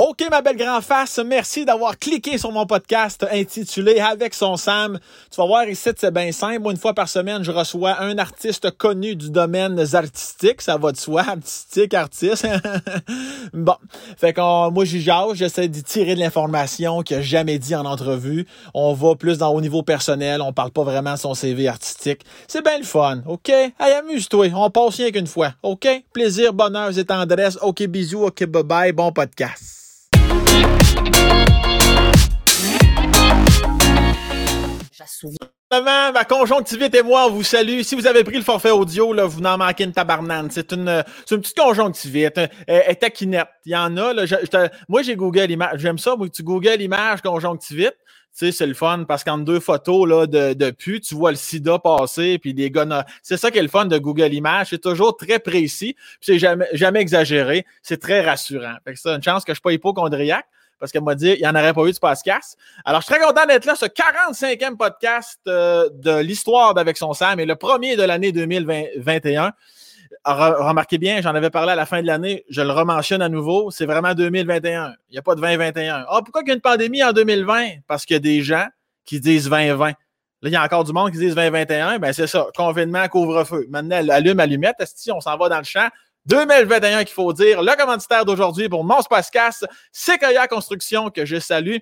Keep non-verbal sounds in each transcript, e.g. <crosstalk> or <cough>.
OK, ma belle grand face, merci d'avoir cliqué sur mon podcast intitulé Avec son Sam. Tu vas voir ici, c'est bien simple. Une fois par semaine, je reçois un artiste connu du domaine artistique. Ça va de soi, artistique, artiste. <laughs> bon, fait que moi, j'y jase, j'essaie d'y tirer de l'information qu'il a jamais dit en entrevue. On va plus dans au niveau personnel, on parle pas vraiment de son CV artistique. C'est bien le fun, OK? Hey, amuse-toi, on passe rien qu'une fois, OK? Plaisir, bonheur et tendresse. OK, bisous, OK, bye-bye, bon podcast. Ma conjonctivite et moi, on vous salue. Si vous avez pris le forfait audio, là, vous n'en manquez une tabarnane. C'est une, c'est une petite conjonctivite. Elle est taquinette. Il y en a. Moi, j'ai Google l'image. J'aime ça. Moi, tu Google l'image conjonctivite. Sais, c'est le fun parce qu'en deux photos là, de, de pu, tu vois le sida passer, puis les gars. C'est ça qui est le fun de Google Images. C'est toujours très précis, c'est jamais, jamais exagéré. C'est très rassurant. Fait que ça, une chance que je ne suis pas hypochondriaque parce qu'elle m'a dit il n'y en aurait pas eu du podcast. Alors, je suis très content d'être là, ce 45e podcast euh, de l'histoire d'Avec son Sam et le premier de l'année 2021. Remarquez bien, j'en avais parlé à la fin de l'année, je le rementionne à nouveau, c'est vraiment 2021. Il n'y a pas de 2021. Ah, pourquoi il y a une pandémie en 2020? Parce qu'il y a des gens qui disent 2020. Là, il y a encore du monde qui dit 2021. Ben, c'est ça. Confinement, couvre-feu. Maintenant, allume, allumette. On s'en va dans le champ. 2021 qu'il faut dire. Le commanditaire d'aujourd'hui pour mon Spacecast, c'est Kaya Construction que je salue.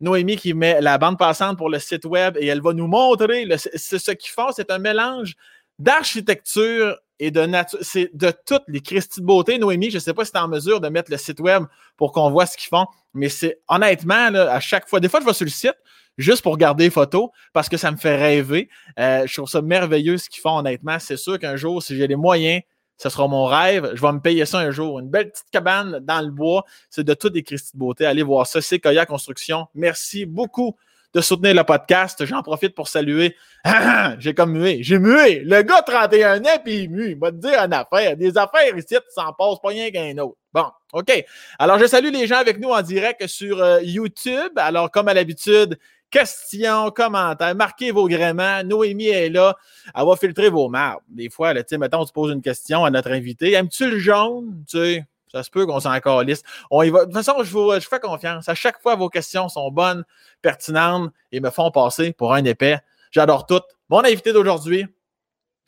Noémie qui met la bande passante pour le site web et elle va nous montrer ce qu'ils font. C'est un mélange d'architecture et de nature. C'est de toutes les Christie de beauté. Noémie, je ne sais pas si tu es en mesure de mettre le site web pour qu'on voit ce qu'ils font, mais c'est honnêtement, à chaque fois, des fois, je vais sur le site juste pour garder les photos parce que ça me fait rêver. Euh, je trouve ça merveilleux ce qu'ils font, honnêtement. C'est sûr qu'un jour, si j'ai les moyens, ce sera mon rêve. Je vais me payer ça un jour. Une belle petite cabane dans le bois. C'est de toutes des Christie de beauté. Allez voir ça. C'est Construction. Merci beaucoup de soutenir le podcast. J'en profite pour saluer. <laughs> j'ai comme mué. J'ai mué. Le gars 31 ans, puis il mue. Il va te dire une affaire. Des affaires ici, ça n'en passe pas rien qu'un autre. Bon, OK. Alors, je salue les gens avec nous en direct sur euh, YouTube. Alors, comme à l'habitude, questions, commentaires, marquez vos gréments. Noémie est là. Elle va filtrer vos marbres. Des fois, là, mettons, on se pose une question à notre invité. Aimes-tu le jaune? Tu sais, ça se peut qu'on s'en calisse. On y. De toute façon, je vous je fais confiance. À chaque fois, vos questions sont bonnes, pertinentes et me font passer pour un épais. J'adore tout. Mon invité d'aujourd'hui,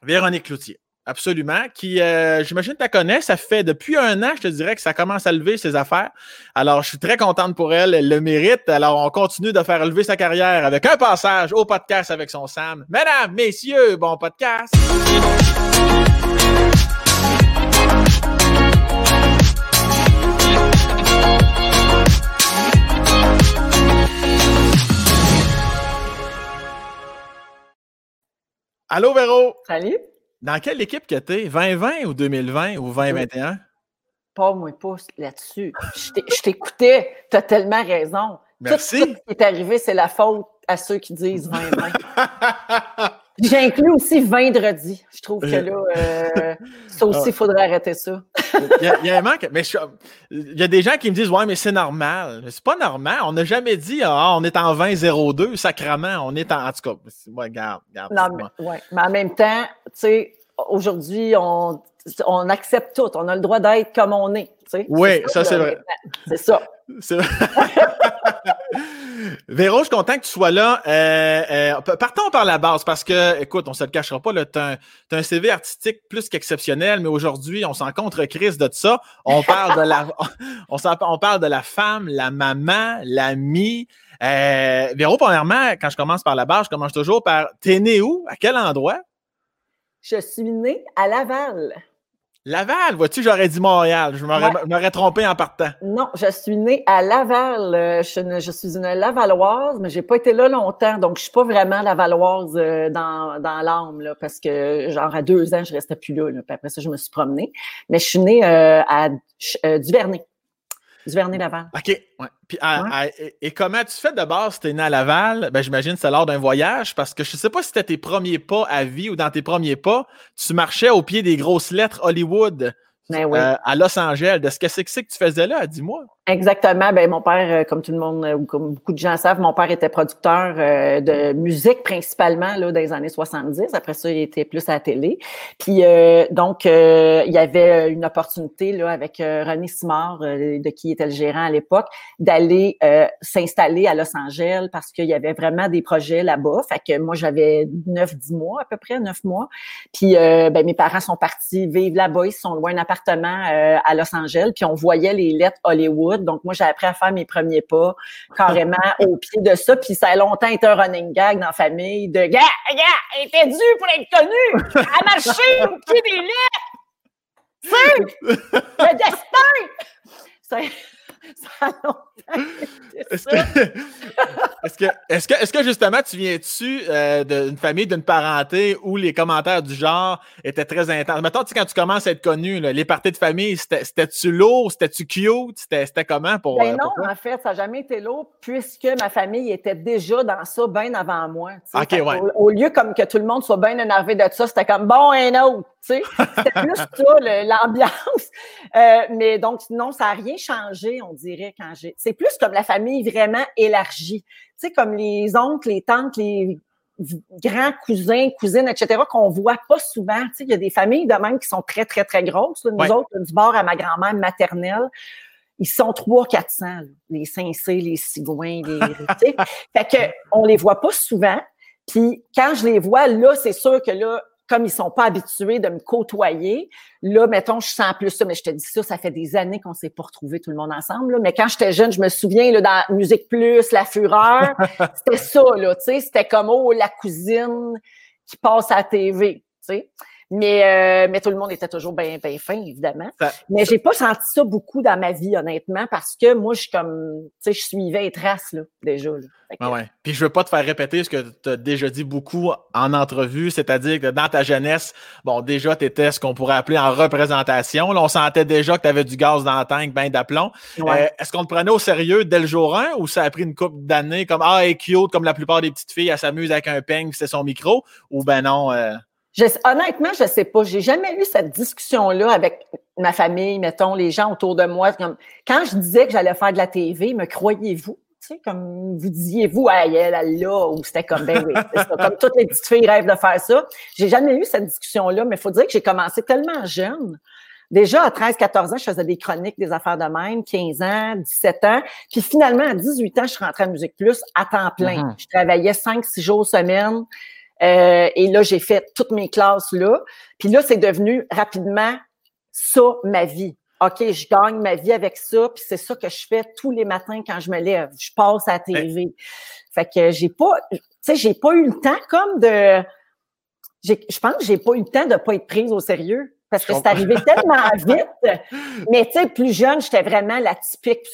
Véronique Cloutier. Absolument. Qui, euh, j'imagine, tu la connais. Ça fait depuis un an, je te dirais, que ça commence à lever ses affaires. Alors, je suis très contente pour elle. Elle le mérite. Alors, on continue de faire lever sa carrière avec un passage au podcast avec son Sam. Mesdames, messieurs, bon podcast. Allô, Véro? Salut. Dans quelle équipe que tu es? 2020 ou 2020 ou 2021? Pas moi, pas là-dessus. Je t'écoutais, tu as tellement raison. Merci. Tout, ce qui est arrivé, c'est la faute à ceux qui disent 2020. <laughs> J'inclus aussi vendredi. Je trouve que là, euh, ça aussi, il faudrait arrêter ça. Il, y a, un manque. Mais il y a des gens qui me disent Ouais, mais c'est normal. C'est pas normal. On n'a jamais dit ah, on est en 20-02, sacrament. On est en. En tout cas, ouais, garde, garde. Non, mais, ouais. mais en même temps, tu sais, aujourd'hui, on, on accepte tout. On a le droit d'être comme on est. Oui, ça, c'est vrai. C'est ça. C'est vrai. <laughs> Véro, je suis content que tu sois là. Euh, euh, partons par la base parce que, écoute, on ne se le cachera pas, tu as, un CV artistique plus qu'exceptionnel, mais aujourd'hui, on s'en contre crise de ça. On parle de la, <laughs> on, parle de la femme, la maman, l'amie. Euh, Véro, premièrement, quand je commence par la base, je commence toujours par T'es né où? À quel endroit? Je suis né à Laval. Laval, vois-tu, j'aurais dit Montréal. Je m'aurais trompé en partant. Non, je suis née à Laval. Euh, je, suis une Lavalloise, mais j'ai pas été là longtemps, donc je suis pas vraiment Lavalloise euh, dans, dans l'âme, parce que genre à deux ans, je restais plus là, Puis après ça, je me suis promenée. Mais je suis née euh, à Duvernay. Duvernay-Laval. OK. Puis, et, comment tu fais de base si tu es né à Laval? Ben, j'imagine que c'est lors d'un voyage parce que je ne sais pas si c'était tes premiers pas à vie ou dans tes premiers pas, tu marchais au pied des grosses lettres Hollywood Ben oui. euh, à Los Angeles. De ce que c'est que c'est que tu faisais là, dis-moi. Exactement. Ben, mon père, euh, comme tout le monde, euh, ou comme beaucoup de gens savent, mon père était producteur euh, de musique principalement là, dans les années 70. Après ça, il était plus à la télé. Puis euh, donc, euh, il y avait une opportunité là, avec René Simard, de qui était le gérant à l'époque, d'aller euh, s'installer à Los Angeles parce qu'il y avait vraiment des projets là-bas. Fait que moi, j'avais 9-10 mois à peu près, 9 mois. Puis euh, ben, mes parents sont partis vivre là-bas. Ils sont loin d'un appartement euh, à Los Angeles. Puis on voyait les lettres Hollywood. Donc moi, j'ai appris à faire mes premiers pas carrément <laughs> au pied de ça. Puis ça a longtemps été un running gag dans la famille de « Gars, gars, elle était due pour être connue! Elle marchait au pied des lettres! Sais, <laughs> le destin! » <laughs> Ça, a longtemps Est-ce que, est-ce que, que justement tu viens-tu euh, d'une famille, d'une parenté où les commentaires du genre étaient très intenses? Mettons, tu sais, quand tu commences à être connu, là, les parties de famille, c'était- c'était-tu lourd, c'était-tu cute, c'était, comment pour, Ben euh, non, pour en fait, ça n'a jamais été lourd puisque ma famille était déjà dans ça bien avant moi. Fait ouais. au, au lieu comme que tout le monde soit bien énervé de ça, c'était comme bon, un autre. C'était plus <laughs> ça, l'ambiance. Euh, mais donc, non, ça n'a rien changé, on dirait, quand j'ai. C'est plus comme la famille vraiment élargie. Tu sais, comme les oncles, les tantes, les grands cousins, cousines, etc., qu'on voit pas souvent. Tu sais, il y a des familles de même qui sont très, très, très grosses. là. Nous Ouais. autres, du bord à ma grand-mère maternelle, ils sont 300-400, là, les Saint-Cé, les Cigouins, les... tu sais. fait que on les voit pas souvent. Puis quand je les vois, là, c'est sûr que là, comme ils sont pas habitués de me côtoyer, là, mettons, je sens plus ça. Mais je te dis ça, ça fait des années qu'on s'est pas retrouvés tout le monde ensemble. Là. Mais quand j'étais jeune, je me souviens, là, dans Musique Plus, La Fureur, <laughs> c'était ça, là, tu sais. C'était comme, oh, la cousine qui passe à la TV, tu sais. Mais, euh, mais tout le monde était toujours bien bien fin, évidemment. Ça- mais j'ai pas senti ça beaucoup dans ma vie, honnêtement, parce que moi, je suis comme, tu sais, je suivais les traces, là, déjà. Là. Que- Ah ouais. Puis je veux pas te faire répéter ce que tu as déjà dit beaucoup en entrevue, c'est-à-dire que dans ta jeunesse, bon, déjà, tu étais ce qu'on pourrait appeler en représentation. Là, on sentait déjà que tu avais du gaz dans la tank, ben d'aplomb. Ouais. Euh, Est-ce qu'on te prenait au sérieux dès le jour 1 ou ça a pris une couple d'années comme Ah, elle est cute, comme la plupart des petites filles, elle s'amuse avec un peigne, c'est son micro, ou ben non. euh, Je- honnêtement, je sais pas. J'ai jamais eu cette discussion-là avec ma famille, mettons, les gens autour de moi. Comme, quand je disais que j'allais faire de la TV, me croyez-vous? Tu sais, comme vous disiez-vous, hey, elle, elle là, ou c'était comme, ben oui, ça. comme toutes les petites filles rêvent de faire ça. J'ai jamais eu cette discussion-là, mais il faut dire que j'ai commencé tellement jeune. Déjà, à 13, 14 ans, je faisais des chroniques, des affaires de même, 15 ans, 17 ans. Puis finalement, à 18 ans, je suis rentrée à Musique Plus à temps plein. Mhm. Je travaillais 5, 6 jours semaine. Euh, et là, j'ai fait toutes mes classes là. Puis là, c'est devenu rapidement ça, ma vie. OK, je gagne ma vie avec ça, puis c'est ça que je fais tous les matins quand je me lève. Je passe à la TV. Fait que j'ai pas, tu sais, j'ai pas eu le temps comme de, je pense que j'ai pas eu le temps de pas être prise au sérieux parce que c'est arrivé tellement <laughs> vite. Mais tu sais, plus jeune, j'étais vraiment la typique.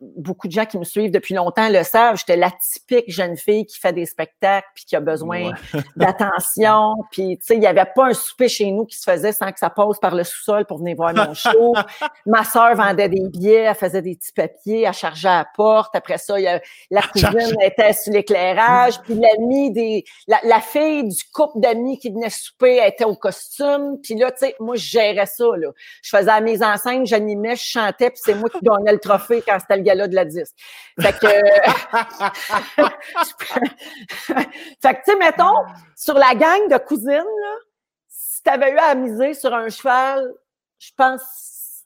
Beaucoup de gens qui me suivent depuis longtemps le savent. J'étais la typique jeune fille qui fait des spectacles puis qui a besoin <laughs> d'attention. Puis tu sais, il y avait pas un souper chez nous qui se faisait sans que ça passe par le sous-sol pour venir voir mon show. <laughs> Ma sœur vendait des billets, elle faisait des petits papiers, elle chargeait à la porte. Après ça, il y a, la cousine était sur l'éclairage. Puis l'amie des, la, la fille du couple d'amis qui venait souper, elle était au costume. Puis là, tu sais, moi, je gérais ça. Là. Je faisais la mise en scène, j'animais, je chantais, puis c'est moi qui <laughs> gagnais le trophée quand c'était le gala de la disque. Fait que, <laughs> fait que tu sais, mettons, sur la gang de cousines, là, si tu avais eu à miser sur un cheval, je pense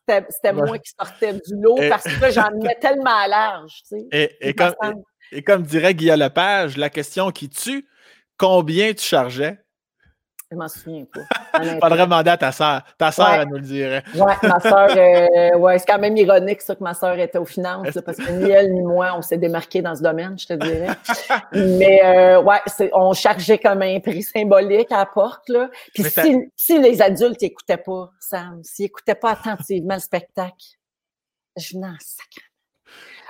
que c'était- Ouais. moi qui sortais du lot parce que j'en mets tellement large, tu sais. Et, et comme, et, et comme dirait Guillaume Lepage, la question qui tue, combien tu chargeais? Je m'en souviens pas. <laughs> Faudrait demander à ta sœur. Ta sœur, Ouais. elle nous le dirait. Ouais, ma sœur, <laughs> euh, ouais, c'est quand même ironique ça que ma sœur était aux finances, là, parce que ni elle ni moi, on s'est démarqué dans ce domaine, je te dirais. Mais euh, ouais, on chargeait comme un prix symbolique à la porte là. Puis si, si les adultes n'écoutaient pas, Sam, s'ils n'écoutaient pas attentivement le spectacle, je venais en sacré.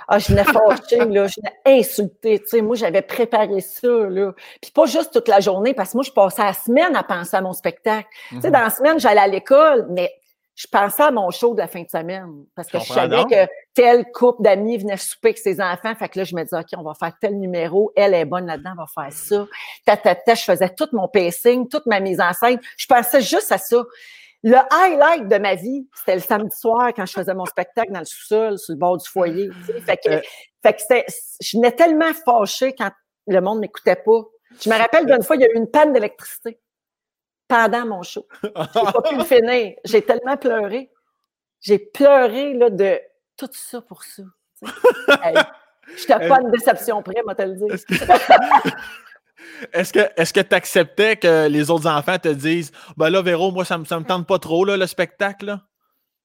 Ah, je venais fâchée, là, je venais insultée. Tu sais, moi, j'avais préparé ça, là. Puis pas juste toute la journée, parce que moi, je passais la semaine à penser à mon spectacle. Tu sais, Mhm. dans la semaine, j'allais à l'école, mais je pensais à mon show de la fin de semaine. Parce que Je savais donc. que tel couple d'amis venait souper avec ses enfants. Fait que là, je me disais, OK, on va faire tel numéro. Elle est bonne là-dedans, on va faire ça. Ta, ta, ta, je faisais tout mon pacing, toute ma mise en scène. Je pensais juste à ça. Le highlight de ma vie, c'était le samedi soir quand je faisais mon spectacle dans le sous-sol, sur le bord du foyer. Fait que, fait que je venais tellement fâchée quand le monde m'écoutait pas. Je me rappelle d'une fois, il y a eu une panne d'électricité pendant mon show. J'ai pas pu le finir. J'ai tellement pleuré. J'ai pleuré là, de tout ça pour ça. Je <laughs> J'étais pas une déception près, moi, te le dire. Est-ce que est-ce que tu acceptais que les autres enfants te disent Ben là, Véro, moi, ça me, ça me tente pas trop, là, le spectacle?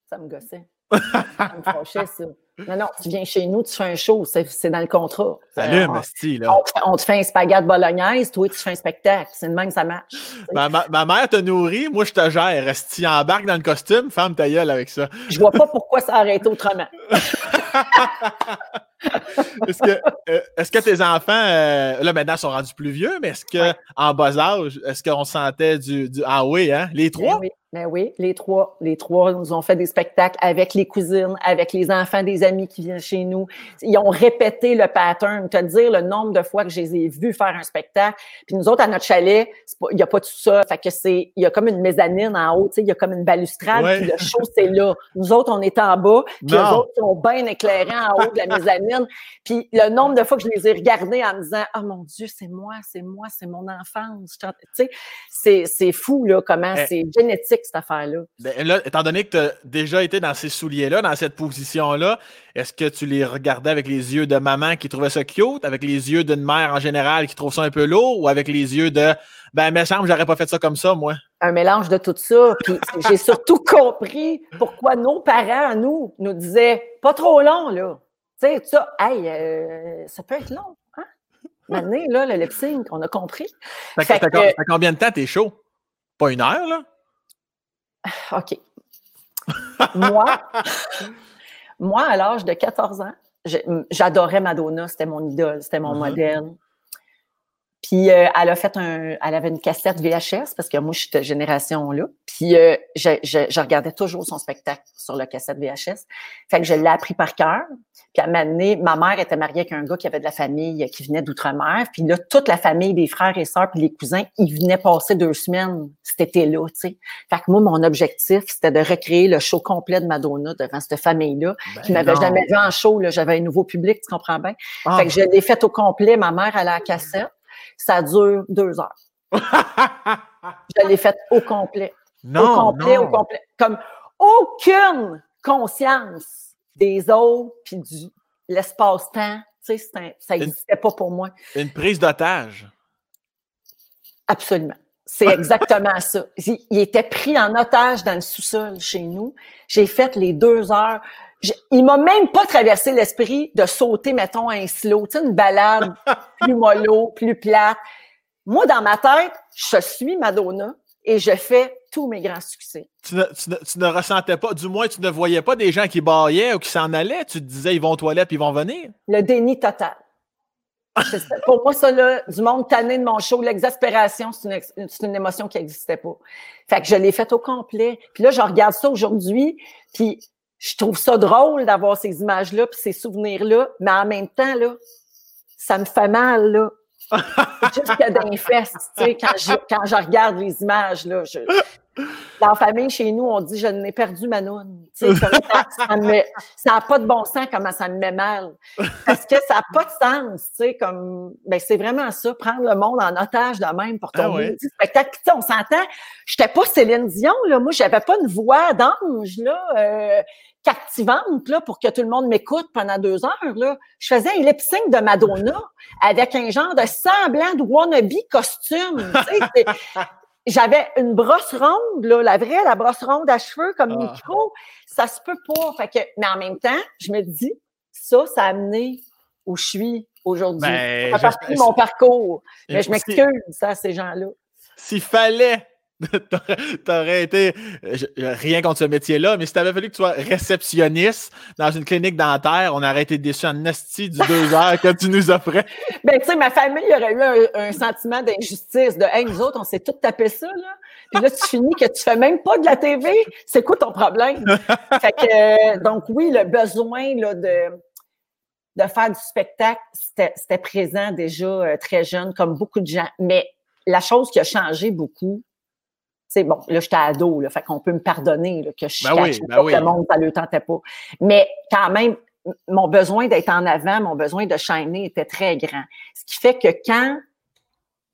Ça me gossait. ça me fâchait, ça. Non, non, tu viens chez nous, tu fais un show, c'est dans le contrat. Salut, Masti, là. On, te fait un spaghette bolognaise, toi, tu fais un spectacle. C'est de même que ça marche. Ma, ma, mère te nourrit, moi, je te gère. Reste-tu embarque dans le costume, femme ta gueule avec ça. Je vois pas pourquoi ça arrête autrement. <laughs> <laughs> est-ce que, euh, est-ce que tes enfants, euh, là maintenant, sont rendus plus vieux, mais est-ce que en bas âge, est-ce qu'on sentait du, du, Ah oui, hein? Les trois? Ben mais ben oui, les trois. Les trois nous ont fait des spectacles avec les cousines, avec les enfants des amis qui viennent chez nous. Ils ont répété le pattern. Te dire le nombre de fois que je les ai vus faire un spectacle. Puis nous autres, à notre chalet, il n'y a pas tout ça. Fait que c'est, il y a comme une mezzanine en haut, il y a comme une balustrade, puis le show, c'est là. Nous autres, on est en bas, puis les autres sont bien éclairés en haut de la mezzanine. <laughs> Puis le nombre de fois que je les ai regardés en me disant, oh mon Dieu, c'est moi, c'est moi, c'est mon enfance. Tu sais, c'est, fou, là, comment eh. c'est génétique cette affaire-là. Ben, là, étant donné que tu as déjà été dans ces souliers-là, dans cette position-là, est-ce que tu les regardais avec les yeux de maman qui trouvait ça cute, avec les yeux d'une mère en général qui trouve ça un peu lourd, ou avec les yeux de ben, me semble, j'aurais pas fait ça comme ça, moi. Un mélange de tout ça. Puis j'ai surtout compris pourquoi nos parents, nous, nous disaient pas trop long, là. Tu sais, ça, hey, euh, ça peut être long. Hein? Maintenant, là, le lip sync, on a compris. Fait, que, combien de temps? T'es chaud? Pas une heure, là? OK. moi, moi, à l'âge de 14 ans, j'adorais Madonna, c'était mon idole, c'était mon mm-hmm. modèle. Puis euh, elle a fait un, elle avait une cassette VHS parce que moi je suis de génération là. Puis euh, je, je, regardais toujours son spectacle sur le cassette VHS. Fait que je l'ai appris par cœur. Puis à un moment donné, ma mère était mariée avec un gars qui avait de la famille qui venait d'outre-mer. Puis là, toute la famille, les frères et sœurs, puis les cousins, ils venaient passer deux semaines cet été-là, tu sais. Fait que moi, mon objectif, c'était de recréer le show complet de Madonna devant cette famille-là, ben qui m'avait jamais vu en show. Là, j'avais un nouveau public, tu comprends bien? Ah. Fait que je l'ai fait au complet. Ma mère, a la cassette. Ça dure deux heures. <laughs> je l'ai fait au complet. Non, au complet, au complet. Comme aucune conscience des autres puis du l'espace-temps. Tu sais, ça n'existait pas pour moi. Une prise d'otage. Absolument. C'est <laughs> exactement ça. Il, était pris en otage dans le sous-sol chez nous. J'ai fait les deux heures. Il m'a même pas traversé l'esprit de sauter, mettons, un slow, tu sais, une balade <laughs> plus mollo, plus plate. Moi, dans ma tête, je suis Madonna et je fais tous mes grands succès. Tu ne, ressentais pas, du moins, tu ne voyais pas des gens qui baillaient ou qui s'en allaient. Tu te disais, ils vont aux toilettes puis ils vont venir. Le déni total. Pour moi, ça, là, du monde tanné de mon show, l'exaspération, c'est une, une, émotion qui n'existait pas. Fait que je l'ai fait au complet. Puis là, je regarde ça aujourd'hui, puis je trouve ça drôle d'avoir ces images-là, puis ces souvenirs-là, mais en même temps, là, ça me fait mal, là. Des fesses, tu sais, quand je, quand je regarde les images, là, je, dans la famille, chez nous, on dit je n'ai perdu ma noune. ça n'a pas de bon sens comment ça me met mal. Parce que ça n'a pas de sens. Comme, ben, c'est vraiment ça, prendre le monde en otage de même pour ton ah spectacle. on s'entend, je n'étais pas Céline Dion, là. moi, j'avais pas une voix d'ange là, euh, captivante là, pour que tout le monde m'écoute pendant deux heures. Là. Je faisais un lip sync de Madonna avec un genre de semblant de wannabe costume <laughs> j'avais une brosse ronde, là, la vraie, la brosse ronde à cheveux comme ah. micro. Ça se peut pas. Fait que, mais en même temps, je me dis, ça, ça a amené où je suis aujourd'hui. Ben, ça fait mon parcours. Mais je m'excuse, ça, à ces gens-là. S'il fallait <laughs> T'aurais été rien contre ce métier-là, mais si t'avais fallu que tu sois réceptionniste dans une clinique dentaire, on aurait été déçus en esti du deux <laughs> heures que tu nous offrais. Ben, tu sais, ma famille aurait eu un, sentiment d'injustice, de Hey, nous autres, on s'est tout tapé ça, là. Puis là, tu finis que tu fais même pas de la TV. C'est quoi ton problème? <laughs> fait que, donc, oui, le besoin là, de, de faire du spectacle, c'était présent déjà euh, très jeune, comme beaucoup de gens. Mais la chose qui a changé beaucoup, sais, bon, là, j'étais ado, là, fait qu'on peut me pardonner là, que je Ben oui, ben oui. le monde, ça le tentait pas. Mais quand même, mon besoin d'être en avant, mon besoin de shiner était très grand. Ce qui fait que quand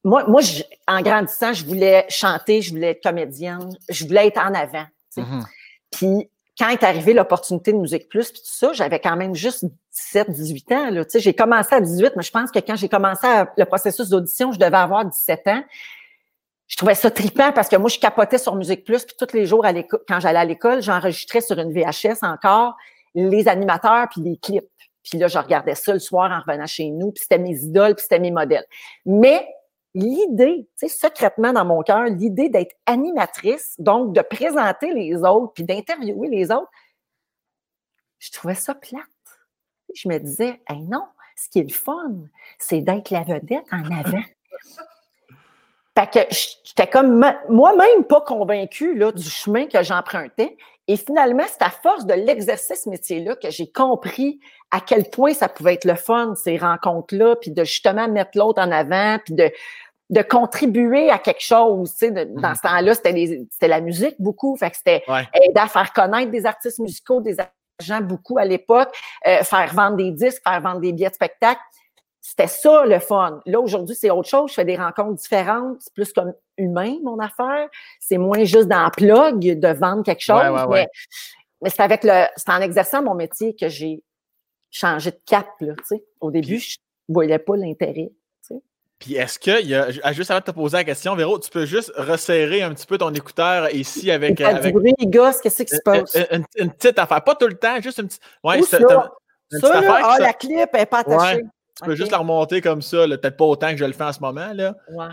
moi, moi je- en grandissant, je voulais chanter, je voulais être comédienne, je voulais être en avant. Mhm. Puis quand est arrivée l'opportunité de Musique Plus, puis tout ça, j'avais quand même juste 17, 18 ans. Là. J'ai commencé à 18, mais je pense que quand j'ai commencé à- le processus d'audition, je devais avoir 17 ans. Je trouvais ça trippant parce que moi, je capotais sur Musique Plus, puis tous les jours, quand j'allais à l'école, j'enregistrais sur une VHS encore les animateurs puis les clips. Puis là, je regardais ça le soir en revenant chez nous, puis c'était mes idoles, puis c'était mes modèles. Mais l'idée, tu sais, secrètement dans mon cœur, l'idée d'être animatrice, donc de présenter les autres, puis d'interviewer les autres, je trouvais ça plate. Je me disais, hey non, ce qui est le fun, c'est d'être la vedette en avant. Fait que j'étais comme moi-même pas convaincue là, du chemin que j'empruntais. Et finalement, c'est à force de l'exercice métier-là que j'ai compris à quel point ça pouvait être le fun, ces rencontres-là, puis de justement mettre l'autre en avant, puis de, de contribuer à quelque chose. Tu sais, de- dans ce temps-là, c'était, la musique beaucoup. Fait que c'était Ouais. aider à faire connaître des artistes musicaux, des agents beaucoup à l'époque, euh, faire vendre des disques, faire vendre des billets de spectacle. C'était ça le fun. Là, aujourd'hui, c'est autre chose. Je fais des rencontres différentes. C'est plus comme humain, mon affaire. C'est moins juste dans le plug de vendre quelque chose. Ouais, ouais, ouais. Mais, mais c'est avec le, c'est en exerçant mon métier que j'ai changé de cap, là, tu sais. Au début, je voyais pas l'intérêt. Puis est-ce que, il y a, ah, juste avant de te poser la question, Véro, tu peux juste resserrer un petit peu ton écouteur ici avec, Il y a avec bruit, qu'est-ce qui se une, passe? une- une- une petite affaire. Pas tout le temps, juste une petite. Ouais, Où c'est- ça? Ça, petite là, ah, ça- la clip n'est pas attachée. Tu peux juste la remonter comme ça, peut-être pas autant que je le fais en ce moment, là. Ouais.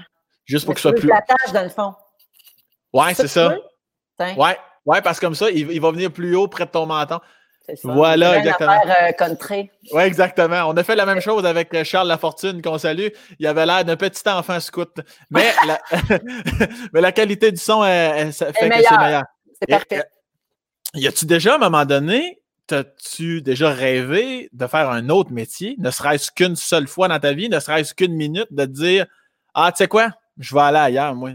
Juste pour Mais que ce soit plus. je l'attache dans le fond. Ouais, c'est ça. Tiens, Ouais, ouais, parce que comme ça, il, il va venir plus haut près de ton menton. fun. Voilà, exactement. euh, country. Ouais, exactement. On a fait la même chose avec euh, Charles Lafortune, qu'on salue. Il avait l'air d'un petit enfant scout. Mais <laughs> la, <laughs> mais la qualité du son, elle- elle- ça fait que c'est meilleur. C'est parfait. euh, Y a-tu déjà, à un moment donné, t'as-tu déjà rêvé de faire un autre métier, ne serait-ce qu'une seule fois dans ta vie, ne serait-ce qu'une minute, de te dire Ah, tu sais quoi, je vais aller ailleurs, moi.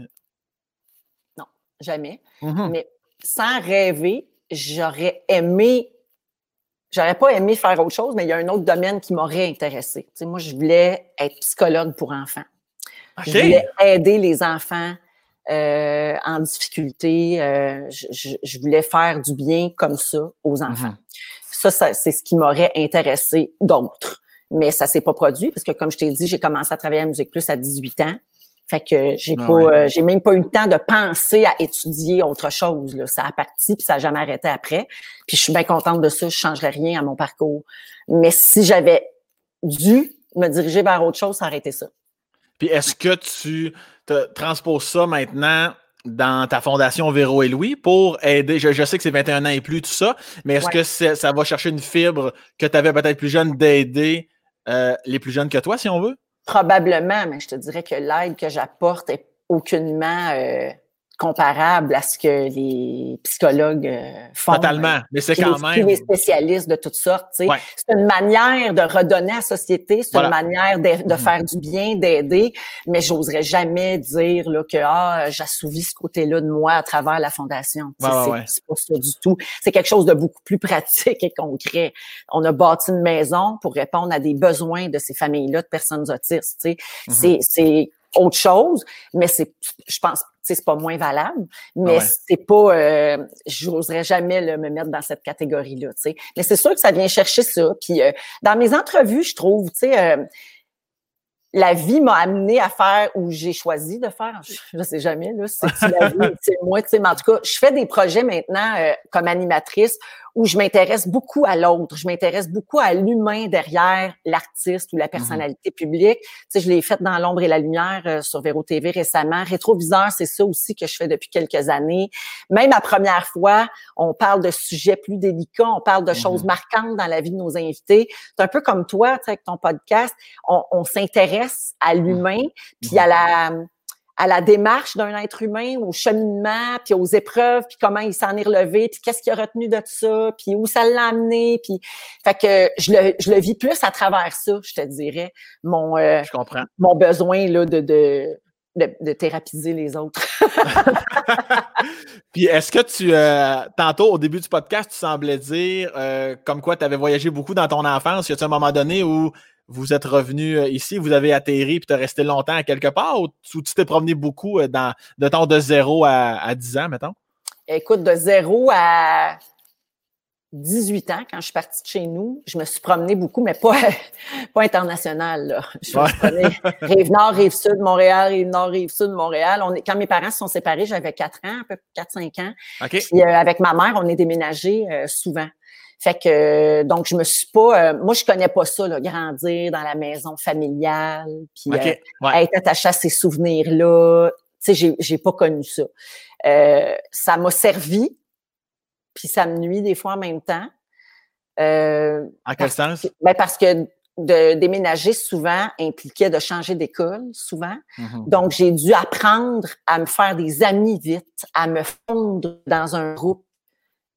Jamais. Mhm. Mais sans rêver, j'aurais aimé. J'aurais pas aimé faire autre chose, mais il y a un autre domaine qui m'aurait intéressé. Moi, je voulais être psychologue pour enfants. Je voulais aider les enfants euh, en difficulté. euh, je, je- voulais faire du bien comme ça aux enfants. Mhm. Ça, ça, c'est ce qui m'aurait intéressé d'autres. Mais ça s'est pas produit parce que, comme je t'ai dit, j'ai commencé à travailler à Musique Plus à 18 ans. Fait que j'ai Ah pas, ouais. euh, j'ai même pas eu le temps de penser à étudier autre chose. Là. Ça a parti puis ça a jamais arrêté après. Puis je suis bien contente de ça. Je changerais rien à mon parcours. Mais si j'avais dû me diriger vers autre chose, ça aurait été ça. Puis est-ce que tu transposes ça maintenant dans ta fondation Véro et Louis pour aider? Je, je sais que c'est 21 ans et plus, tout ça, mais est-ce Ouais. que ça va chercher une fibre que tu avais peut-être plus jeune d'aider euh, les plus jeunes que toi, si on veut? Probablement, mais je te dirais que l'aide que j'apporte est aucunement euh, comparable à ce que les psychologues euh, font. Totalement. Mais c'est quand les, même. les spécialistes de toutes sortes. tu sais. Ouais. C'est une manière de redonner à la société, c'est Voilà. une manière de, de Mhm. faire du bien, d'aider, mais j'oserais jamais dire là, que ah, j'assouvis ce côté-là de moi à travers la fondation. Tu sais, Ouais, ouais, c'est pas ça du tout. C'est quelque chose de beaucoup plus pratique et concret. On a bâti une maison pour répondre à des besoins de ces familles-là, de personnes autistes. tu sais. C'est c'est autre chose, mais c'est, je pense, c'est pas moins valable, mais Ouais. c'est pas, euh, j'oserais jamais là, me mettre dans cette catégorie-là, tu sais. Mais c'est sûr que ça vient chercher ça. Puis euh, dans mes entrevues, je trouve, tu sais, euh, la vie m'a amené à faire ou j'ai choisi de faire, je, je sais jamais là, c'est la <laughs> vie, c'est moi, tu sais, mais en tout cas, je fais des projets maintenant euh, comme animatrice où je m'intéresse beaucoup à l'autre, je m'intéresse beaucoup à l'humain derrière l'artiste ou la personnalité publique. Tu sais, je l'ai fait dans l'ombre et la lumière euh, sur Véro TV récemment. Rétroviseur, c'est ça aussi que je fais depuis quelques années. Même la première fois, on parle de sujets plus délicats, on parle de Mhm. choses marquantes dans la vie de nos invités. C'est un peu comme toi, tu sais, avec ton podcast, on, on s'intéresse à l'humain, puis à la à la démarche d'un être humain, au cheminement, puis aux épreuves, puis comment il s'en est relevé, puis qu'est-ce qu'il a retenu de ça, puis où ça l'a amené, puis fait que je le, je le vis plus à travers ça, je te dirais, mon euh, Je comprends. mon besoin là de, de de, thérapiser les autres. <laughs> Puis est-ce que tu, euh, tantôt au début du podcast, tu semblais dire euh, comme quoi tu avais voyagé beaucoup dans ton enfance? Y a-t-il un moment donné où vous êtes revenu euh, ici, vous avez atterri puis tu as resté longtemps à quelque part ou, tu t'es promené beaucoup dans, de temps de 0 à, à 10 ans, mettons? Écoute, de 0 à 18 ans, quand je suis partie de chez nous, je me suis promenée beaucoup, mais pas, <laughs> pas international. Là. Je me suis promenée Rive-Nord, Rive-Sud, Montréal, Rive-Nord, Rive-Sud, Montréal. On est, quand mes parents se sont séparés, j'avais 4 ans, à peu 4-5 ans. Okay. Puis, euh, avec ma mère, on est déménagé euh, souvent. Fait que donc je me suis pas euh, moi je connais pas ça là, grandir dans la maison familiale puis okay. être attaché à ces souvenirs là, tu sais j'ai j'ai pas connu ça. ça m'a servi puis ça me nuit des fois en même temps. Euh, en quel sens? Ben parce que de déménager souvent impliquait de changer d'école, souvent. Mm-hmm. Donc, j'ai dû apprendre à me faire des amis vite, à me fondre dans un groupe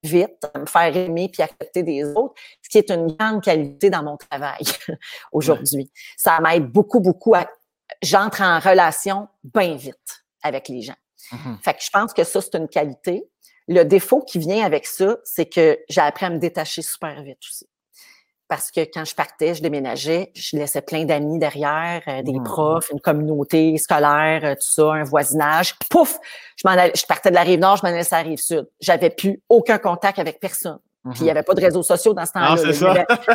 vite, à me faire aimer puis accepter des autres, ce qui est une grande qualité dans mon travail <laughs> aujourd'hui. Ça m'aide beaucoup, beaucoup à... J'entre en relation bien vite avec les gens. Mm-hmm. Fait que je pense que ça, c'est une qualité. Le défaut qui vient avec ça, c'est que j'ai appris à me détacher super vite aussi. Parce que quand je partais, je déménageais, je laissais plein d'amis derrière, euh, des Mmh. profs, une communauté scolaire, euh, tout ça, un voisinage. Pouf! Je, m'en allais, je partais de la rive nord, je m'en allais sur la rive sud. J'avais plus aucun contact avec personne. Puis il n'y avait pas de réseaux sociaux dans ce temps-là.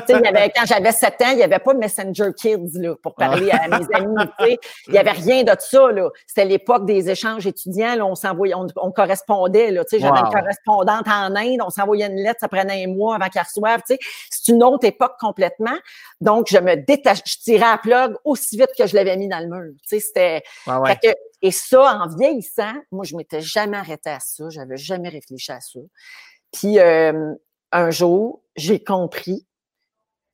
Il y avait- quand j'avais 7 ans, il n'y avait pas Messenger Kids là, pour parler à mes amis. Il n'y avait rien de ça. là. C'était l'époque des échanges étudiants. Là, on s'envoyait, on, on correspondait. J'avais Wow. une correspondante en Inde. On s'envoyait une lettre, ça prenait un mois avant qu'elle reçoive. C'est une autre époque complètement. Donc, je me détache, je tirais à la plug aussi vite que je l'avais mis dans le mur. C'était Ouais, ouais. fait que- et ça, en vieillissant, moi, je m'étais jamais arrêtée à ça. J'avais jamais réfléchi à ça. Puis, euh, un jour, j'ai compris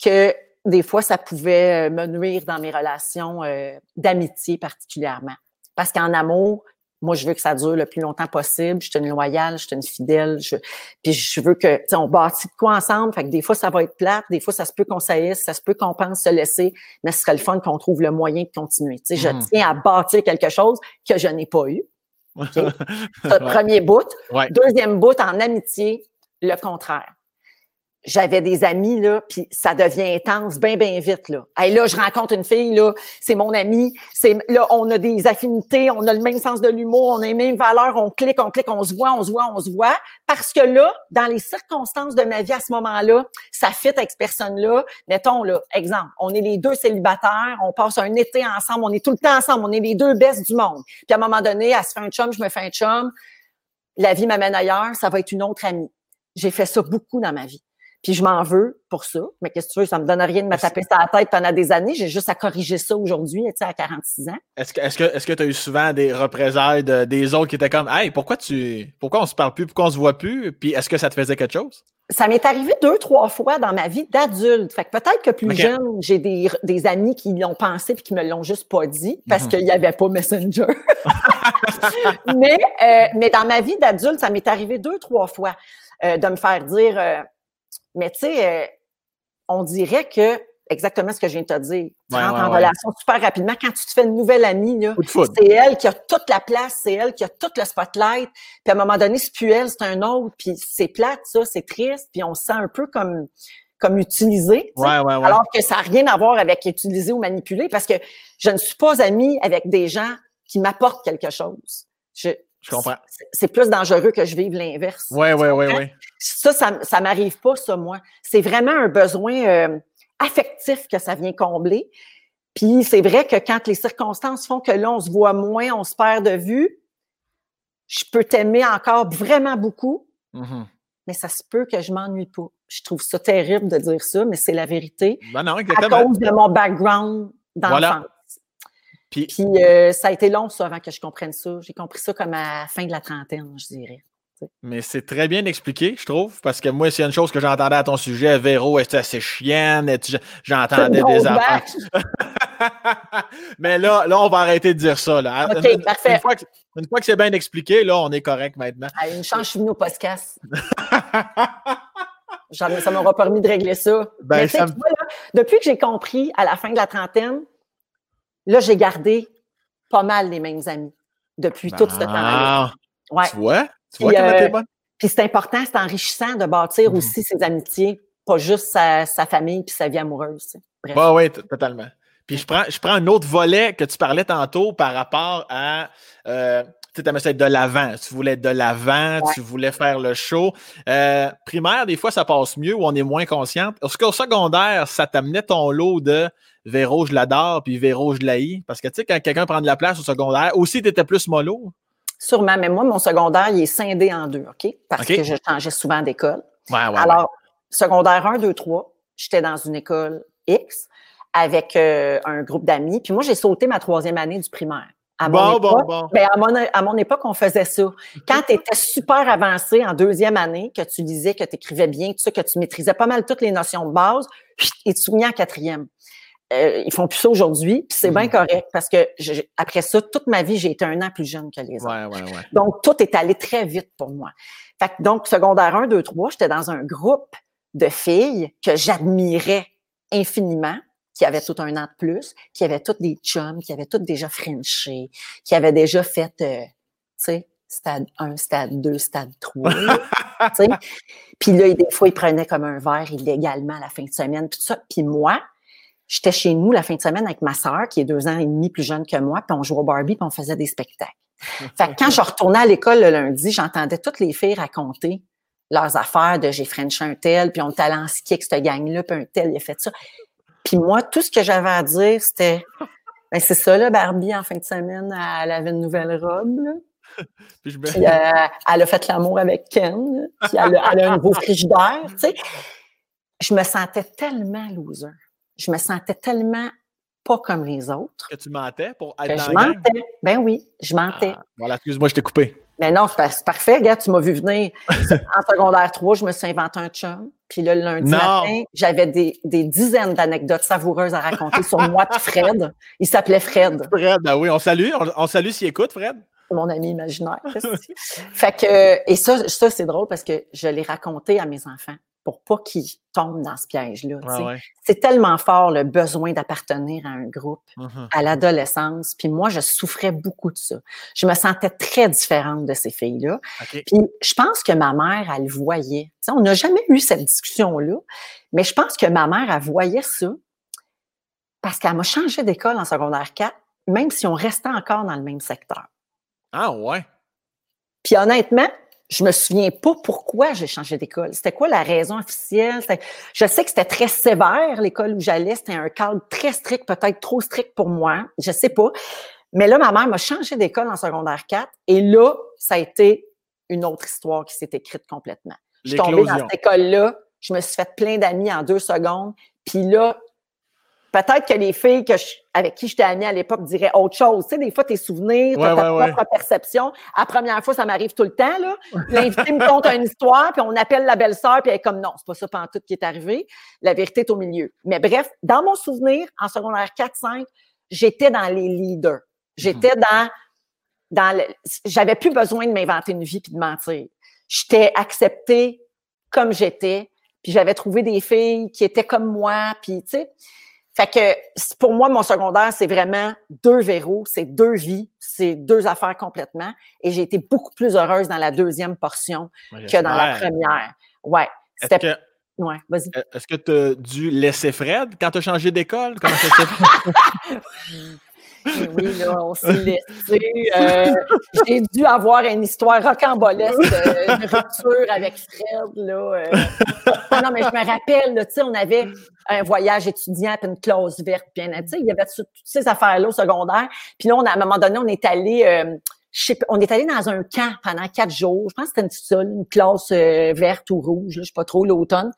que des fois, ça pouvait euh, me nuire dans mes relations euh, d'amitié particulièrement. Parce qu'en amour, moi, je veux que ça dure le plus longtemps possible. Je suis une loyale, je suis une fidèle. Je, puis je veux que, tu sais, on bâtit de quoi ensemble. Fait que des fois, ça va être plate. Des fois, ça se peut qu'on saillisse. Ça se peut qu'on pense se laisser. Mais ce serait le fun qu'on trouve le moyen de continuer. Tu sais, je Mhm. tiens à bâtir quelque chose que je n'ai pas eu. Ça, Ouais. <laughs> Premier bout. Ouais. Deuxième bout, en amitié, le contraire. J'avais des amis, là, puis ça devient intense bien, bien vite, là. Hey, là, je rencontre une fille, là, c'est mon amie, c'est, là, on a des affinités, on a le même sens de l'humour, on a les mêmes valeurs, on clique, on clique, on se voit, on se voit, on se voit. Parce que là, dans les circonstances de ma vie à ce moment-là, ça fit avec cette personne-là. Mettons, là, exemple, on est les deux célibataires, on passe un été ensemble, on est tout le temps ensemble, on est les deux bestes du monde. Puis à un moment donné, elle se fait un chum, je me fais un chum, la vie m'amène ailleurs, ça va être une autre amie. J'ai fait ça beaucoup dans ma vie. Puis je m'en veux pour ça. Mais qu'est-ce que tu veux, ça me donne rien de me taper ça à la tête pendant des années. J'ai juste à corriger ça aujourd'hui, tu sais, à 46 ans. Est-ce que est-ce que est-ce que tu as eu souvent des représailles de- des autres qui étaient comme Hey, pourquoi tu pourquoi on se parle plus, pourquoi on se voit plus? Puis est-ce que ça te faisait quelque chose? Ça m'est arrivé deux, trois fois dans ma vie d'adulte. Fait que peut-être que plus jeune, j'ai des, des amis qui l'ont pensé puis qui me l'ont juste pas dit parce Mhm. qu'il n'y avait pas Messenger. <laughs> mais, euh, mais dans ma vie d'adulte, ça m'est arrivé deux, trois fois euh, de me faire dire euh, Mais tu sais, euh, on dirait que exactement ce que je viens de te dire. Tu Ouais, rentres ouais, en ouais. relation super rapidement. Quand tu te fais une nouvelle amie, c'est elle qui a toute la place, c'est elle qui a tout le spotlight. Puis à un moment donné, c'est plus elle, c'est un autre. Puis c'est plate, ça, c'est triste. Puis on se sent un peu comme comme utilisé. tu sais. Ouais, ouais, ouais. Alors que ça n'a rien à voir avec utiliser ou manipuler parce que je ne suis pas amie avec des gens qui m'apportent quelque chose. Je, Je comprends. c'est- plus dangereux que je vive l'inverse. Ouais, ouais, ouais, comprends? ouais. Ça, ça, ça m'arrive pas, ça, moi. C'est vraiment un besoin euh, affectif que ça vient combler. Puis c'est vrai que quand les circonstances font que là, on se voit moins, on se perd de vue, je peux t'aimer encore vraiment beaucoup, Mhm. mais ça se peut que je m'ennuie pas. Je trouve ça terrible de dire ça, mais c'est la vérité. Ben non, À cause de mon background d'enfance. Voilà. Puis, Puis euh, ça a été long, ça, avant que je comprenne ça. J'ai compris ça comme à la fin de la trentaine, je dirais. mais c'est très bien expliqué, je trouve, parce que moi, s'il y a une chose que j'entendais à ton sujet, Véro, est-ce assez chienne? J'entendais <laughs> des ben, affaires. <laughs> mais là, là, on va arrêter de dire ça. Là. OK, une, parfait. Une fois, que, c'est bien expliqué, là, on est correct maintenant. Ah, une chance, je suis venue au podcast. <laughs> Ça m'aura permis de régler ça. Ben, Mais ça me- vois, là, depuis que j'ai compris à la fin de la trentaine, là, j'ai gardé pas mal les mêmes amis depuis tout ce temps-là. Ouais. Tu vois? Tu vois comment t'es bonne? Puis c'est important, c'est enrichissant de bâtir mmh aussi ses amitiés, pas juste sa, famille puis sa vie amoureuse. Bref. oui, totalement. Puis je prends, je prends un autre volet que tu parlais tantôt par rapport à euh, tu sais, être de l'avant. Tu voulais être de l'avant, tu voulais faire le show. Euh, primaire, des fois, ça passe mieux ou on est moins consciente. Est-ce qu'au secondaire, ça t'amenait ton lot de Véro, je l'adore, puis Véro, je l'haïs? Parce que, tu sais, quand quelqu'un prend de la place au secondaire, aussi, tu étais plus mollo? Sûrement, mais moi, mon secondaire, il est scindé en deux, OK? Parce que je changeais souvent d'école. Ouais, ouais, Alors, secondaire 1, 2, 3, j'étais dans une école X avec euh, un groupe d'amis. Puis moi, j'ai sauté ma troisième année du primaire. À mon, bon, époque, bon, bon. Ben, à, mon, époque, on faisait ça. Quand <laughs> tu étais super avancé en deuxième année, que tu lisais, que tu écrivais bien, que tu maîtrisais pas mal toutes les notions de base, et tu souviens en quatrième. Euh, ils font plus ça aujourd'hui, puis c'est bien hmm. correct parce que après ça, toute ma vie, j'ai été un an plus jeune que les autres. Ouais, ouais, ouais. Donc, tout est allé très vite pour moi. Fait que, donc, secondaire 1, 2, 3, j'étais dans un groupe de filles que j'admirais infiniment qui avaient tout un an de plus, qui avaient toutes des chums, qui avaient toutes déjà frenché, qui avaient déjà fait, euh, tu sais, stade 1, stade 2, stade 3. <laughs> puis là, des fois, ils prenaient comme un verre illégalement à la fin de semaine, puis tout ça. Puis moi, j'étais chez nous la fin de semaine avec ma sœur, qui est deux ans et demi plus jeune que moi, puis on jouait au Barbie, puis on faisait des spectacles. <laughs> fait que quand je retournais à l'école le lundi, j'entendais toutes les filles raconter leurs affaires de j'ai frenché un tel, puis on est allé en ski avec cette gang-là, puis un tel, il a fait ça. Puis moi, tout ce que j'avais à dire, c'était ben c'est ça, là, Barbie, en fin de semaine, elle avait une nouvelle robe. <laughs> puis, euh, elle a fait l'amour avec Ken. Puis elle a, un nouveau frigidaire. Tu sais. Je me sentais tellement loser. Je me sentais tellement pas comme les autres. Que tu mentais pour être Je mentais. Ben oui, je mentais. Ah, voilà, excuse-moi, je t'ai coupé. Mais non, c'est parfait. Regarde, tu m'as vu venir. en secondaire 3, je me suis inventé un chum. Puis le lundi matin, j'avais des, des, dizaines d'anecdotes savoureuses à raconter sur moi et Fred. Il s'appelait Fred. Fred, ben oui, on salue. On, salue s'il écoute, Fred. Mon ami imaginaire. fait que, et ça, ça c'est drôle parce que je l'ai raconté à mes enfants pour pas qu'ils tombent dans ce piège-là. C'est tellement fort le besoin d'appartenir à un groupe mmh à l'adolescence. Puis moi, je souffrais beaucoup de ça. Je me sentais très différente de ces filles-là. Puis je pense que ma mère, elle le voyait. on n'a jamais eu cette discussion-là, mais je pense que ma mère, elle voyait ça parce qu'elle m'a changé d'école en secondaire 4, même si on restait encore dans le même secteur. Ah ouais? Puis honnêtement, je me souviens pas pourquoi j'ai changé d'école. C'était quoi la raison officielle? Je sais que c'était très sévère, l'école où j'allais. C'était un cadre très strict, peut-être trop strict pour moi. Je sais pas. Mais là, ma mère m'a changé d'école en secondaire 4. Et là, ça a été une autre histoire qui s'est écrite complètement. Je suis tombée dans cette école-là. Je me suis fait plein d'amis en deux secondes. Puis là, peut-être que les filles que avec qui j'étais amie à l'époque diraient autre chose. Tu sais, des fois, tes souvenirs, ta propre perception. À la première fois, ça m'arrive tout le temps, là. <laughs> L'invité me conte une histoire, puis on appelle la belle-sœur, puis elle est comme non, c'est pas ça tout qui est arrivé. La vérité est au milieu. Mais bref, dans mon souvenir, en secondaire 4-5, j'étais dans les leaders. J'étais dans, dans le, j'avais plus besoin de m'inventer une vie puis de mentir. J'étais acceptée comme j'étais, puis j'avais trouvé des filles qui étaient comme moi, puis tu sais, fait que pour moi, mon secondaire, c'est vraiment deux verrous, c'est deux vies, c'est deux affaires complètement. Et j'ai été beaucoup plus heureuse dans la deuxième portion que dans la première. Ouais. Est-ce que, ouais, vas-y. Est-ce que tu as dû laisser Fred quand tu as changé d'école? Comment ça <laughs> fait? Oui, là, on s'est laissé. Euh, j'ai dû avoir une histoire rocambolesque de, rupture avec Fred. Là, euh. ah non, mais je me rappelle, tu sais, on avait un voyage étudiant puis une clause verte. Puis, il y avait toutes ces affaires-là au secondaire. Puis là, on, à un moment donné, on est allé... Euh, on est allé dans un camp pendant quatre jours. Je pense que c'était une, une classe euh, verte ou rouge, là, je sais pas trop, l'automne.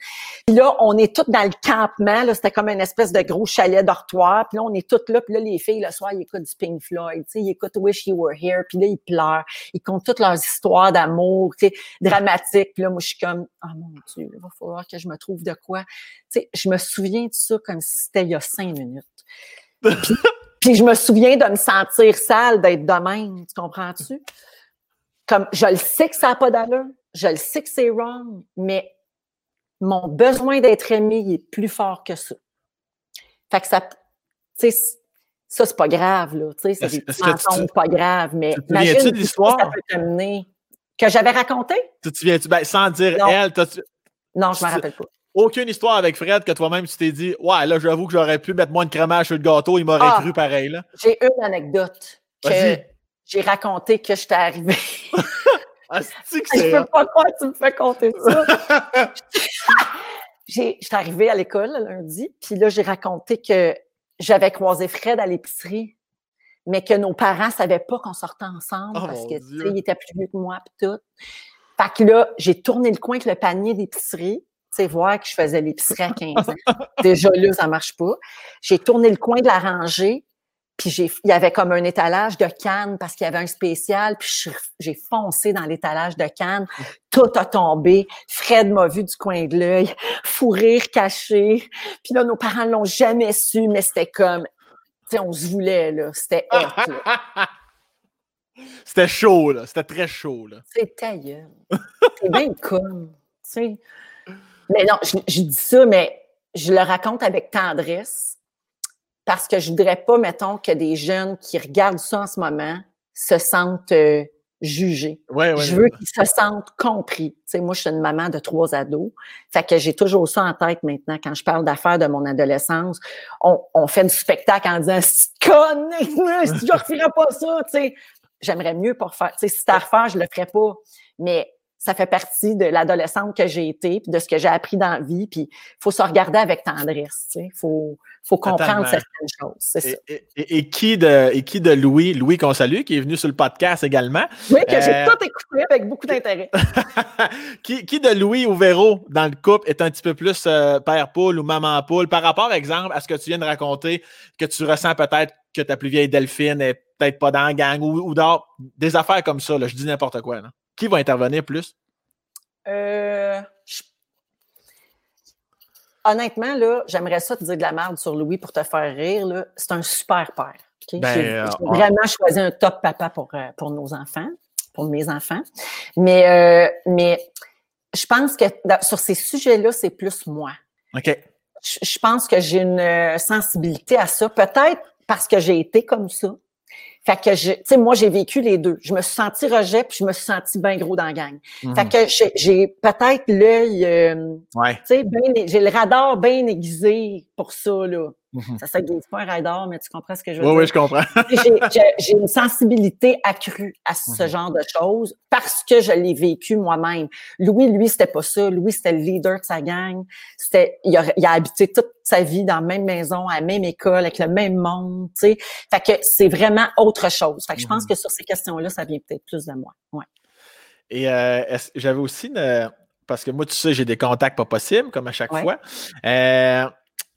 Puis là, on est toutes dans le campement. Là, c'était comme une espèce de gros chalet dortoir. Puis là, on est toutes là. Puis là, les filles, le soir, ils écoutent du Pink Floyd. Sais, ils écoutent Wish You Were Here. Puis là, ils pleurent. Ils comptent toutes leurs histoires d'amour, sais, dramatiques. Puis là, moi, je suis comme, oh mon Dieu, il va falloir que je me trouve de quoi. Sais, je me souviens de ça comme si c'était il y a cinq minutes. <laughs> je me souviens de me sentir sale, d'être de même. Tu comprends-tu? Comme, je le sais que ça n'a pas d'allure, je le sais que c'est wrong, mais mon besoin d'être aimé est plus fort que ça. Fait que ça, tu sais, ça, c'est pas grave, là. Tu sais, c'est des petits mensonges pas graves, mais souviens-tu de l'histoire? Que j'avais raconté? Tu te souviens-tu? Ben, sans dire elle, -tu... Non, je me rappelle pas. Aucune histoire avec Fred que toi-même tu t'es dit Ouais, là, j'avoue que j'aurais pu mettre moins de crémage sur le gâteau, il m'aurait ah! cru pareil. là. J'ai une anecdote que j'ai raconté que j'étais arrivée. ah, que je <laughs> peux pas croire que tu me fais compter ça. <laughs> j'étais arrivée à l'école lundi, puis là, j'ai raconté que j'avais croisé Fred à l'épicerie, mais que nos parents savaient pas qu'on sortait ensemble oh parce que, il était plus vieux que moi, puis tout. Fait que là, j'ai tourné le coin avec le panier d'épicerie, sais, voir que je faisais l'épicerie à 15 ans. Déjà là, ça marche pas. J'ai tourné le coin de la rangée, puis j'ai, il y avait comme un étalage de cannes parce qu'il y avait un spécial, puis j'ai foncé dans l'étalage de cannes. Tout a tombé. Fred m'a vu du coin de l'œil, fou rire caché. Puis là, nos parents l'ont jamais su, mais c'était comme, tu sais, on se voulait, là. C'était <laughs> C'était chaud, là. C'était très chaud, là. C'était C'est bien con, tu sais. Mais non, je, je dis ça, mais je le raconte avec tendresse parce que je voudrais pas, mettons, que des jeunes qui regardent ça en ce moment se sentent euh, jugés. je veux qu'ils se sentent compris. Tu sais, moi, je suis une maman de trois ados. Fait que j'ai toujours ça en tête maintenant. Quand je parle d'affaires de mon adolescence, on, on fait du spectacle en disant « Si conne, je referais pas ça, tu sais. » J'aimerais mieux pas faire. Tu sais, si c'était à refaire, je le ferais pas. Mais ça fait partie de l'adolescente que j'ai été, puis de ce que j'ai appris dans la vie. Puis il faut se regarder avec tendresse. Il faut, faut comprendre certaines choses. C'est ça. Et, qui de, et qui de Louis, Louis qu'on salue, qui est venu sur le podcast également? Oui, que j'ai euh, tout écouté avec beaucoup d'intérêt. <laughs> qui, qui, de Louis ou Véro dans le couple est un petit peu plus euh, père poule ou maman poule? Par rapport, exemple, à ce que tu viens de raconter, que tu ressens peut-être que ta plus vieille Delphine est peut-être pas dans la gang ou, ou dans des affaires comme ça. Là, je dis n'importe quoi. Là. Qui va intervenir plus? Euh, Honnêtement, là, j'aimerais ça te dire de la merde sur Louis pour te faire rire. C'est un super père. Ben, j'ai euh, vraiment choisi un top papa pour, euh, pour nos enfants, pour mes enfants. Mais, mais je pense que sur ces sujets-là, c'est plus moi. OK. je pense que j'ai une sensibilité à ça. Peut-être parce que j'ai été comme ça. Fait que je, tu sais, moi, j'ai vécu les deux. Je me suis senti rejet, puis je me suis senti bien gros dans la gang. Fait mhm. que j'ai peut-être l'œil, euh, ouais. tu sais, j'ai le radar bien aiguisé pour ça, là. Mhm. Ça s'aiguise pas un radar, mais tu comprends ce que je veux dire? Oui, oui, je comprends. <laughs> j'ai une sensibilité accrue à ce mhm. genre de choses parce que je l'ai vécu moi-même. Louis, lui, c'était pas ça. Louis, c'était le leader de sa gang. C'était, il a, il a habité toute sa vie dans la même maison, à la même école, avec le même monde, tu sais. Fait que c'est vraiment autre chose. Fait que je pense mhm. que sur ces questions-là, ça vient peut-être plus de moi. Ouais. Et euh, j'avais aussi une, parce que moi, tu sais, j'ai des contacts pas possibles, comme à chaque fois. Euh,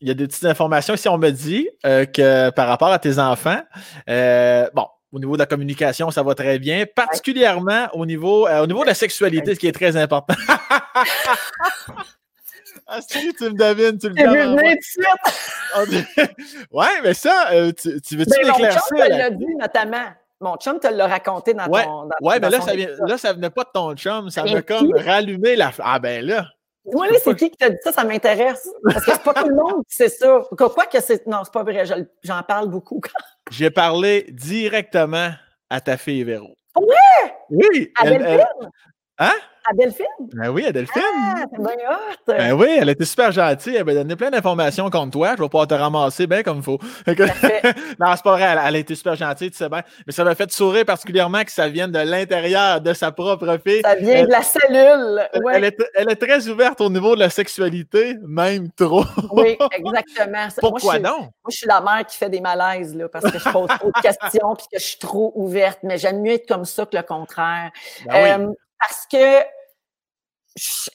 il y a des petites informations. Ici, on me dit euh, que par rapport à tes enfants, euh, bon, au niveau de la communication, ça va très bien, particulièrement au niveau, euh, au niveau de la sexualité, ce qui est très important. <laughs> ah, si, tu me devines, tu me devines. <laughs> ouais, mais ça, tu, tu veux-tu l'éclaircir? Mon chum te l'a dit, notamment. Mon chum te l'a raconté dans ton. Dans, ouais, mais là, ça vient, là, ça venait pas de ton chum, ça m'a comme rallumé la. Ah, ben là. Moi, là, c'est qui qui t'a dit ça? Ça m'intéresse. Parce que c'est pas tout le monde qui sait ça. Quoi que c'est. Non, c'est pas vrai. J'en parle beaucoup. J'ai parlé directement à ta fille Véro. Ouais! Oui! À elle, Hein? À Delphine? Ben oui, à Delphine. Ah, c'est. Ben oui, elle était super gentille. Elle m'a donné plein d'informations contre toi. Je vais pouvoir te ramasser bien comme il faut. <laughs> non, c'est pas vrai. Elle, a été super gentille, tu sais bien. Mais ça m'a fait sourire particulièrement que ça vienne de l'intérieur de sa propre fille. Ça vient de la cellule. Ouais. Elle, est, elle, est, très ouverte au niveau de la sexualité, même trop. oui, <laughs> exactement. Pourquoi non? Moi, je suis la mère qui fait des malaises là, parce que je pose trop de questions et que je suis trop ouverte. Mais j'aime mieux être comme ça que le contraire. Ben oui. Euh, parce que,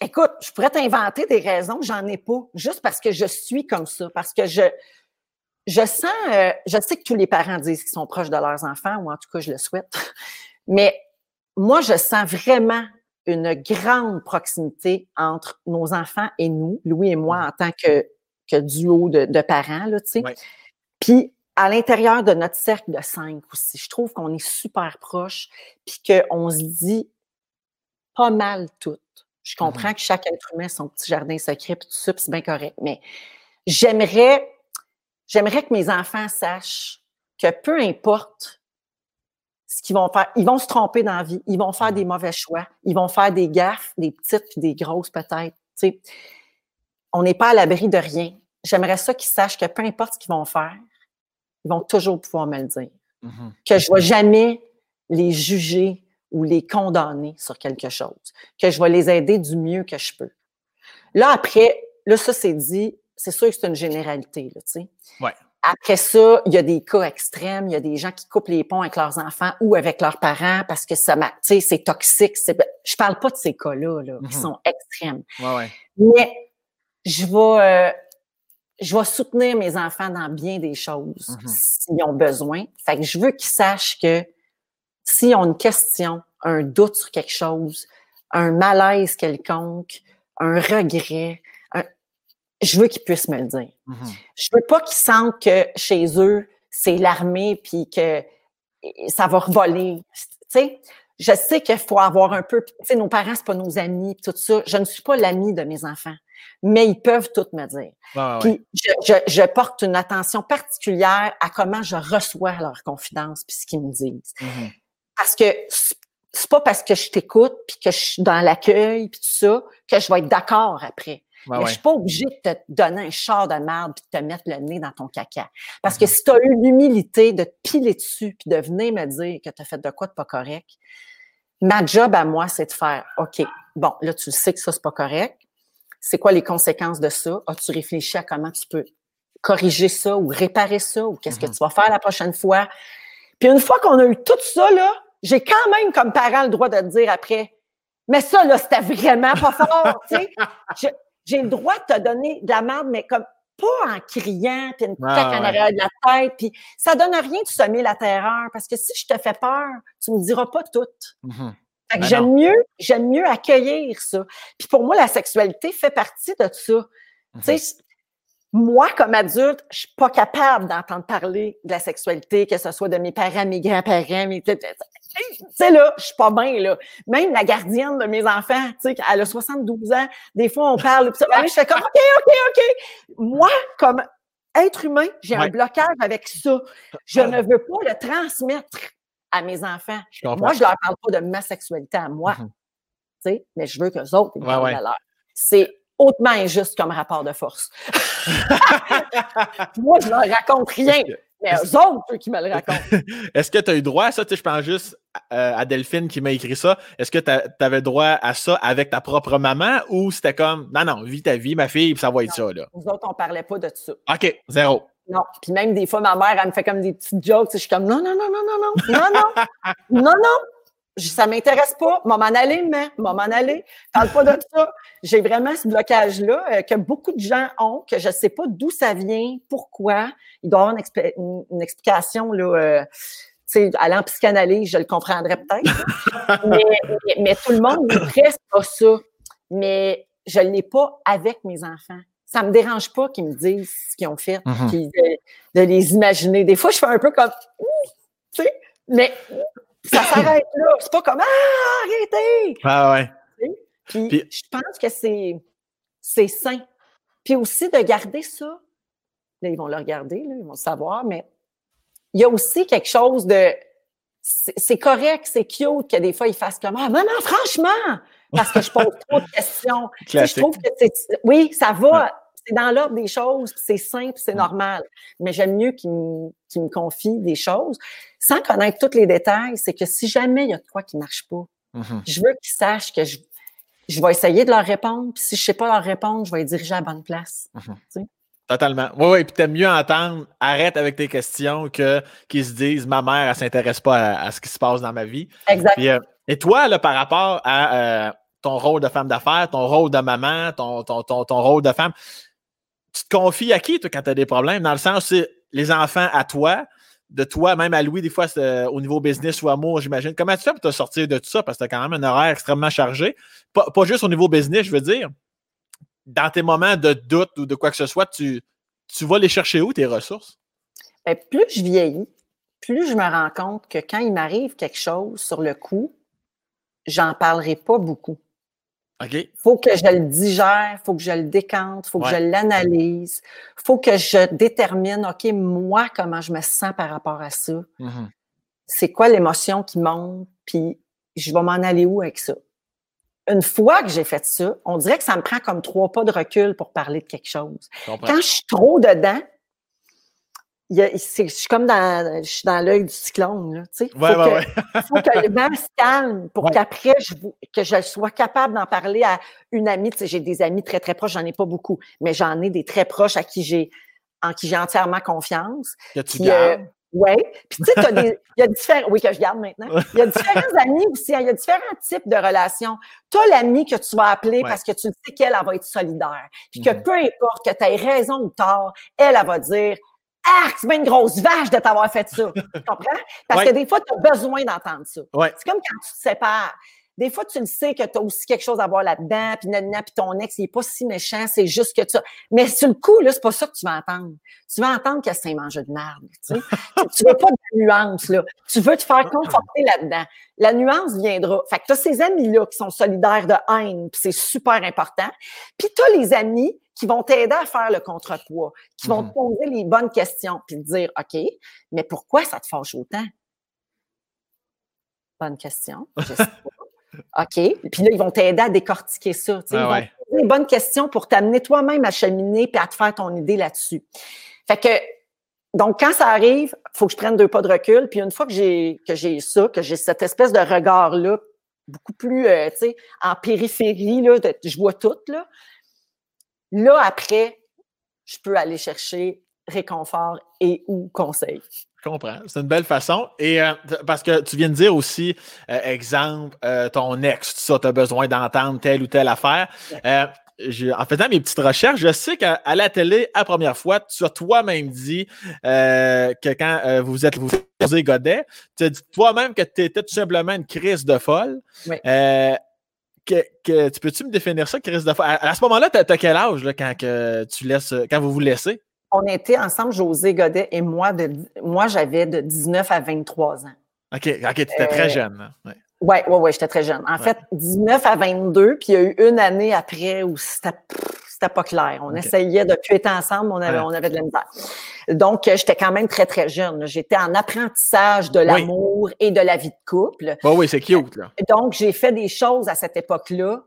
écoute, je pourrais t'inventer des raisons, j'en ai pas, juste parce que je suis comme ça, parce que je, je sens, euh, je sais que tous les parents disent qu'ils sont proches de leurs enfants, ou en tout cas, je le souhaite, <laughs> mais moi, je sens vraiment une grande proximité entre nos enfants et nous, Louis et moi, en tant que, que duo de, de parents, là, tu sais. Puis, à l'intérieur de notre cercle de cinq aussi, je trouve qu'on est super proches, puis qu'on se dit pas mal toutes. Je mmh comprends que chaque être humain a son petit jardin secret, puis tout ça, c'est bien correct. Mais j'aimerais, j'aimerais que mes enfants sachent que peu importe ce qu'ils vont faire, ils vont se tromper dans la vie, ils vont faire Mmh. des mauvais choix, ils vont faire des gaffes, des petites puis des grosses peut-être. On n'est pas à l'abri de rien. J'aimerais ça qu'ils sachent que peu importe ce qu'ils vont faire, ils vont toujours pouvoir me le dire. Mhm. Que je ne vais jamais les juger ou les condamner sur quelque chose. Que je vais les aider du mieux que je peux. Là, après, là, ça, c'est dit, c'est sûr que c'est une généralité, là, tu sais. Ouais. Après ça, il y a des cas extrêmes. Il y a des gens qui coupent les ponts avec leurs enfants ou avec leurs parents parce que ça, m'a- tu sais, c'est toxique. Je parle pas de ces cas-là, là, qui Mhm. sont extrêmes. Ouais, ouais. Mais je vais, euh, je vais soutenir mes enfants dans bien des choses Mhm. s'ils ont besoin. Fait que je veux qu'ils sachent que s'ils ont une question, un doute sur quelque chose, un malaise quelconque, un regret, un- je veux qu'ils puissent me le dire. Mhm. Je veux pas qu'ils sentent que chez eux, c'est l'armée puis que ça va revoler. Tu sais, je sais qu'il faut avoir un peu, tu sais, nos parents, c'est pas nos amis, tout ça. Je ne suis pas l'ami de mes enfants, mais ils peuvent tout me dire. Ouais. Je, je- je porte une attention particulière à comment je reçois leurs confidences puis ce qu'ils me disent. Mhm. Parce que c'est pas parce que je t'écoute puis que je suis dans l'accueil puis tout ça que je vais être d'accord après. Ouais, Mais je suis pas obligée de te donner un char de merde puis de te mettre le nez dans ton caca. Parce Mhm. que si tu as eu l'humilité de te piler dessus puis de venir me dire que tu as fait de quoi de pas correct, ma job à moi, c'est de faire OK, bon, là, tu sais que ça, c'est pas correct. C'est quoi les conséquences de ça? As-tu réfléchi à comment tu peux corriger ça ou réparer ça ou qu'est-ce que Mhm. tu vas faire la prochaine fois? Puis une fois qu'on a eu tout ça, là, j'ai quand même comme parent le droit de te dire après, mais ça, là, c'était vraiment pas fort, tu sais. <laughs> J'ai le droit de te donner de la merde, mais comme pas en criant, puis une Ah, claque en ouais. arrière de la tête, puis ça donne rien de semer la terreur, parce que si je te fais peur, tu me diras pas tout. Mhm. Fait que Ben j'aime mieux, j'aime mieux accueillir ça. Puis pour moi, la sexualité fait partie de ça. Tu sais, moi, comme adulte, je suis pas capable d'entendre parler de la sexualité, que ce soit de mes parents, mes grands-parents, mes... Tu sais, là, je suis pas bien, là. Même la gardienne de mes enfants, tu sais, elle a 72 ans, des fois, on parle, puis ça, je fais comme, OK, OK, OK. Moi, comme être humain, j'ai Ouais. un blocage avec ça. Je ne veux pas le transmettre à mes enfants. Je. Moi, je leur parle pas de ma sexualité à moi, Mhm. tu sais, mais je veux qu'eux autres, ils Ouais, parlent ouais. C'est hautement injuste comme rapport de force. Moi, je leur raconte rien, mais eux autres, eux qui me le racontent. Est-ce que tu as eu droit à ça? Je pense juste euh, à Delphine qui m'a écrit ça. Est-ce que tu avais droit à ça avec ta propre maman ou c'était comme non, non, vis ta vie, ma fille, puis ça va être ça, là? Nous autres, on parlait pas de ça. OK, zéro. Non. Puis même des fois, ma mère, elle me fait comme des petites jokes. Je suis comme non, non, non, non, non, non, non, non, non, non. Ça m'intéresse pas. M'en m'en aller, mais m'en m'en aller. Parle pas de <laughs> ça. J'ai vraiment ce blocage-là euh, que beaucoup de gens ont, que je sais pas d'où ça vient, pourquoi. Il doit y avoir une, expli- une- une explication, là. euh, tu sais, aller en psychanalyse, je le comprendrais peut-être. <laughs> mais, mais, mais tout le monde ne presque pas ça. Mais je ne l'ai pas avec mes enfants. Ça me dérange pas qu'ils me disent ce qu'ils ont fait, Mhm. de, de les imaginer. Des fois, je fais un peu comme, Ouh tu sais, mais ça s'arrête là. C'est pas comme, ah, arrêtez! Ah ouais. Puis, Puis- je pense que c'est, c'est sain. Puis aussi de garder ça. Là, ils vont le regarder, là, ils vont le savoir, mais il y a aussi quelque chose de. C'est c'est correct, c'est cute que des fois ils fassent comme Ah, maman, franchement! Parce que je pose trop de questions. Tu sais, je trouve que c'est. Oui, ça va. C'est dans l'ordre des choses, c'est simple, c'est Mm. normal. Mais j'aime mieux qu'ils me, confient des choses sans connaître tous les détails. C'est que si jamais il y a de quoi qui marche pas, Mhm. je veux qu'ils sachent que je, je vais essayer de leur répondre. Puis si je sais pas leur répondre, je vais les diriger à la bonne place. Totalement. Oui, oui, puis t'aimes mieux entendre arrête avec tes questions que qu'ils se disent ma mère, elle s'intéresse pas à, à ce qui se passe dans ma vie. Exact. Puis, euh, et toi, là, par rapport à euh, ton rôle de femme d'affaires, ton rôle de maman, ton, ton, ton, ton rôle de femme, tu te confies à qui, toi, quand tu as des problèmes? Dans le sens, c'est les enfants à toi, de toi, même à Louis, des fois, euh, au niveau business ou amour, j'imagine. Comment tu fais pour te sortir de tout ça? Parce que tu as quand même un horaire extrêmement chargé. Pas, pas juste au niveau business, je veux dire. Dans tes moments de doute ou de quoi que ce soit, tu, tu vas les chercher où, tes ressources? Ben, plus je vieillis, plus je me rends compte que quand il m'arrive quelque chose sur le coup, j'en parlerai pas beaucoup. OK. faut que je le digère, faut que je le décante, faut que Ouais. je l'analyse, faut que je détermine, OK, moi, comment je me sens par rapport à ça. Mhm. C'est quoi l'émotion qui monte, puis je vais m'en aller où avec ça? Une fois que j'ai fait ça, on dirait que ça me prend comme trois pas de recul pour parler de quelque chose. Quand je suis trop dedans, il y a- c'est- je suis comme dans, je suis dans l'œil du cyclone, là, tu sais. Faut Ouais, ouais, que- ouais. <laughs> faut que le vent se calme pour qu'après, je, que je sois capable d'en parler à une amie. Tu sais, j'ai des amis très, très proches, j'en ai pas beaucoup, mais j'en ai des très proches à qui j'ai, en qui j'ai entièrement confiance. Que tu euh, ouais. Puis, tu sais, des- il y a différents, oui, que je garde maintenant. Il y a différents amis aussi, hein, il y a différents types de relations. Tu as l'ami que tu vas appeler Ouais. parce que tu sais qu'elle, elle va être solidaire. Puis que Mhm. peu importe que tu aies raison ou tort, elle, elle va dire, ah, c'est bien une grosse vache de t'avoir fait ça. <laughs> Tu comprends? Parce Ouais. que des fois, tu as besoin d'entendre ça. Ouais. C'est comme quand tu te sépares. Des fois, tu le sais que tu as aussi quelque chose à voir là-dedans, puis nanana, puis ton ex, il n'est pas si méchant, c'est juste que tu... Mais sur le coup, là, c'est pas ça que tu vas entendre. Tu vas entendre que c'est un manger de merde, tu sais. <laughs> tu, veux pas de nuance, là. Tu veux te faire conforter là-dedans. La nuance viendra. Fait que tu as ces amis-là qui sont solidaires de haine, puis c'est super important. Puis tu as les amis qui vont t'aider à faire le contrepoids, qui vont te poser les bonnes questions, puis te dire, OK, mais pourquoi ça te fâche autant? Bonne question. Je sais <laughs> pas. OK. Puis là, ils vont t'aider à décortiquer ça. tu sais. Ah ils vont ouais. te poser les bonnes questions pour t'amener toi-même à cheminer puis à te faire ton idée là-dessus. Fait que, donc, quand ça arrive, faut que je prenne deux pas de recul. Puis une fois que j'ai que j'ai ça, que j'ai cette espèce de regard-là, beaucoup plus, euh, tu sais, en périphérie, là, de- je vois tout, là. Là, après, je peux aller chercher réconfort et ou conseil. Je comprends. C'est une belle façon. Et euh, parce que tu viens de dire aussi, euh, exemple, euh, ton ex, tout ça, tu as besoin d'entendre telle ou telle affaire. Je- en faisant mes petites recherches, je sais qu'à la télé, à la première fois, tu as toi-même dit que quand vous êtes vous Godet, tu as dit toi-même que tu étais tout simplement une crise de folle. Oui. Euh, que, que- tu peux-tu me définir ça, folle? À, à ce moment-là, tu as, quel âge là, quand, que tu laisses, quand vous vous laissez? On était ensemble, José Godet et moi, de, moi j'avais de 19 à 23 ans. OK, ok, tu étais Euh, très jeune. là. Ouais. Oui, oui, oui, j'étais très jeune. En Ouais. fait, 19 à 22, puis il y a eu une année après où c'était c'était pas clair. On essayait de plus être ensemble, on avait, on avait de la misère. Donc, euh, j'étais quand même très, très jeune. J'étais en apprentissage de l'amour et de la vie de couple. Oui, oui, c'est cute. Là. Donc, j'ai fait des choses à cette époque-là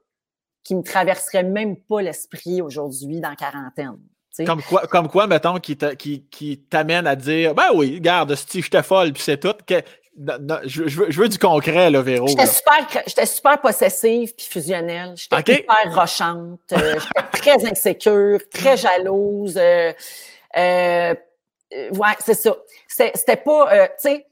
qui me traverseraient même pas l'esprit aujourd'hui dans la quarantaine. Comme quoi, comme quoi, mettons, qui qui, qui t'amène à dire Ben oui, regarde, si j'étais folle, puis c'est tout. Que, non, non, je, je veux, je veux du concret, là, Véro. J'étais super, j'étais super possessive puis fusionnelle. J'étais OK. hyper rochante. euh, j'étais très insécure, très jalouse. euh, euh, ouais, c'est ça. C'était pas, euh, tu sais,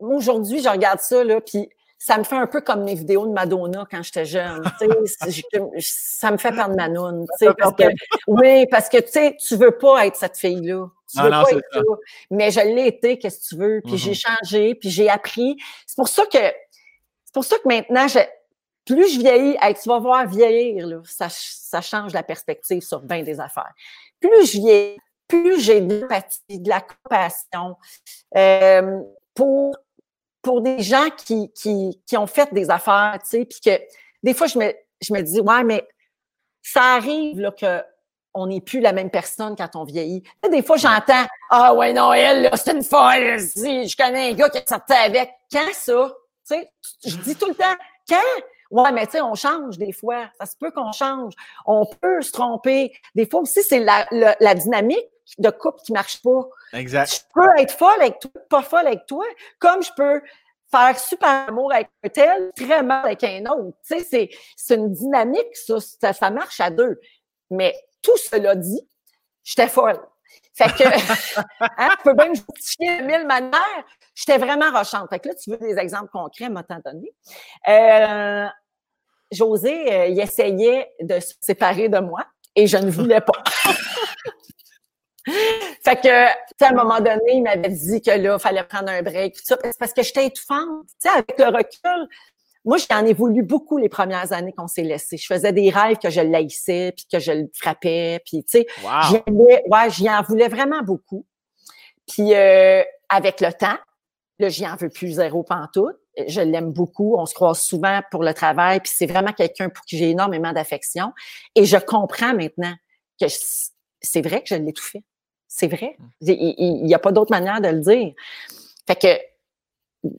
moi, aujourd'hui, je regarde ça, là, puis ça me fait un peu comme mes vidéos de Madonna quand j'étais jeune. <laughs> je- ça me fait perdre ma noune. parce que, oui, parce que tu veux pas être cette fille-là. Tu Non, veux non, pas être ça. Mais je l'ai été, qu'est-ce que tu veux? Puis j'ai changé, puis j'ai appris. C'est pour ça que c'est pour ça que maintenant, je, plus je vieillis, hey, tu vas voir vieillir, là, ça, ça change la perspective sur bien des affaires. Plus je vieillis, plus j'ai de l'empathie, de la compassion euh, pour, pour des gens qui, qui, qui ont fait des affaires, tu sais, puis que des fois, je me, je me dis, ouais, mais ça arrive là, que on n'est plus la même personne quand on vieillit. Des fois, j'entends Ah ouais, non, elle, là, c'est une folle. Je connais un gars qui sortait avec. Quand ça? Tu sais, je dis tout le temps, quand? Ouais, mais tu sais, on change des fois. Ça se peut qu'on change. On peut se tromper. Des fois aussi, c'est la, la, la dynamique de couple qui marche pas. Exact. Je peux être folle avec toi, pas folle avec toi, comme je peux faire super amour avec un tel, très mal avec un autre. Tu sais, c'est, c'est une dynamique, ça, ça. ça marche à deux. Mais tout cela dit, j'étais folle. Fait que, <laughs> hein, je peux même justifier de mille manières. J'étais vraiment rochante. Fait que là, tu veux des exemples concrets, m'a donné. Euh, José, euh, il essayait de se séparer de moi et je ne voulais pas. <laughs> fait que, tu sais, à un moment donné, il m'avait dit que là, il fallait prendre un break. Tout ça, parce que j'étais étouffante. Tu sais, avec le recul, moi, j'en ai voulu beaucoup les premières années qu'on s'est laissé. Je faisais des rêves que je l'haïssais, puis que je le frappais, puis tu sais, Wow. j'aimais- ouais, j'y en voulais vraiment beaucoup. Puis euh, avec le temps, Là, j'y en veux plus zéro pantoute. Je l'aime beaucoup. On se croise souvent pour le travail. Puis c'est vraiment quelqu'un pour qui j'ai énormément d'affection. Et je comprends maintenant que c'est vrai que je l'ai tout fait. C'est vrai. Mmh. Il n'y a pas d'autre manière de le dire. Fait que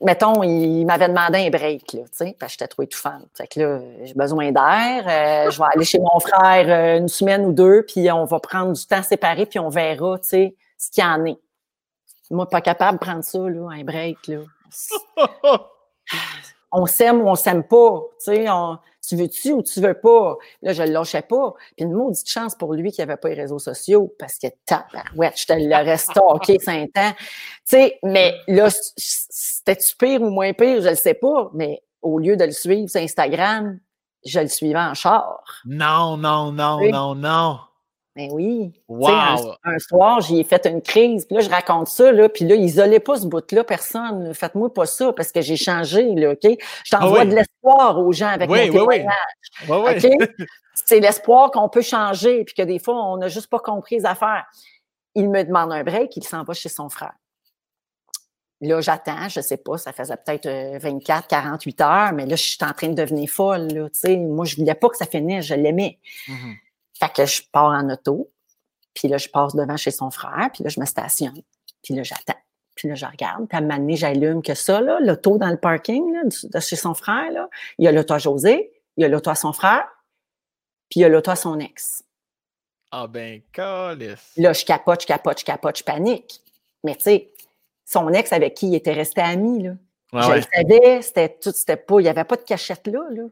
mettons, il m'avait demandé un break, là, tu sais, parce que j'étais trop étouffante. Fait que là, j'ai besoin d'air. Euh, <laughs> je vais aller chez mon frère euh, une semaine ou deux, puis on va prendre du temps séparé, puis on verra, tu sais, ce qu'il y en est. Moi, pas capable de prendre ça, là, un break, là. <laughs> on s'aime ou on s'aime pas, tu sais, tu veux-tu ou tu veux pas? Là, je le lâchais pas. Puis une maudite chance pour lui qu'il avait pas les réseaux sociaux parce que ouais, je te l'aurais stocké <laughs> cinq ans. Tu sais, mais là, c'était-tu pire ou moins pire? Je le sais pas. Mais au lieu de le suivre sur Instagram, je le suivais en char. Non, non, non, non, non. Ben oui. Un, soir, j'y ai fait une crise, puis là, je raconte ça, là, puis là, isolez pas ce bout-là, personne. Faites-moi pas ça parce que j'ai changé, là, OK? Je t'envoie ah de l'espoir aux gens avec oui, mon témoignage. Oui, C'est l'espoir qu'on peut changer, puis que des fois, on n'a juste pas compris les affaires. Il me demande un break, il s'en va chez son frère. Là, j'attends, je sais pas, ça faisait peut-être 24, euh, 48 heures, mais là, je suis en train de devenir folle, là, tu sais. Moi, je voulais pas que ça finisse, je l'aimais. Mm-hmm. Fait que je pars en auto, puis là, je passe devant chez son frère, puis là, je me stationne, puis là, j'attends. Puis là, je regarde, puis à un moment donné, j'allume que ça, là, l'auto dans le parking là, de chez son frère, là, il y a l'auto à José, il y a l'auto à son frère, puis il y a l'auto à son ex. Ah ben, calice. Là, je capote, je capote, je capote, je panique. Mais tu sais, son ex avec qui il était resté ami, là. je le savais, c'était tout, c'était pas, il n'y avait pas de cachette là, là.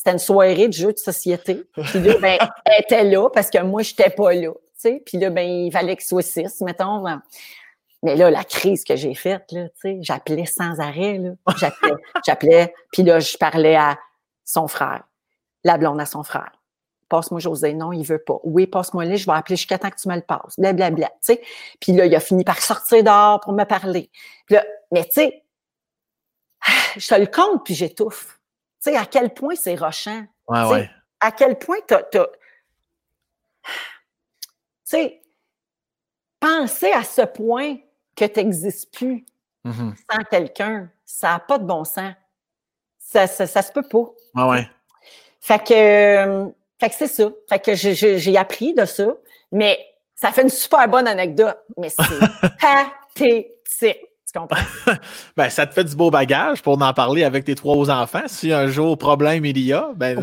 C'était une soirée de jeux de société. Puis là, ben, <laughs> elle était là parce que moi, je n'étais pas là. Tu sais? Puis là, ben, il fallait que soit six, mettons. Mais là, la crise que j'ai faite, là, j'appelais sans arrêt. Là. J'appelais, <laughs> j'appelais. Puis là, je parlais à son frère, la blonde à son frère. Passe-moi José. Non, il veut pas. Oui, passe-moi là, je vais appeler jusqu'à temps que tu me le passes. Blablabla. Sais. Puis là, il a fini par sortir dehors pour me parler. Puis là, mais tu sais, <sighs> je te le compte, puis j'étouffe. Tu sais, à quel point c'est rochant. Ouais, ouais. À quel point tu as. Tu sais, penser à ce point que tu n'existes plus mm-hmm. sans quelqu'un, ça n'a pas de bon sens. Ça, ça, se peut pas. Ouais, ouais. Fait que, fait que c'est ça. Fait que j'ai appris de ça, mais ça fait une super bonne anecdote, mais c'est <laughs> pathétique. <laughs> ben, ça te fait du beau bagage pour en parler avec tes trois enfants. Si un jour problème il y a, ben,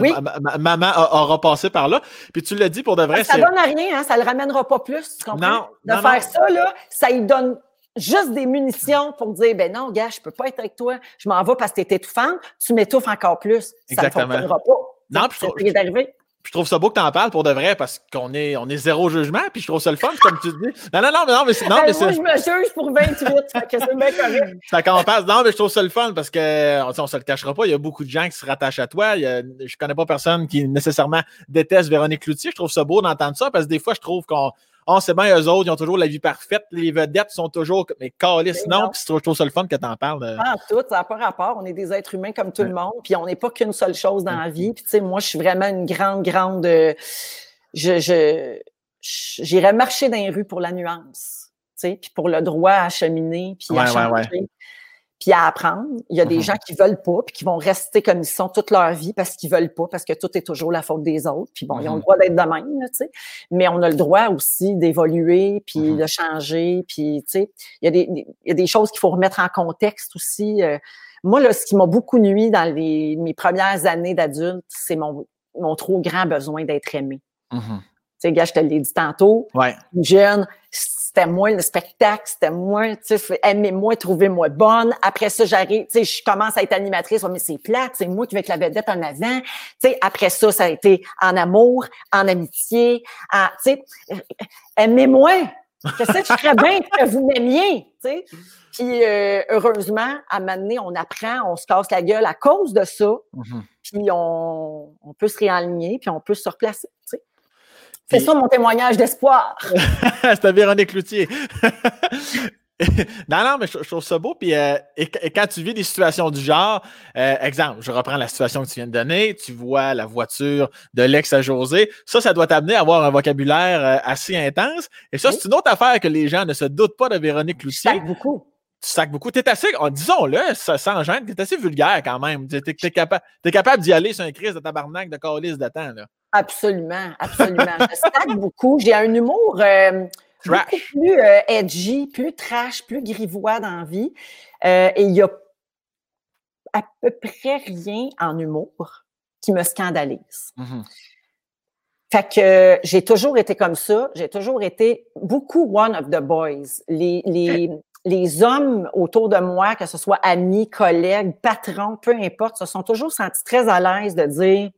maman aura passé par là. Puis tu l'as dit pour de vrai. Ça donne à rien, hein? ça le ramènera pas plus. Tu comprends? Non, de faire ça, là, ça lui donne juste des munitions pour dire ben non, gars, je peux pas être avec toi, je m'en vais parce que tu es étouffante, tu m'étouffes encore plus. Exactement. Ça ne fonctionnera pas. Non, puis je, trouve ça beau que tu en parles pour de vrai parce qu'on est, on est zéro jugement, puis je trouve ça le fun, comme tu dis. Non, non, non, mais non, mais c'est. Non, mais moi, je me juge pour 28, fait que c'est bien correct. <laughs> Ça qu'on passe. Non, mais je trouve ça le fun parce que, on, on se le cachera pas, il y a beaucoup de gens qui se rattachent à toi. Il y a, je connais pas personne qui nécessairement déteste Véronique Cloutier. Je trouve ça beau d'entendre ça parce que des fois, je trouve qu'on oh, c'est bien, eux autres, ils ont toujours la vie parfaite. Les vedettes sont toujours. Mais calice, non, puis c'est toujours ça le fun que tu en parles. Ah, tout, ça n'a pas rapport. On est des êtres humains comme tout le monde, puis on n'est pas qu'une seule chose dans la vie. Puis, tu sais, moi, je suis vraiment une grande, grande. Euh, je, je, j'irais marcher dans les rues pour la nuance, tu sais, puis pour le droit à cheminer, puis à changer puis à apprendre. Il y a des mm-hmm. gens qui veulent pas, puis qui vont rester comme ils sont toute leur vie parce qu'ils veulent pas, parce que tout est toujours la faute des autres. Puis bon, ils ont le mm-hmm. droit d'être de même, tu sais. Mais on a le droit aussi d'évoluer, puis mm-hmm. de changer, puis tu sais, il y, a des, il y a des choses qu'il faut remettre en contexte aussi. Euh. moi, là, ce qui m'a beaucoup nuit dans les, mes premières années d'adulte, c'est mon, mon trop grand besoin d'être aimé. Tu sais, gars, je te l'ai dit tantôt. Ouais. Jeune, c'était moi le spectacle, c'était moi, tu sais, aimez-moi, trouvez-moi bonne. Après ça, j'arrive, tu sais, je commence à être animatrice, mais c'est plate, c'est moi qui vais être la vedette en avant. Tu sais, après ça, ça a été en amour, en amitié, en, tu sais, aimez-moi. Je sais que je ferais bien que vous m'aimiez, tu sais. Puis euh, heureusement, à un moment donné, on apprend, on se casse la gueule à cause de ça. Mm-hmm. Puis on, on, peut se réaligner, puis on peut se replacer. Tu sais. C'est ça mon témoignage d'espoir. <laughs> C'était Véronique Cloutier. <laughs> non, non, mais je, trouve ça beau. Puis, euh, et, quand tu vis des situations du genre, euh, exemple, je reprends la situation que tu viens de donner, tu vois la voiture de l'ex à José, ça, ça doit t'amener à avoir un vocabulaire euh, assez intense. Et ça, c'est une autre affaire que les gens ne se doutent pas de Véronique Cloutier. beaucoup. tu sacs beaucoup. T'es assez, disons-le, sans gêne, t'es assez vulgaire quand même. T'es es, capable, es capable d'y aller sur un crise de tabarnak de calice de temps, là. Absolument, absolument. je sac beaucoup. J'ai un humour euh, beaucoup plus euh, edgy, plus trash, plus grivois dans la vie. Euh, et il y a à peu près rien en humour qui me scandalise. Mm-hmm. Fait que j'ai toujours été comme ça. J'ai toujours été beaucoup one of the boys. Les, les, les hommes autour de moi, que ce soit amis, collègues, patrons, peu importe, se sont toujours sentis très à l'aise de dire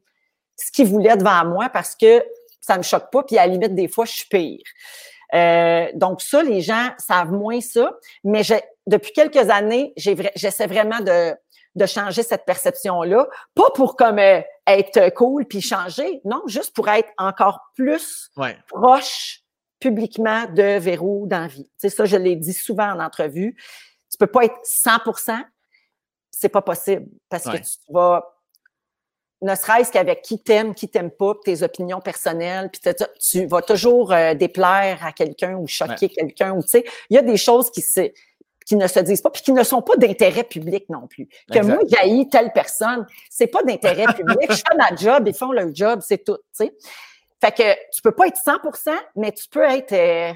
ce qu'ils voulaient devant moi parce que ça me choque pas, puis à la limite, des fois, je suis pire. Euh, donc ça, les gens savent moins ça, mais depuis quelques années, j'essaie vraiment de, de changer cette perception-là, pas pour comme euh, être cool puis changer, non, juste pour être encore plus proche publiquement de Véro dans vie. Tu sais, ça, je l'ai dit souvent en entrevue. Tu peux pas être 100 c'est pas possible parce que tu vas ne serait-ce qu'avec qui t'aime, qui t'aime pas, tes opinions personnelles, puis tu vas toujours euh, déplaire à quelqu'un ou choquer quelqu'un ou tu sais, il y a des choses qui se qui ne se disent pas, puis qui ne sont pas d'intérêt public non plus. Que moi, j'haïs telle personne, c'est pas d'intérêt <laughs> public. je fais ma job, ils font leur job, c'est tout, tu sais. Fait que tu peux pas être 100% mais tu peux être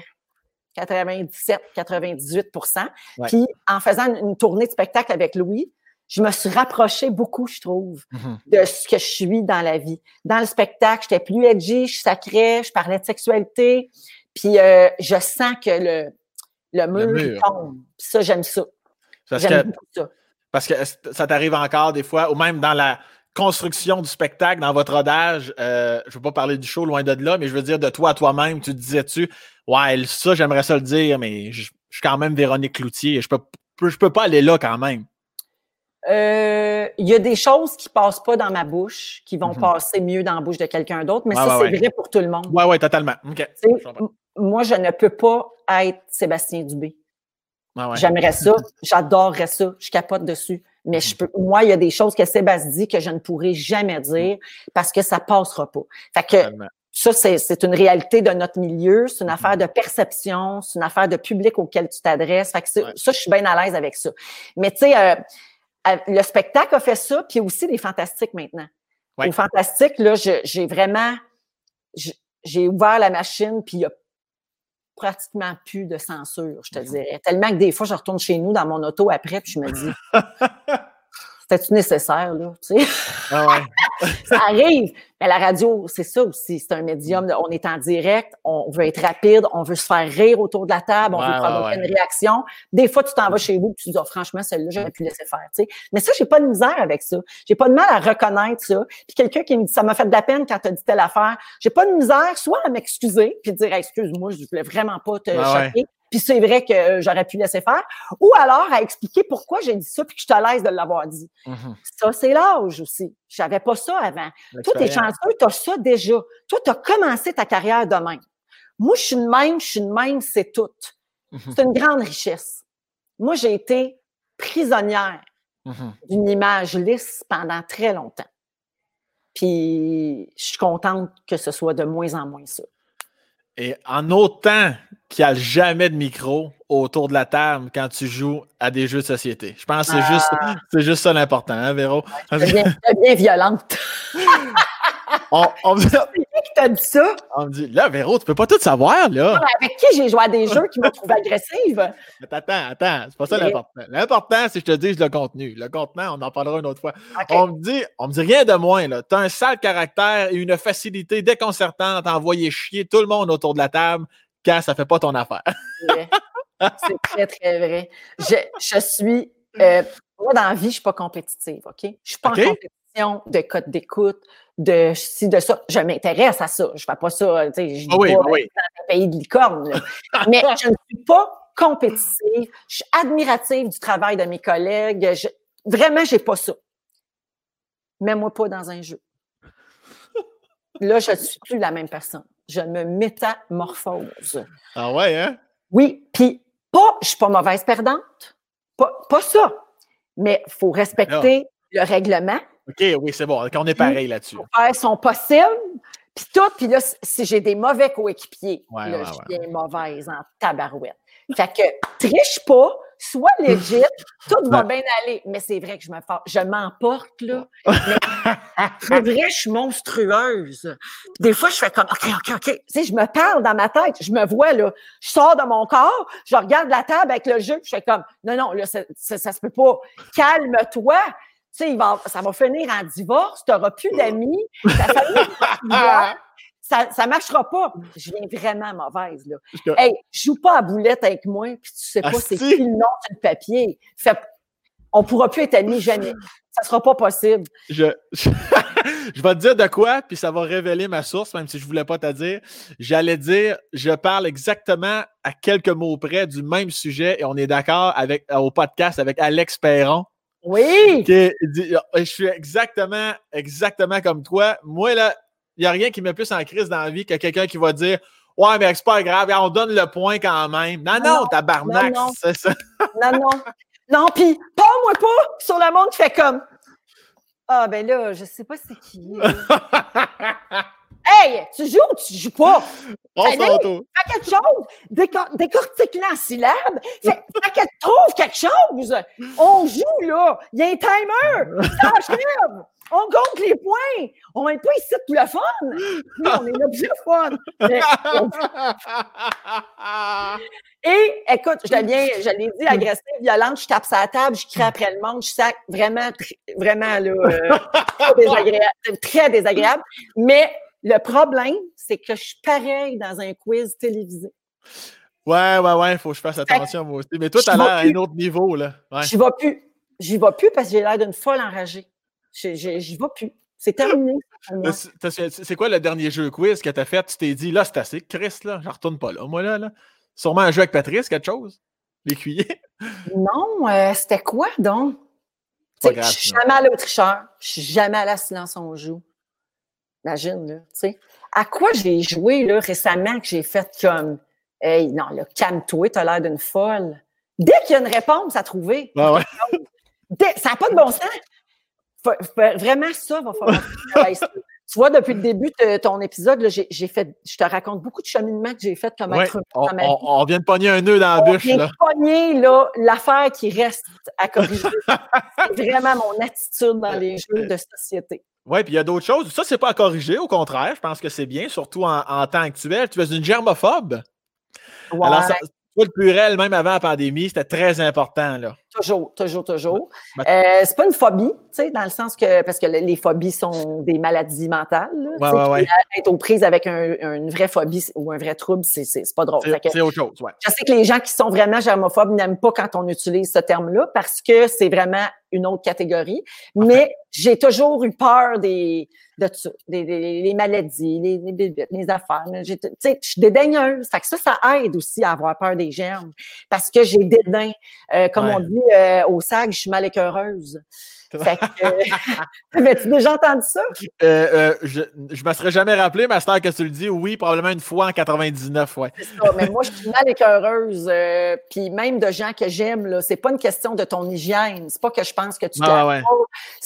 97, 98% Puis en faisant une tournée de spectacle avec Louis, je me suis rapprochée beaucoup, je trouve, mm-hmm. de ce que je suis dans la vie. Dans le spectacle, j'étais plus edgy, je sacrais, je parlais de sexualité. Puis euh, je sens que le, le mur, tombe. ça, j'aime ça. J'aime ça. Parce que ça t'arrive encore des fois, ou même dans la construction du spectacle, dans votre rodage, euh, je ne veux pas parler du show loin de là, mais je veux dire de toi à toi-même, tu disais-tu, ouais, ça, j'aimerais ça le dire, mais je, suis quand même Véronique Cloutier, je peux, je peux pas aller là quand même. Euh, il y a des choses qui passent pas dans ma bouche, qui vont mm-hmm. passer mieux dans la bouche de quelqu'un d'autre, mais ça, c'est vrai pour tout le monde. Oui, oui, totalement. Moi, je ne peux pas être Sébastien Dubé. J'aimerais ça, <laughs> j'adorerais ça, je capote dessus. Mais je mm-hmm. peux, moi, il y a des choses que Sébastien dit que je ne pourrai jamais dire parce que ça passera pas. Fait que ça, c'est une réalité de notre milieu, c'est une affaire de perception, c'est une affaire de public auquel tu t'adresses. Fait que ça, je suis bien à l'aise avec ça. Mais tu sais, euh, le spectacle a fait ça, puis il y a aussi des fantastiques maintenant. Ouais. Au fantastique, là, j'ai vraiment, j'ai ouvert la machine, puis il y a pratiquement plus de censure, je te mhm. dirais. Tellement que des fois, je retourne chez nous dans mon auto après, puis je me dis, <laughs> c'était-tu nécessaire, là, tu sais? Ah ouais. <laughs> ça arrive. Mais la radio, c'est ça aussi. C'est un médium. on est en direct, on veut être rapide, on veut se faire rire autour de la table, on veut provoquer une réaction. Des fois, tu t'en vas chez vous et tu dis, oh, franchement, celle-là, j'aurais pu laisser faire, tu sais. Mais ça, j'ai pas de misère avec ça. J'ai pas de mal à reconnaître ça. Puis quelqu'un qui me dit, ça m'a fait de la peine quand tu as dit telle affaire. J'ai pas de misère, soit à m'excuser puis dire, excuse-moi, je voulais vraiment pas te choquer puis c'est vrai que j'aurais pu laisser faire, ou alors à expliquer pourquoi j'ai dit ça puis que je te laisse de l'avoir dit. Mm-hmm. Ça, c'est l'âge aussi. J'avais pas ça avant. Toi, t'es chanceux, t'as ça déjà. Toi, t'as commencé ta carrière de même. Moi, je suis une même, je suis une même, c'est tout. Mm-hmm. C'est une grande richesse. Moi, j'ai été prisonnière mm-hmm. d'une image lisse pendant très longtemps. Puis, je suis contente que ce soit de moins en moins ça. Et en autant qu'il n'y a jamais de micro autour de la table quand tu joues à des jeux de société. Je pense que c'est juste, ah. c'est juste ça l'important, hein, Véro? C'est bien, bien, violente. on, on, qui t'a dit ça? On me dit, là, Véro, tu peux pas tout savoir, là. avec qui j'ai joué à des jeux qui m'ont trouvé <laughs> agressive? Attends, attends, c'est pas ça l'important. L'important, c'est que je te dise le contenu. Le contenu, on en parlera une autre fois. On me dit, on me dit rien de moins, là. T'as un sale caractère et une facilité déconcertante à envoyer chier tout le monde autour de la table quand ça fait pas ton affaire. c'est très, très vrai. Je, je suis, euh, moi, dans la vie, je suis pas compétitive, OK? Je suis pas en compétition de code d'écoute, de ci, de ça. Je m'intéresse à ça. Je fais pas ça, tu sais, je ah dis pas dans un pays de licorne. <laughs> Mais je ne suis pas compétitive. Je suis admirative du travail de mes collègues. Je, vraiment, j'ai pas ça. Mets-moi pas dans un jeu. <laughs> Là, je ne suis plus la même personne. Je me métamorphose. Ah ouais, hein? Oui, puis pas, je suis pas mauvaise perdante. Pas, pas ça. Mais il faut respecter le règlement. OK, oui, c'est bon. On est pareil là-dessus. Faire son possible. Puis tout, puis là, si j'ai des mauvais coéquipiers, là, je viens mauvaise en tabarouette. Fait que triche pas, Sois legit, <laughs> tout va bien aller. Mais c'est vrai que je me je m'emporte, là. <laughs> c'est vrai, je suis monstrueuse. Des fois, je fais comme, OK, OK, OK. Tu sais, je me parle dans ma tête, je me vois, là. Je sors de mon corps, je regarde la table avec le jeu, je fais comme, non, non, là, ça, ça, se peut pas. Calme-toi. Tu sais, ça va finir en divorce, tu n'auras plus d'amis, ta famille ça ne marchera pas. Je viens vraiment mauvaise. Là. Hey, joue pas à boulette avec moi, puis tu sais pas c'est qui le nom sur le papier. Fait, on pourra plus être amis jamais. Ça sera pas possible. Je, <laughs> je, vais te dire de quoi, puis ça va révéler ma source, même si je voulais pas te dire. J'allais dire, je parle exactement à quelques mots près du même sujet et on est d'accord avec au podcast avec Alex Perron. Oui. je suis exactement, exactement comme toi. Moi, là, il n'y a rien qui met plus en crise dans la vie que quelqu'un qui va dire Ouais, mais c'est pas grave, on donne le point quand même. Non, non, tabarnak, c'est ça. non, non. Non, puis pas moi pas sur le monde qui fait comme Ah, ben là, je sais pas c'est qui. <laughs> hey, tu joues ou tu joues pas? On hey, fais quelque chose, décor décortique la syllabe, <laughs> fais, fais que tu trouves quelque chose. On joue, là. Il y a un timer. Ça achève on compte les points. On n'est pas ici tout le fun. on est l'objet fun. Et écoute, je deviens, je l'ai dit, agressive, violente, je tape sa table, je crie après le monde, je sac vraiment, vraiment là, euh, très désagréable, très désagréable. Mais le problème, c'est que je suis pareil dans un quiz télévisé. Ouais, ouais, ouais, il faut que je fasse attention moi aussi. Mais toi, tu as l'air à un autre niveau, là. Ouais. J'y vais plus. J'y vais plus parce que j'ai l'air d'une folle enragée. J'y vais plus. C'est terminé. C'est quoi le dernier jeu quiz que tu as fait? Tu t'es dit, là, c'est assez. Chris, là, je retourne pas là. Moi, là, là. Sûrement un jeu avec Patrice, quelque chose? L'écuyer? <laughs> Non, euh, c'était quoi donc? Je suis jamais allée au tricheur. Je suis jamais allée à Silence on joue. Imagine, là, tu sais. À quoi j'ai joué, là, récemment, que j'ai fait comme, hey, non, là, calme-toi, t'as l'air d'une folle. Dès qu'il y a une réponse à trouver, ah ouais. <laughs> ça n'a pas de bon sens vraiment, ça va falloir Tu vois, depuis le début de ton épisode, j'ai fait, je te raconte beaucoup de cheminement que j'ai fait comme être on, on, vient de pogner un nœud dans la bûche. On vient de pogner l'affaire qui reste à corriger. <laughs> c'est vraiment mon attitude dans les jeux de société. Oui, puis il y a d'autres choses. Ça, c'est pas à corriger, au contraire. Je pense que c'est bien, surtout en, temps actuel. Tu es une germophobe. Ouais. Alors, le pluriel, même avant la pandémie, c'était très important. Là. Toujours, toujours, toujours. Euh, c'est pas une phobie, tu sais, dans le sens que, parce que les phobies sont des maladies mentales. Là, ouais, ouais, Être aux prises avec une vraie phobie ou un vrai trouble, c'est, pas drôle. C'est, autre chose, ouais. Je sais que les gens qui sont vraiment germophobes n'aiment pas quand on utilise ce terme-là parce que c'est vraiment une autre catégorie. Mais j'ai toujours eu peur des, de ça, des, les maladies, les, les, les affaires. Tu sais, je suis dédaigneuse. Fait que ça, ça aide aussi à avoir peur des germes parce que j'ai dédain. Euh, comme on dit euh, au SAG, je suis mal écœureuse. Fait que, euh, <laughs> tu déjà entendu ça? Euh, je ne me serais jamais rappelé, mais à que tu le dis, oui, probablement une fois en 99, ouais. C'est ça, mais moi, je suis mal écœureuse. Puis même de gens que j'aime, là, c'est pas une question de ton hygiène. C'est pas que je pense que tu ah, ouais.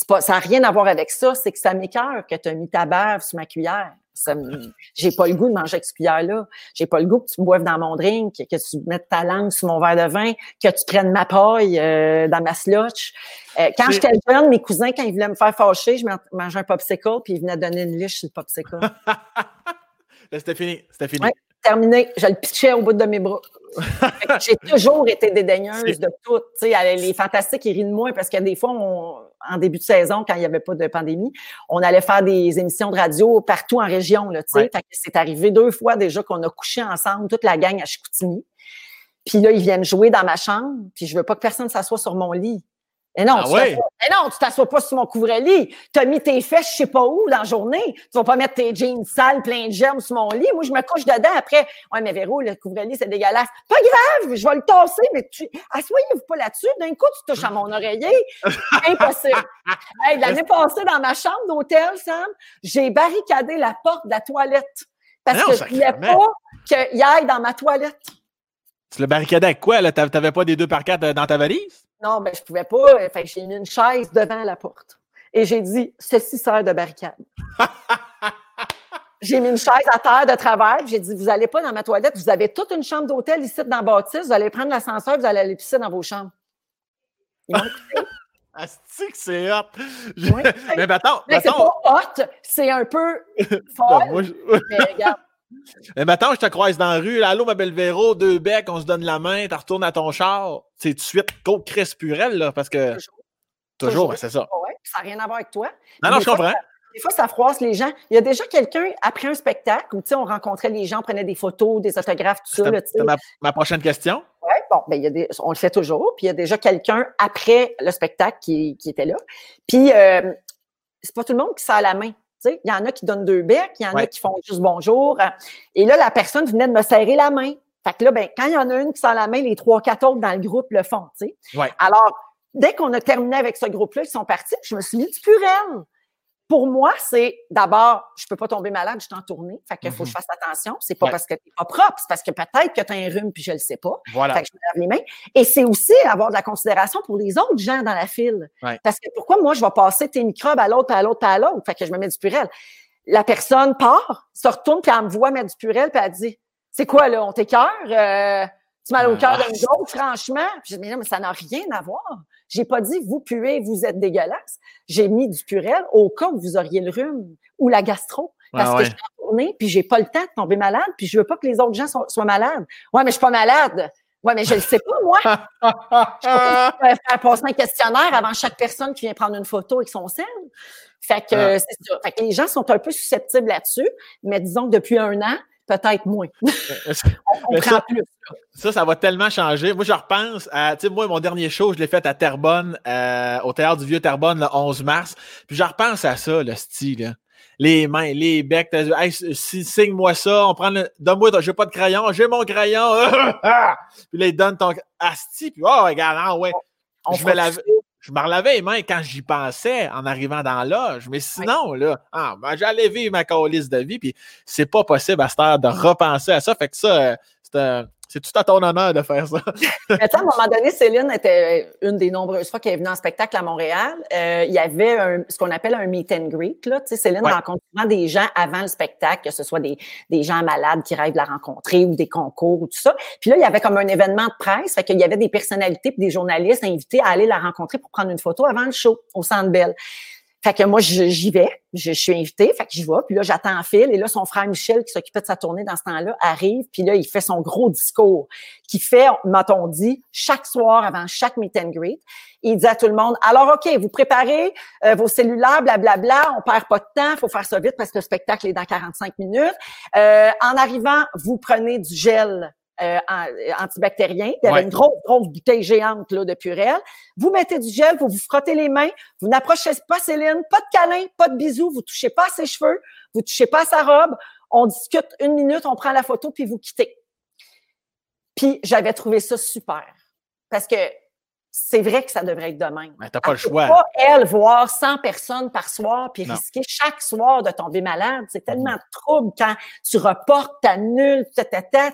pas, Ça n'a rien à voir avec ça. C'est que ça m'écœure que tu as mis ta bave sur ma cuillère j'ai pas le goût de manger avec ce cuillère-là. J'ai pas le goût que tu boives dans mon drink, que tu mettes ta langue sur mon verre de vin, que tu prennes ma paille euh, dans ma slotch. Euh, quand j'étais jeune, mes cousins, quand ils voulaient me faire fâcher, je mangeais un popsicle, puis ils venaient donner une liche sur le popsicle. <laughs> C'était fini. C'était fini. Terminé. Je le pitchais au bout de mes bras. <laughs> J'ai toujours été dédaigneuse de tout. les fantastiques, ils rient de moi parce que des fois, en début de saison, quand il n'y avait pas de pandémie, on allait faire des émissions de radio partout en région. Là, C'est arrivé deux fois déjà qu'on a couché ensemble, toute la gang à Chicoutimi. Puis là, ils viennent jouer dans ma chambre, puis je veux pas que personne s'assoie sur mon lit. Mais non, ah tu ouais. mais non, tu t'assois pas sur mon couvre-lit. Tu as mis tes fesses, je sais pas où, dans la journée. Tu vas pas mettre tes jeans sales, pleins de germes sur mon lit. Moi, je me couche dedans après. Ouais, mais Véro, le couvre-lit, c'est dégueulasse. Pas grave, je vais le tasser, mais tu, asseyez-vous pas là-dessus. D'un coup, tu touches à mon oreiller. <laughs> Impossible. hey, l'année passée, dans ma chambre d'hôtel, Sam, j'ai barricadé la porte de la toilette. Parce que je voulais pas qu'il aille dans ma toilette. Tu l'as barricadé avec quoi? Tu n'avais pas des deux par quatre dans ta valise? Non, ben, je pouvais pas. Enfin, j'ai mis une chaise devant la porte. Et j'ai dit, ceci sert de barricade. J'ai mis une chaise à terre de travail. J'ai dit, vous n'allez pas dans ma toilette. Vous avez toute une chambre d'hôtel ici dans Bâtisse. Vous allez prendre l'ascenseur, vous allez aller pisser dans vos chambres. <laughs> Asti que c'est hot! mais attends, <laughs> mais c'est pas hot, c'est un peu <laughs> fort. mais regarde. Mais maintenant, je te croise dans la rue. Allô, ma belle Véro, deux becs, on se donne la main, tu retournes à ton char. C'est tout de suite go Chris Purel, là, parce que. Toujours, c'est ça. Ouais, ça n'a rien à voir avec toi. Non, non, je comprends. des fois, ça froisse les gens. Il y a déjà quelqu'un, après un spectacle, où on rencontrait les gens, on prenait des photos, des autographes, tout ça. C'était ma, ma, prochaine question. Oui, bon, ben, il y a des, on le fait toujours. Puis il y a déjà quelqu'un après le spectacle qui, qui était là. Puis euh, c'est pas tout le monde qui sert la main. Il y en a qui donnent deux becs, il y en a qui font juste bonjour. Et là, la personne venait de me serrer la main. Fait que là, ben, quand il y en a une qui sent la main, les trois, quatre autres dans le groupe le font. Ouais. Alors, dès qu'on a terminé avec ce groupe-là, ils sont partis, je me suis mis du purel pour moi, c'est d'abord, je peux pas tomber malade, je suis en tournée. Fait qu'il faut que je mm-hmm. fasse attention. C'est pas parce que t'es pas propre, c'est parce que peut-être que tu as un rhume puis je le sais pas. Voilà. Fait que je me lave les mains. Et c'est aussi avoir de la considération pour les autres gens dans la file. Parce que pourquoi moi, je vais passer tes microbes à l'autre, à l'autre, à l'autre? Fait que je me mets du purel. La personne part, se retourne, puis elle me voit mettre du purel, puis elle dit, c'est quoi, là, on t'écœure? Euh, tu mal au cœur de nous autres, franchement? je dis, mais non, mais ça n'a rien à voir. J'ai pas dit vous puez, vous êtes dégueulasse. J'ai mis du purel au cas où vous auriez le rhume ou la gastro. Parce que je suis en tournée, puis j'ai pas le temps de tomber malade, puis je veux pas que les autres gens soient, malades. Ouais, mais je suis pas malade. Ouais, mais je le sais pas, moi. <laughs> je peux faire passer un questionnaire avant chaque personne qui vient prendre une photo avec son sel. Fait que, ah. c'est ça. Fait que les gens sont un peu susceptibles là-dessus, mais disons que depuis un an, peut-être moins. <laughs> on, ça, Ça, ça va tellement changer. Moi, je repense à, tu sais, moi, mon dernier show, je l'ai fait à Terrebonne, euh, au Théâtre du Vieux Terrebonne, le 11 mars. Puis je repense à ça, le style, Les mains, les becs. Hey, signe-moi ça. On prend le. Donne-moi, j'ai pas de crayon. J'ai mon crayon. <laughs> puis là, il donne ton. Asti. Puis, oh, regarde, ah, ouais. je me lave je me relavais les mains quand j'y pensais en arrivant dans l'âge. Mais sinon, là, ah, ben, j'allais vivre ma colisse de vie, puis c'est pas possible à cette heure de repenser à ça. Fait que ça, euh, c'est c'est tout à ton honneur de faire ça? <laughs> à un moment donné, Céline était une des nombreuses fois qu'elle est venue en spectacle à Montréal. Euh, il y avait ce qu'on appelle un meet and greet. Là. Tu sais, Céline rencontre souvent des gens avant le spectacle, que ce soit des, des gens malades qui rêvent de la rencontrer ou des concours ou tout ça. Puis là, il y avait comme un événement de presse. Fait qu'il y avait des personnalités et des journalistes invités à aller la rencontrer pour prendre une photo avant le show au Centre Bell. Fait que moi, j'y vais, je, suis invitée, fait que j'y vais, puis là, j'attends en fil, et là, son frère Michel, qui s'occupait de sa tournée dans ce temps-là, arrive, puis là, il fait son gros discours, qui fait, m'a-t-on dit, chaque soir avant chaque meet and greet. Il dit à tout le monde, alors, OK, vous préparez euh, vos cellulaires, blablabla, on perd pas de temps, faut faire ça vite parce que le spectacle est dans 45 minutes. Euh, en arrivant, vous prenez du gel euh, euh, antibactérien. Il y avait une grosse, grosse bouteille géante là, de Purel. Vous mettez du gel, vous vous frottez les mains. Vous n'approchez pas Céline, pas de câlin, pas de bisous. Vous touchez pas à ses cheveux, vous touchez pas à sa robe. On discute une minute, on prend la photo, puis vous quittez. Puis j'avais trouvé ça super. Parce que c'est vrai que ça devrait être de même. Mais t'as pas le choix. pas, elle, voir 100 personnes par soir puis risquer chaque soir de tomber malade. C'est tellement mm trouble quand tu reportes, t'annules, tu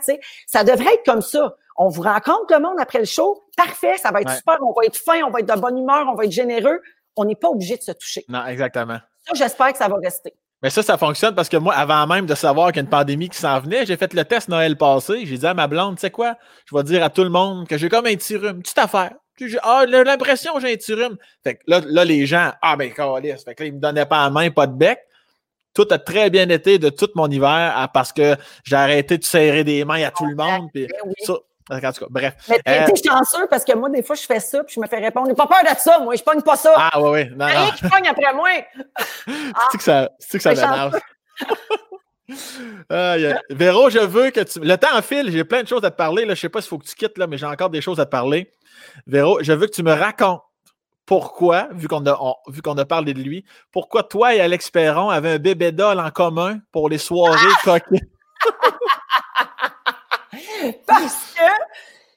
sais. Ça devrait être comme ça. On vous rencontre le monde après le show. Parfait, ça va être super. On va être fin, on va être de bonne humeur, on va être généreux. On n'est pas obligé de se toucher. Non, exactement. Ça, j'espère que ça va rester. Mais ça, ça fonctionne parce que moi, avant même de savoir qu'il y a une pandémie qui s'en venait, j'ai fait le test Noël passé. J'ai dit à ma blonde, tu sais quoi, je vais dire à tout le monde que j'ai comme un petit rhume, petite affaire. Ah, l'impression j'ai un petit rhume. Fait que là, là, les gens, ah ben, calice. Fait que là, ils me donnaient pas la main, pas de bec. Tout a très bien été de tout mon hiver parce que j'ai arrêté de serrer des mains à tout le monde. Puis ben ça, en tout cas, bref. Mais t'es euh, chanceux parce que moi, des fois, je fais ça puis je me fais répondre. J'ai pas peur de ça, moi. Je pogne pas ça. Ah, oui, oui. Non, Rien qui pogne après moi. <laughs> c'est que ça, que ça m'énerve? ah, <laughs> Véro, je veux que tu. Le temps file, j'ai plein de choses à te parler. Là. Je sais pas s'il faut que tu quittes, là, mais j'ai encore des choses à te parler. Véro, je veux que tu me racontes pourquoi, vu qu'on a, vu qu'on a parlé de lui, pourquoi toi et Alex Perron avaient un bébé doll en commun pour les soirées ah! <laughs> Parce que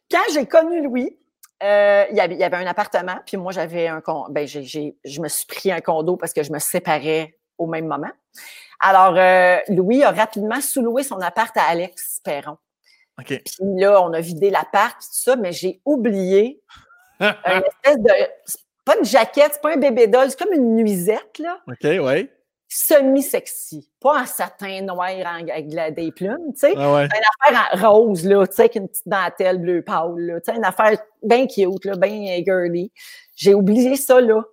quand j'ai connu Louis, euh, il, y avait, un appartement, puis moi, j'avais un ben, je me suis pris un condo parce que je me séparais au même moment. Alors, euh, Louis a rapidement sous-loué son appart à Alex Perron. Puis là, on a vidé l'appart, tout ça, mais j'ai oublié <laughs> une espèce de. pas une jaquette, c'est pas un bébé doll, c'est comme une nuisette, là. OK, oui. semi-sexy. Pas en satin noir avec des plumes, tu sais. Ah ouais. Une affaire en rose, là, tu sais, avec une petite dentelle bleu pâle, là. Tu sais, une affaire bien cute, là, bien girly. J'ai oublié ça, là.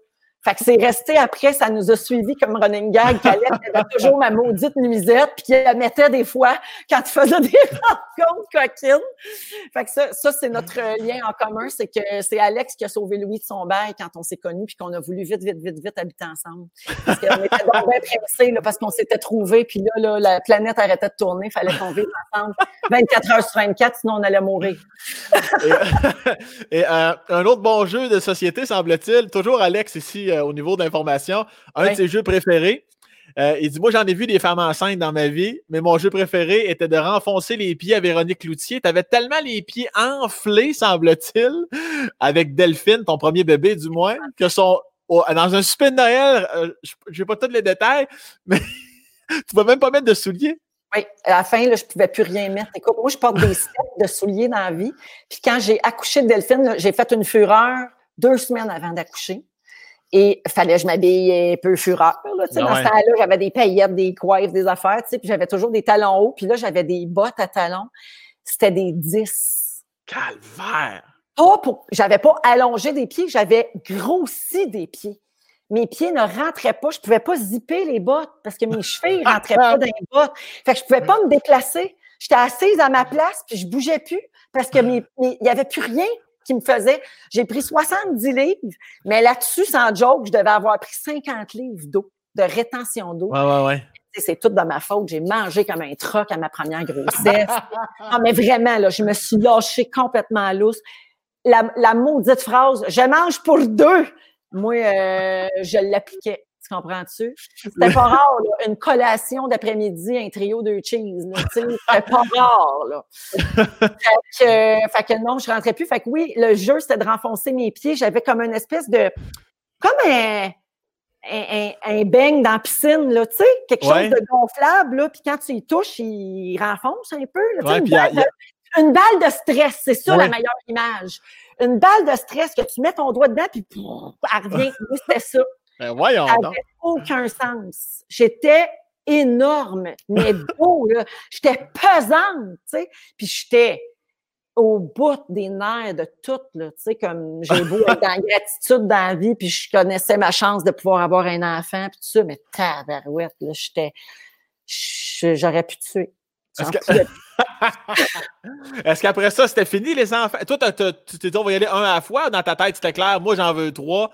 Fait que c'est resté après, ça nous a suivi comme running gag. Calette avait toujours ma maudite nuisette, puis qu'elle mettait des fois quand tu faisais des <laughs> rencontres coquines. Fait que ça, ça c'est notre lien en commun, c'est que c'est Alex qui a sauvé Louis de son bail quand on s'est connus, puis qu'on a voulu vite, vite, vite, vite habiter ensemble. Parce qu'on était donc bien pressés, là, parce qu'on s'était trouvés, puis là, là, la planète arrêtait de tourner, fallait qu'on vive ensemble 24 heures sur 24, sinon on allait mourir. <laughs> et, euh, un autre bon jeu de société, semble-t-il, toujours Alex ici au niveau d'information, un de ses jeux préférés. Euh, il dit Moi, j'en ai vu des femmes enceintes dans ma vie, mais mon jeu préféré était de renfoncer les pieds à Véronique Cloutier. Tu avais tellement les pieds enflés, semble-t-il, avec Delphine, ton premier bébé, du moins, que son. dans un super de Noël, euh, je n'ai pas tous les détails, <laughs> mais tu vas même pas mettre de souliers. Oui, à la fin, là, je ne pouvais plus rien mettre. Écoute, moi, je porte des sets de souliers dans la vie. Puis quand j'ai accouché de Delphine, j'ai fait une fureur deux semaines avant d'accoucher. Et fallait que je m'habille un peu fureur. Là, sais, dans ce temps-là, j'avais des paillettes, des coiffes, des affaires, puis j'avais toujours des talons hauts. Puis là, j'avais des bottes à talons. C'était des 10. Calvaire! Pas pour... J'avais pas allongé des pieds, j'avais grossi des pieds. Mes pieds ne rentraient pas. Je pouvais pas zipper les bottes parce que mes <laughs> cheveux ne rentraient pas dans les bottes. Fait que je pouvais pas me déplacer. J'étais assise à ma place, puis je bougeais plus parce que mes, il y avait plus rien qui me faisait. J'ai pris 70 livres, mais là-dessus, sans joke, je devais avoir pris 50 livres d'eau, de rétention d'eau. Ouais, ouais, ouais. C'est tout de ma faute. J'ai mangé comme un troc à ma première grossesse. non, <laughs> mais vraiment, là, je me suis lâchée complètement lousse. La, la maudite phrase « je mange pour deux », moi, euh, je l'appliquais. Tu comprends-tu? C'était pas rare, là, une collation d'après-midi, un trio de cheese. C'était pas <laughs> rare. Là. fait, que, fait que non, je rentrais plus. Fait que oui, le jeu, c'était de renfoncer mes pieds. J'avais comme une espèce de. Comme un. Un, un, beigne dans la piscine, là, tu sais, quelque chose de gonflable, là, puis quand tu y touches, il renfonce un peu. Là, une, balle de, une, balle de, stress, c'est ça la meilleure image. Une balle de stress que tu mets ton doigt dedans, puis elle revient. C'était ça. Ben voyons ça n'avait aucun sens. J'étais énorme, mais <laughs> beau, là. J'étais pesante, tu sais. Puis j'étais au bout des nerfs de tout, là. Tu sais, comme j'ai beau être en <laughs> gratitude dans la vie, puis je connaissais ma chance de pouvoir avoir un enfant, puis tout ça, mais tabarouette, là, j'étais... J'aurais pu tuer. <laughs> Est-ce qu'après ça, c'était fini, les enfants? Toi, tu t'es dit, on va y aller un à la fois. Dans ta tête, c'était clair. Moi, j'en veux trois.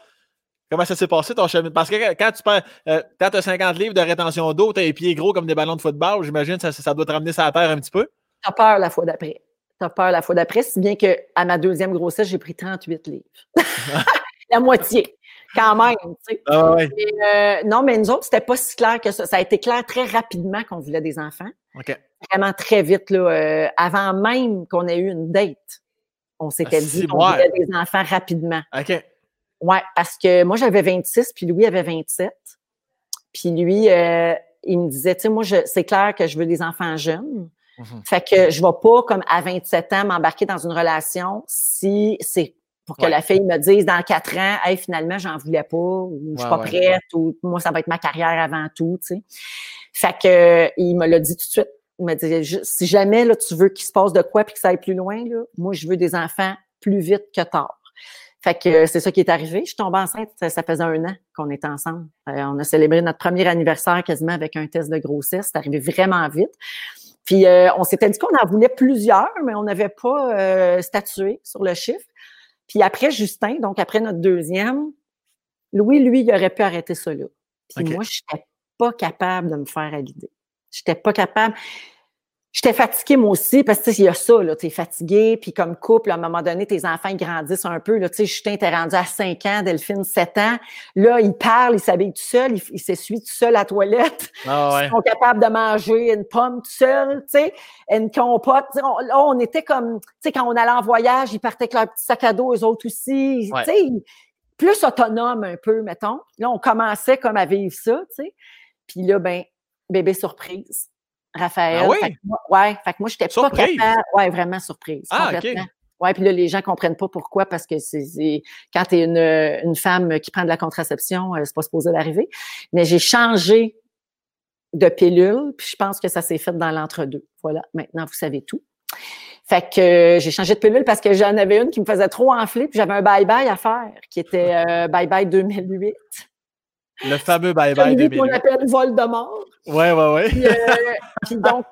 Comment ça s'est passé ton chemin? Parce que quand tu perds, euh, quand as 50 livres de rétention d'eau, tu as les pieds gros comme des ballons de football, j'imagine que ça, ça, doit te ramener ça à terre un petit peu. T'as peur la fois d'après. T'as peur la fois d'après, si bien qu'à ma deuxième grossesse, j'ai pris 38 livres. <laughs> la moitié, quand même. Tu sais. ah ouais. euh, non, mais nous autres, c'était pas si clair que ça. Ça a été clair très rapidement qu'on voulait des enfants. Vraiment très vite, là, euh, avant même qu'on ait eu une date. On s'était Ah, dit qu'on voulait des enfants rapidement. OK. Ouais, parce que moi, j'avais 26, puis Louis avait 27. Puis lui, euh, il me disait, tu sais, moi, je- c'est clair que je veux des enfants jeunes. Mhm. Fait que je vais pas, comme à 27 ans, m'embarquer dans une relation si c'est pour que Ouais. la fille me dise dans quatre ans, hey, finalement, j'en voulais pas, ou je suis Ouais, pas ouais. prête, ou moi, ça va être ma carrière avant tout, tu sais. Fait que, il me l'a dit tout de suite. Il m'a dit, si jamais, là, tu veux qu'il se passe de quoi puis que ça aille plus loin, là, moi, je veux des enfants plus vite que tard. Fait que euh, c'est ça qui est arrivé. Je suis tombée enceinte, ça, faisait un an qu'on était ensemble. Euh, on a célébré notre premier anniversaire quasiment avec un test de grossesse. C'est arrivé vraiment vite. Puis euh, on s'était dit qu'on en voulait plusieurs, mais on n'avait pas euh, statué sur le chiffre. Puis après Justin, donc après notre deuxième, Louis, lui, il aurait pu arrêter ça là. Puis moi, je n'étais pas capable de me faire à l'idée. J'étais pas capable. J'étais fatiguée moi aussi parce que il y a ça, là, tu es fatigué, puis comme couple, à un moment donné, tes enfants ils grandissent un peu. Là, tu sais, Justin était rendu à 5 ans, Delphine 7 ans. Là, il parle, il s'habille tout seul, il, il s'essuie tout seul à la toilette. <laughs> Ah ouais. Ils sont capables de manger une pomme tout seul, tu sais, une compote. On, là, on était comme, tu sais, quand on allait en voyage, ils partaient avec leur petit sac à dos, eux autres aussi. Ouais. Tu sais, plus autonome un peu, mettons. Là, on commençait comme à vivre ça, tu sais. Puis là, ben, bébé surprise. Raphaël. Ah oui? Fait que moi, ouais, fait que moi, j'étais pas capable. Ouais, vraiment surprise. Ah, complètement. OK. Ouais, puis là, les gens comprennent pas pourquoi, parce que c'est quand tu es une, une femme qui prend de la contraception, euh, c'est pas supposé d'arriver. Mais j'ai changé de pilules, puis je pense que ça s'est fait dans l'entre-deux. Voilà, maintenant vous savez tout. Fait que euh, j'ai changé de pilule parce que j'en avais une qui me faisait trop enfler, puis j'avais un bye-bye à faire, qui était euh, bye-bye 2008. Le fameux bye-bye 2008. qu'on appelle Voldemort. Ouais, ouais, ouais. Puis, euh, donc,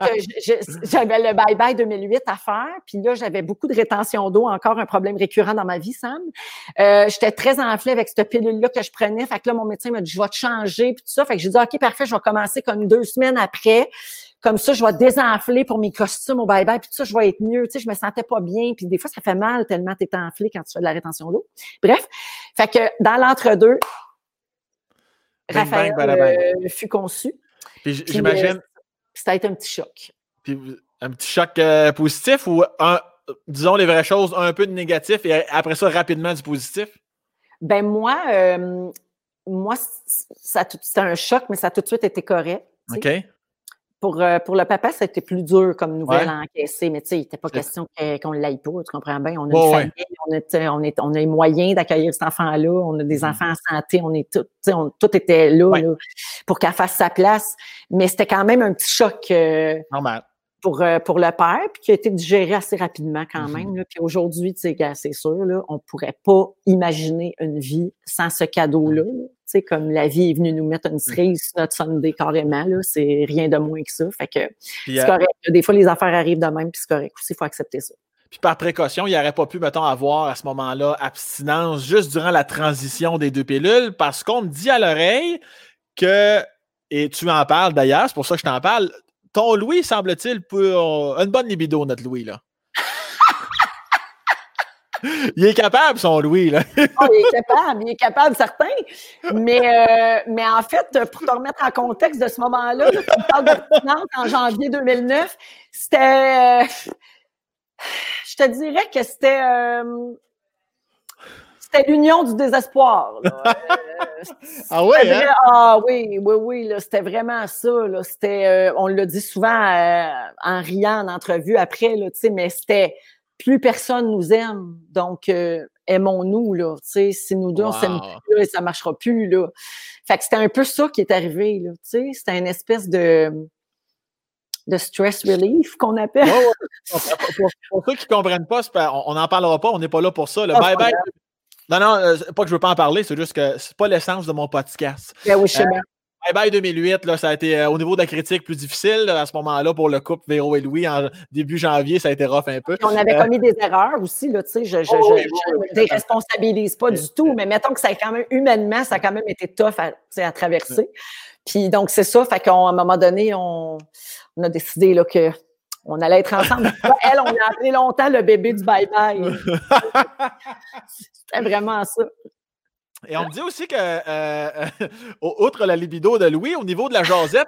j'avais le bye-bye 2008 à faire. Puis là, j'avais beaucoup de rétention d'eau, encore un problème récurrent dans ma vie, Sam. J'étais très enflée avec cette pilule-là que je prenais. Fait que là, mon médecin m'a dit, je vais te changer, puis tout ça. Fait que j'ai dit, OK, parfait, je vais commencer comme deux semaines après. Comme ça, je vais désenfler pour mes costumes au bye-bye, puis tout ça, je vais être mieux. Tu sais, je me sentais pas bien, puis des fois, ça fait mal tellement tu es enflé quand tu fais de la rétention d'eau. Bref, fait que dans l'entre-deux, Raphaël euh, fut conçu. Puis j'imagine... ça a été un petit choc. Puis un petit choc euh, positif ou un, disons les vraies choses, un peu de négatif et après ça, rapidement du positif? Ben moi, euh, moi, c'était un choc, mais ça a tout de suite été correct. OK pour, euh, pour le papa, ça a été plus dur comme nouvelle à encaisser, mais tu sais, il n'était pas question qu'on ne l'aille pas, tu comprends bien. On a une famille, on, a, on, est, on a les moyens d'accueillir cet enfant-là, on a des mm-hmm. enfants en santé, on est tout, on, tout était là, pour qu'elle fasse sa place. Mais c'était quand même un petit choc. Euh, Normal. Pour, euh, pour le père, puis qui a été digéré assez rapidement quand mm-hmm. même. Là. Puis aujourd'hui, c'est sûr, là, on pourrait pas imaginer une vie sans ce cadeau-là. Sais, comme la vie est venue nous mettre une mmh. cerise sur notre Sunday carrément, là, c'est rien de moins que ça. Fait que c'est euh correct. Des fois, les affaires arrivent de même, puis c'est correct aussi, il faut accepter ça. Puis par précaution, il n'aurait pas pu, mettons, avoir à ce moment-là abstinence juste durant la transition des deux pilules, parce qu'on me dit à l'oreille que, et tu en parles d'ailleurs, c'est pour ça que je t'en parle, ton Louis, semble-t-il, pour une bonne libido, notre Louis, là il est capable, son Louis. Là. oh, il est capable, il est capable, certain. Mais, euh, mais en fait, pour te remettre en contexte de ce moment-là, tu parles de en janvier 2009, c'était. Euh, je te dirais que c'était. Euh, c'était l'union du désespoir. <laughs> ah oui, hein? Ah oui, oui, oui, c'était vraiment ça. C'était, on l'a dit souvent en riant en entrevue après, là, mais c'était plus personne nous aime. Donc, euh, aimons-nous, là. Tu sais, si nous deux, on s'aime plus, ça marchera plus, là. Fait que c'était un peu ça qui est arrivé, là. Tu sais, c'était une espèce de de stress relief qu'on appelle. <laughs> pour, ceux qui ne comprennent pas, on n'en parlera pas, on n'est pas là pour ça. Le bye-bye. non, non, euh, pas que je ne veux pas en parler, c'est juste que c'est pas l'essence de mon podcast. Ben oui, je sais euh, Bye Bye 2008, là, ça a été euh, au niveau de la critique plus difficile à ce moment-là pour le couple Véro et Louis. En début janvier, ça a été rough un peu. on avait euh, commis des erreurs aussi, là, tu sais, je ne oh, déresponsabilise pas du tout, mais mettons que ça a quand même, humainement, ça a quand même été tough à, à traverser. Puis donc, c'est ça, fait qu'à un moment donné, on, on a décidé là, que on allait être ensemble. <laughs> Elle, on a appelé longtemps le bébé du bye-bye. <laughs> C'était vraiment ça. Et on me dit aussi que, euh, <laughs> outre la libido de Louis, au niveau de la jasette,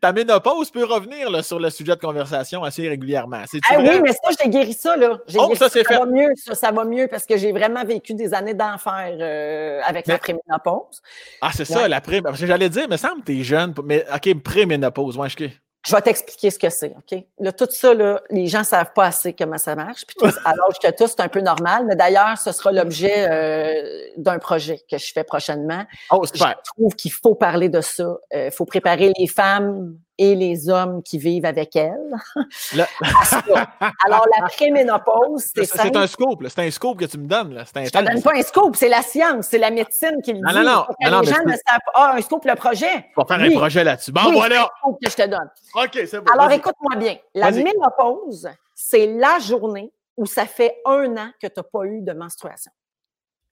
ta, ménopause peut revenir sur le sujet de conversation assez régulièrement. Ah oui, mais ça, j'ai guéri ça. Là. Oh, ça, c'est fait. Va mieux, ça, va mieux parce que j'ai vraiment vécu des années d'enfer euh, avec la préménopause. Ah, c'est ça, la pré J'allais dire, mais semble que tu es jeune. Mais OK, préménopause, ouais, je je vais t'expliquer ce que c'est, OK? Là, tout ça, là, les gens ne savent pas assez comment ça marche. Puis <laughs> alors que tout, c'est un peu normal. Mais d'ailleurs, ce sera l'objet euh, d'un projet que je fais prochainement. Oh, je trouve qu'il faut parler de ça. Il euh, faut préparer les femmes et les hommes qui vivent avec elle. <laughs> Alors, la préménopause, c'est ça. C'est un scoop, c'est un scoop que tu me donnes. Là. Je ne donne pas un scoop, c'est la science, c'est la médecine qui le dit. Non, non, non. les gens ne savent pas. Ah, un scoop, le projet. On va faire un projet là-dessus. Bon, voilà. C'est un scoop que je te donne. OK, c'est bon. Alors, écoute-moi bien. La ménopause, c'est la journée où ça fait un an que tu n'as pas eu de menstruation.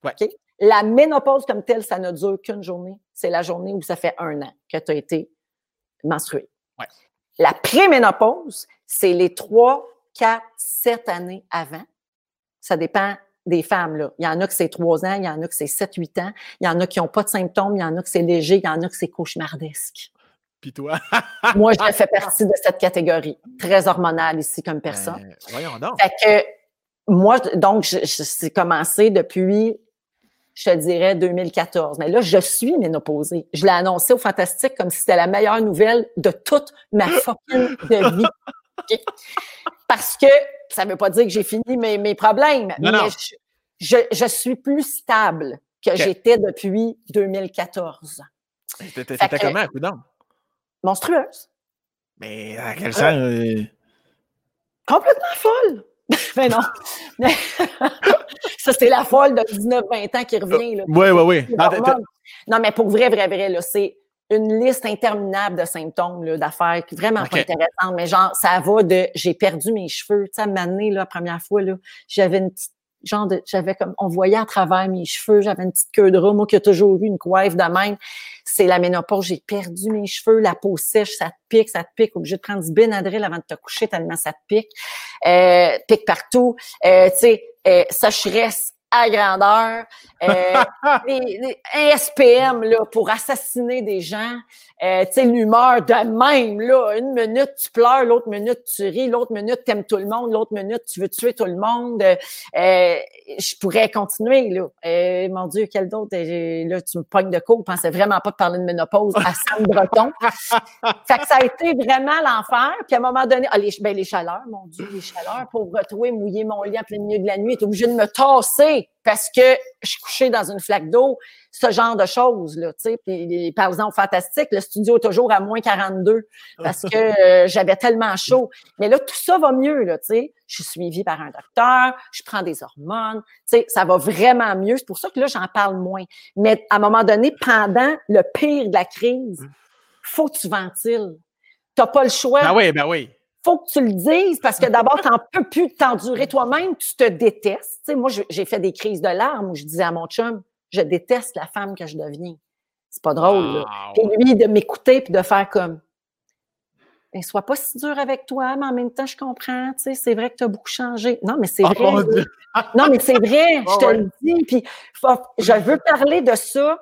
Ouais. La ménopause comme telle, ça ne dure qu'une journée. C'est la journée où ça fait un an que tu as été menstrué. La préménopause, c'est les trois, quatre, sept années avant. Ça dépend des femmes. Là. Il y en a que c'est trois ans, il y en a que c'est sept, huit ans, il y en a qui n'ont pas de symptômes, il y en a que c'est léger, il y en a que c'est cauchemardesque. Puis toi? <laughs> Moi, je fais partie de cette catégorie. Très hormonale ici comme personne. Ben, voyons donc. Fait que moi, donc, j'ai commencé depuis je te dirais 2014. Mais là, je suis ménopausée. Je l'ai annoncé au Fantastique comme si c'était la meilleure nouvelle de toute ma fucking de <laughs> vie. Parce que ça ne veut pas dire que j'ai fini mes, mes problèmes, mais Je, je, suis plus stable que j'étais depuis 2014. C'était comment, coudon? Monstrueuse. Mais à quel sens? euh, Complètement folle. Mais <laughs> non. <laughs> ça, c'est la folle de 19-20 ans qui revient. Là. Oui, oui, oui. Non, mais pour vrai, vrai, vrai, c'est une liste interminable de symptômes, d'affaires qui vraiment pas Ok. intéressantes. Mais genre, ça va de j'ai perdu mes cheveux. Tu sais, à là, la première fois, j'avais une petite genre de, j'avais comme, on voyait à travers mes cheveux, j'avais une petite queue de rat, moi qui ai toujours eu une coiffe de même. C'est la ménopause, j'ai perdu mes cheveux, la peau sèche, ça te pique, ça te pique, obligé de prendre du Benadryl avant de te coucher tellement ça te pique, euh, pique partout, euh, tu sais, euh, sécheresse à grandeur, euh, <laughs> les, les- un SPM là, pour assassiner des gens, euh, tu sais, l'humeur de même, là, une minute tu pleures, l'autre minute tu ris, l'autre minute t'aimes tout le monde, l'autre minute tu veux tuer tout le monde. Euh, je pourrais continuer, là. Mon Dieu, quel d'autre? Là, tu me pognes de cours, je pensais vraiment pas de parler de ménopause à Sam Breton. <laughs> fait que ça a été vraiment l'enfer. Puis à un moment donné, ah, les, ben, les chaleurs, mon Dieu, les chaleurs, pour retrouver, mouiller mon lit en plein milieu de la nuit, être obligé de me tasser parce que je suis couchée dans une flaque d'eau, ce genre de choses, là, tu sais. Puis, par exemple, fantastique, le studio est toujours à moins 42 parce que <laughs> euh, j'avais tellement chaud. Mais là, tout ça va mieux, là, tu sais. Je suis suivie par un docteur, je prends des hormones, tu sais, ça va vraiment mieux. C'est pour ça que là, j'en parle moins. Mais à un moment donné, pendant le pire de la crise, faut que tu ventiles. T'as pas le choix Ben oui, ben oui. Faut que tu le dises parce que d'abord, tu n'en peux plus de t'endurer toi-même, tu te détestes. Tu sais, moi, j'ai fait des crises de larmes où je disais à mon chum, je déteste la femme que je deviens. C'est pas drôle, là. Et lui, de m'écouter puis de faire comme, ben, sois pas si dur avec toi, mais en même temps, je comprends, tu sais, c'est vrai que tu as beaucoup changé. Non, mais c'est Oh, vrai. Non, mais c'est vrai, <laughs> je te Ouais, le dis. Puis, faut- je veux parler de ça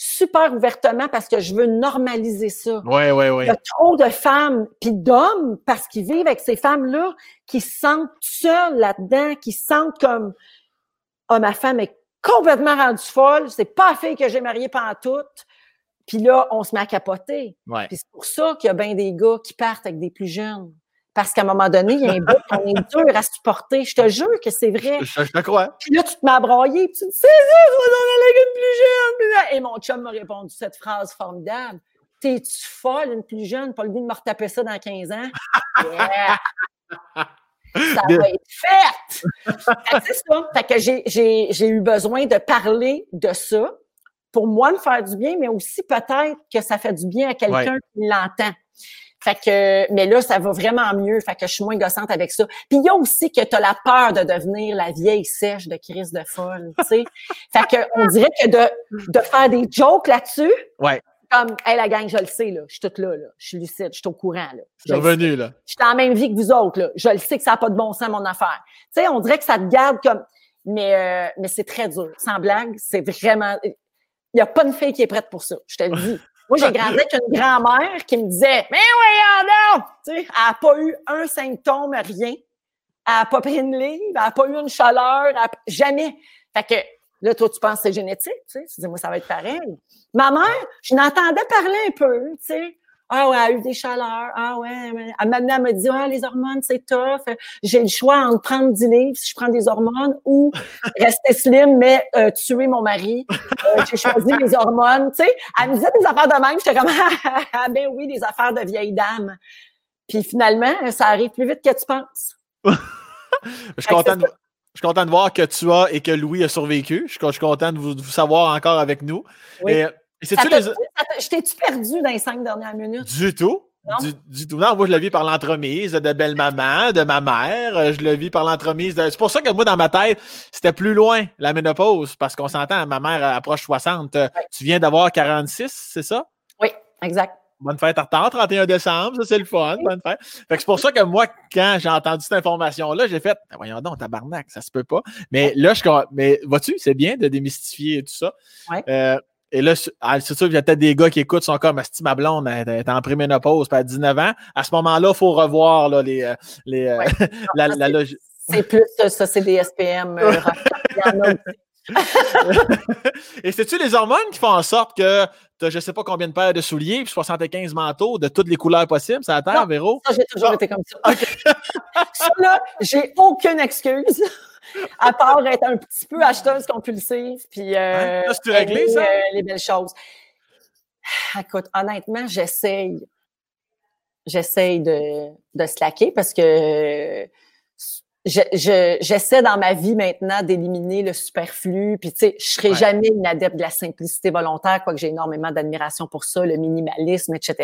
super ouvertement parce que je veux normaliser ça. Oui, oui, oui. Il y a trop de femmes puis d'hommes parce qu'ils vivent avec ces femmes-là qui se sentent seules là-dedans, qui se sentent comme ah ma femme est complètement rendue folle, c'est pas la fille que j'ai mariée pantoute. Puis là, on se met à capoter. Ouais. Puis c'est pour ça qu'il y a bien des gars qui partent avec des plus jeunes. Parce qu'à un moment donné, il y a un bout qu'on est dur à supporter. Je te jure que c'est vrai. Je, je te crois. Puis là, tu te mets à brailler, puis tu te dis, c'est ça, je vais en aller avec une plus jeune. Et mon chum m'a répondu cette phrase formidable. T'es-tu folle, une plus jeune? Pas le goût de me retaper ça dans 15 ans? Yeah! Ça <laughs> va être fait! C'est ça. Fait que j'ai eu besoin de parler de ça pour moi me faire du bien, mais aussi peut-être que ça fait du bien à quelqu'un qui l'entend. Fait que, mais là, ça va vraiment mieux. Fait que je suis moins gossante avec ça. Puis il y a aussi que tu as la peur de devenir la vieille sèche de crise de folle, tu sais. <laughs> fait que on dirait que de, de faire des jokes là-dessus, Ouais. comme, hey, la gang, je le sais, là. Je suis toute là, là. Je suis lucide, je suis au courant, là. Je suis revenu, là. Je suis dans la même vie que vous autres, là. Je le sais que ça n'a pas de bon sens, mon affaire. Tu sais, on dirait que ça te garde comme. Mais, euh, mais c'est très dur. Sans blague, c'est vraiment. Il n'y a pas une fille qui est prête pour ça. Je te le dis. Moi, j'ai grandi avec une grand-mère qui me disait Mais voyons donc! Tu sais, elle n'a pas eu un symptôme, rien. Elle n'a pas pris une livre, elle n'a pas eu une chaleur, jamais. Fait que là, toi, tu penses que c'est génétique, tu sais. Tu dis, moi, ça va être pareil. Ma mère, je l'entendais parler un peu, tu sais. Ah ouais, elle a eu des chaleurs. Ah ouais. Elle, maintenant, elle me dit, ah, les hormones, c'est tough. J'ai le choix entre prendre 10 livres si je prends des hormones ou <laughs> rester slim, mais euh, tuer mon mari. Euh, J'ai choisi les hormones, tu sais. Elle me disait des affaires de même. J'étais comme, <laughs> ah ben oui, des affaires de vieille dame. Puis finalement, ça arrive plus vite que tu penses. <laughs> Je suis content de, je suis content de voir que tu as et que Louis a survécu. Je suis, je suis content de vous, de vous savoir encore avec nous. Oui. Et, et les... ça t'a- Je t'ai-tu perdu dans les cinq dernières minutes? Du tout. Non? Du, du tout. Non, moi, je le vis par l'entremise de belle-maman, de ma mère. Euh, Je le vis par l'entremise de... C'est pour ça que moi, dans ma tête, c'était plus loin, la ménopause, parce qu'on s'entend, ma mère approche 60. Euh, Tu viens d'avoir 46, c'est ça? Oui, exact. Bonne fête en retard, 31 décembre, ça c'est le fun, bonne fête. Fait que c'est pour ça que moi, quand j'ai entendu cette information-là, j'ai fait, Ben voyons donc, tabarnak, ça se peut pas. Mais là, je, mais vois-tu, c'est bien de démystifier tout ça. Ouais. Euh, et là, c'est ah, sûr qu'il y a peut-être des gars qui écoutent, sont comme, Asti, ma blonde, elle est en préménopause, puis à 19 ans. À ce moment-là, il faut revoir là, les, euh, les, euh, Ouais. <laughs> la, la c'est- logi- C'est plus ça, c'est des SPM. euh. <laughs> Et c'est-tu les hormones qui font en sorte que tu as je sais pas combien de paires de souliers, puis 75 manteaux de toutes les couleurs possibles, ça Non. Véro? Ça, j'ai toujours été comme ça. <laughs> ça, là, j'ai aucune excuse. <laughs> À part être un petit peu acheteuse compulsive, puis euh, Hein? Ça, c'est réglé, aimer, ça? euh, les belles choses. Écoute, honnêtement, j'essaye j'essaye de, de slacker parce que j'essaie dans ma vie maintenant d'éliminer le superflu. Puis, tu sais, je serai jamais une adepte de la simplicité volontaire, quoique j'ai énormément d'admiration pour ça, le minimalisme, etc.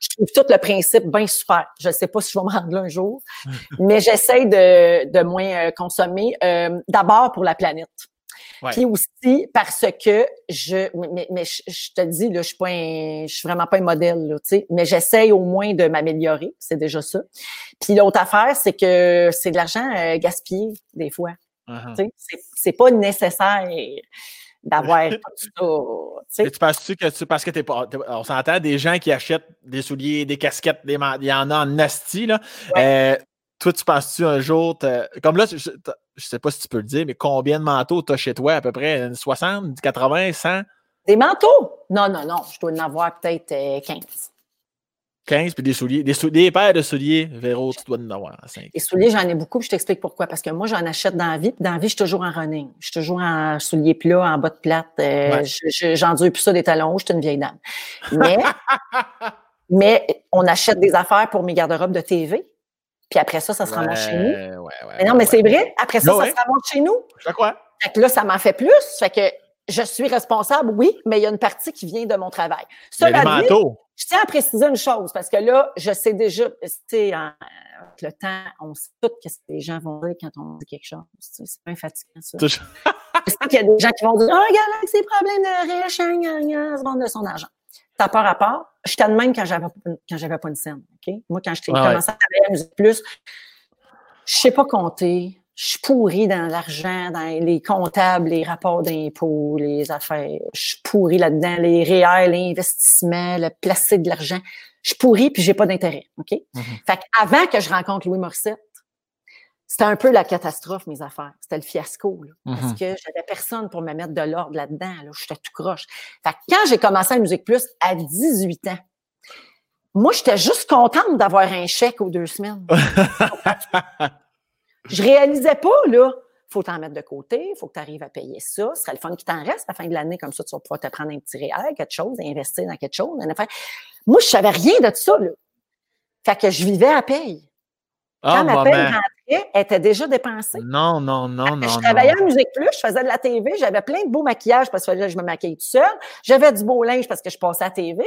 Je trouve tout le principe bien super. Je ne sais pas si je vais me rendre là un jour, <laughs> mais j'essaie de, de moins euh, consommer. Euh, d'abord pour la planète. Puis aussi parce que je, mais, mais je, te dis là, je suis pas, je suis vraiment pas un modèle là, tu sais, mais j'essaye au moins de m'améliorer, c'est déjà ça. Puis l'autre affaire, c'est que c'est de l'argent euh, gaspillé des fois. Tu sais, c'est pas nécessaire d'avoir <laughs> tout ça. Tu penses-tu que tu, parce que t'es pas, on s'entend des gens qui achètent des souliers, des casquettes, des, il y en a en nasty là. Euh, toi, tu penses-tu un jour, comme là, je, sais pas si tu peux le dire, mais combien de manteaux tu as chez toi? À peu près 60, 80, 100? Des manteaux? Non, non, non. Je dois en avoir peut-être 15. Euh, 15, puis des souliers. Des, des paires de souliers, Véro, tu dois en avoir 5. Les souliers, j'en ai beaucoup, puis je t'explique pourquoi. Parce que moi, j'en achète dans la vie, puis dans la vie, je suis toujours en running. Je suis toujours en souliers plats, en bas de plate. Euh, J'endure plus ça des talons hauts, je suis une vieille dame. <laughs> Mais, mais on achète des affaires pour mes garde-robes de TV. Puis après ça, ça se ramasse chez nous. mais non, mais c'est vrai. Après ça, ça se ramasse chez nous. Je crois. Fait que là, ça m'en fait plus. Fait que je suis responsable, oui, mais il y a une partie qui vient de mon travail. Cela dit, je tiens à préciser une chose, parce que là, je sais déjà, tu sais, avec le temps, on sait tout ce que les gens vont dire quand on dit quelque chose. C'est pas fatigant, ça. <laughs> je sais qu'il y a des gens qui vont dire, oh, regarde, avec ses problèmes de riche, se vendre de son argent. Ça pas rapport. J'étais de même quand j'avais quand j'avais pas une scène. OK? Moi, quand je commencé à travailler à Musique Plus, je sais pas compter. Je suis pourrie dans l'argent, dans les comptables, les rapports d'impôts, les affaires. Je suis pourrie là-dedans, les réels, l'investissement, le placer de l'argent. Je suis pourrie puis j'ai pas d'intérêt. OK? Mm-hmm. Fait qu'avant que je rencontre Louis Morissette, c'était un peu la catastrophe, mes affaires. C'était le fiasco, parce mm-hmm. que j'avais personne pour me mettre de l'ordre là-dedans. Là. J'étais tout croche. Fait que quand j'ai commencé à Musique Plus à 18 ans, moi, j'étais juste contente d'avoir un chèque aux deux semaines. <laughs> je réalisais pas, là. Faut t'en mettre de côté, faut que tu arrives à payer ça. Ce serait le fun qui t'en reste à la fin de l'année, comme ça, tu vas pouvoir te prendre un petit réel, quelque chose, investir dans quelque chose. Moi, je savais rien de ça, là. Fait que je vivais à paye. Ah, Quand ma paye rentrait, elle était déjà dépensée. Non, non, non, non. Je travaillais en Musique Plus, je faisais de la TV, j'avais plein de beaux maquillages parce que je me maquillais tout seul. J'avais du beau linge parce que je passais à la TV.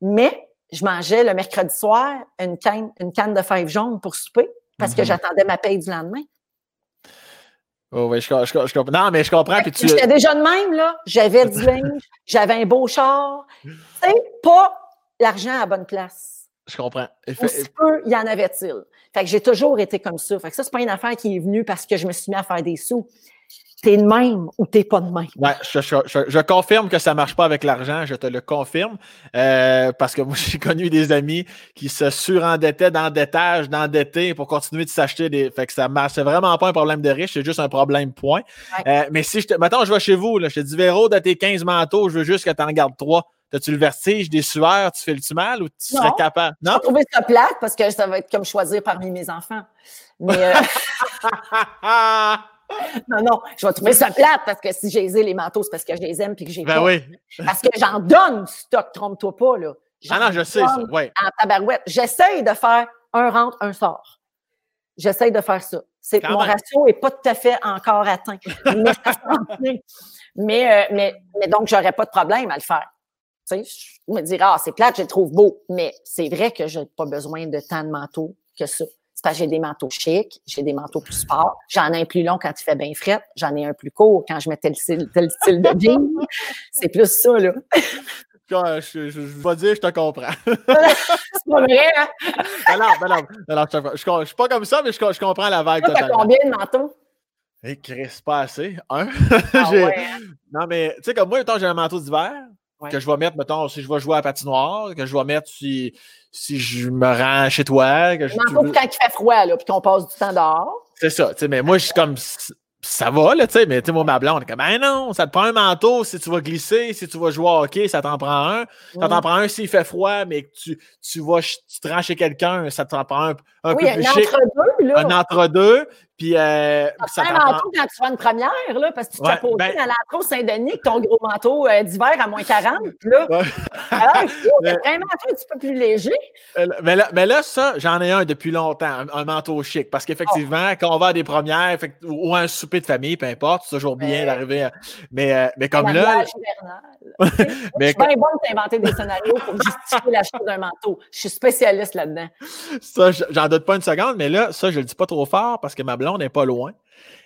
Mais je mangeais le mercredi soir une canne, une canne de fèves jaunes pour souper parce que mhm. j'attendais ma paye du lendemain. Oh oui, je, comprends. Non, mais je comprends que tu. J'étais déjà de même, là. J'avais du <laughs> linge, j'avais un beau char. Sais, pas l'argent à bonne place. Je comprends. Aussi peu y en avait-il. Fait que j'ai toujours été comme ça. Fait que ça, c'est pas une affaire qui est venue parce que je me suis mis à faire des sous. T'es de même ou t'es pas de même? Ouais, je, confirme que ça marche pas avec l'argent, je te le confirme. Euh, parce que moi, <laughs> j'ai connu des amis qui se surendettaient d'endettage, d'endetter pour continuer de s'acheter des. Fait que ça marche. C'est vraiment pas un problème de riche, c'est juste un problème point. Euh, mais si je te. Maintenant, je vais chez vous, là, je te dis, Véro, de tes 15 manteaux, je veux juste que tu en gardes 3. As-tu le vertige, des sueurs, tu fais le mal ou tu serais capable? Non? Je trouver ça plate parce que ça va être comme choisir parmi mes enfants. Mais. Euh, <laughs> non, non, je vais trouver ça plate parce que si j'ai les manteaux, c'est parce que je les aime et que j'ai ben oui. Parce que j'en donne du stock, trompe-toi pas, là. Ah non, je sais ça, ouais. En tabarouette. J'essaye de faire un rentre, un sort. J'essaye de faire ça. C'est, mon ratio n'est pas tout à fait encore atteint. mais, <laughs> mais, euh, mais, mais, donc, j'aurais pas de problème à le faire. Tu sais, je me dirais, ah, c'est plate, je le trouve beau. Mais c'est vrai que je n'ai pas besoin de tant de manteaux que ça. C'est parce que j'ai des manteaux chics, j'ai des manteaux plus sport. J'en ai un plus long quand il fait bien fret. J'en ai un plus court quand je mets tel style, tel style de jean. <laughs> C'est plus ça, là. Je, je, vais dire, je te comprends. <laughs> c'est pas vrai, hein? <laughs> non, ben non, non, je, je, suis pas comme ça, mais je, comprends la vague. Tu as combien de manteaux? Eh, Chris, pas assez. Un. Ah ouais, hein? Non, mais tu sais, comme moi, j'ai un manteau d'hiver que je vais mettre, mettons, si je vais jouer à la patinoire, que je vais mettre si, si je me rends chez toi. Que je, quand il fait froid, là, puis qu'on passe du temps dehors. C'est ça, tu sais, mais moi, je suis comme, ça va, là, tu sais, mais tu sais, moi, ma blonde, est comme, ben non, ça te prend un manteau si tu vas glisser, si tu vas jouer au hockey, ça t'en prend un. Ça t'en prend un s'il fait froid, mais que tu, tu vas, tu te rends chez quelqu'un, ça t'en prend un, un peu plus un entre-deux, là. Un entre-deux. Puis, euh, un manteau quand tu vas une première, là, parce que tu t'es posé ben dans l'intro Saint-Denis ton gros manteau euh, d'hiver à moins 40. Là, ouais. alors, <laughs> un manteau un petit peu plus léger. Euh, mais là, mais là ça, j'en ai un depuis longtemps, un, manteau chic. Parce qu'effectivement, oh. quand on va à des premières ou à un souper de famille, peu importe, c'est toujours bien d'arriver à... Mais, mais comme là. <laughs> mais... Je suis bien bonne d'inventer des scénarios pour justifier l'achat d'un manteau. Je suis spécialiste là-dedans. Ça, j'en doute pas une seconde, mais là, ça, je le dis pas trop fort parce que ma blonde n'est pas loin.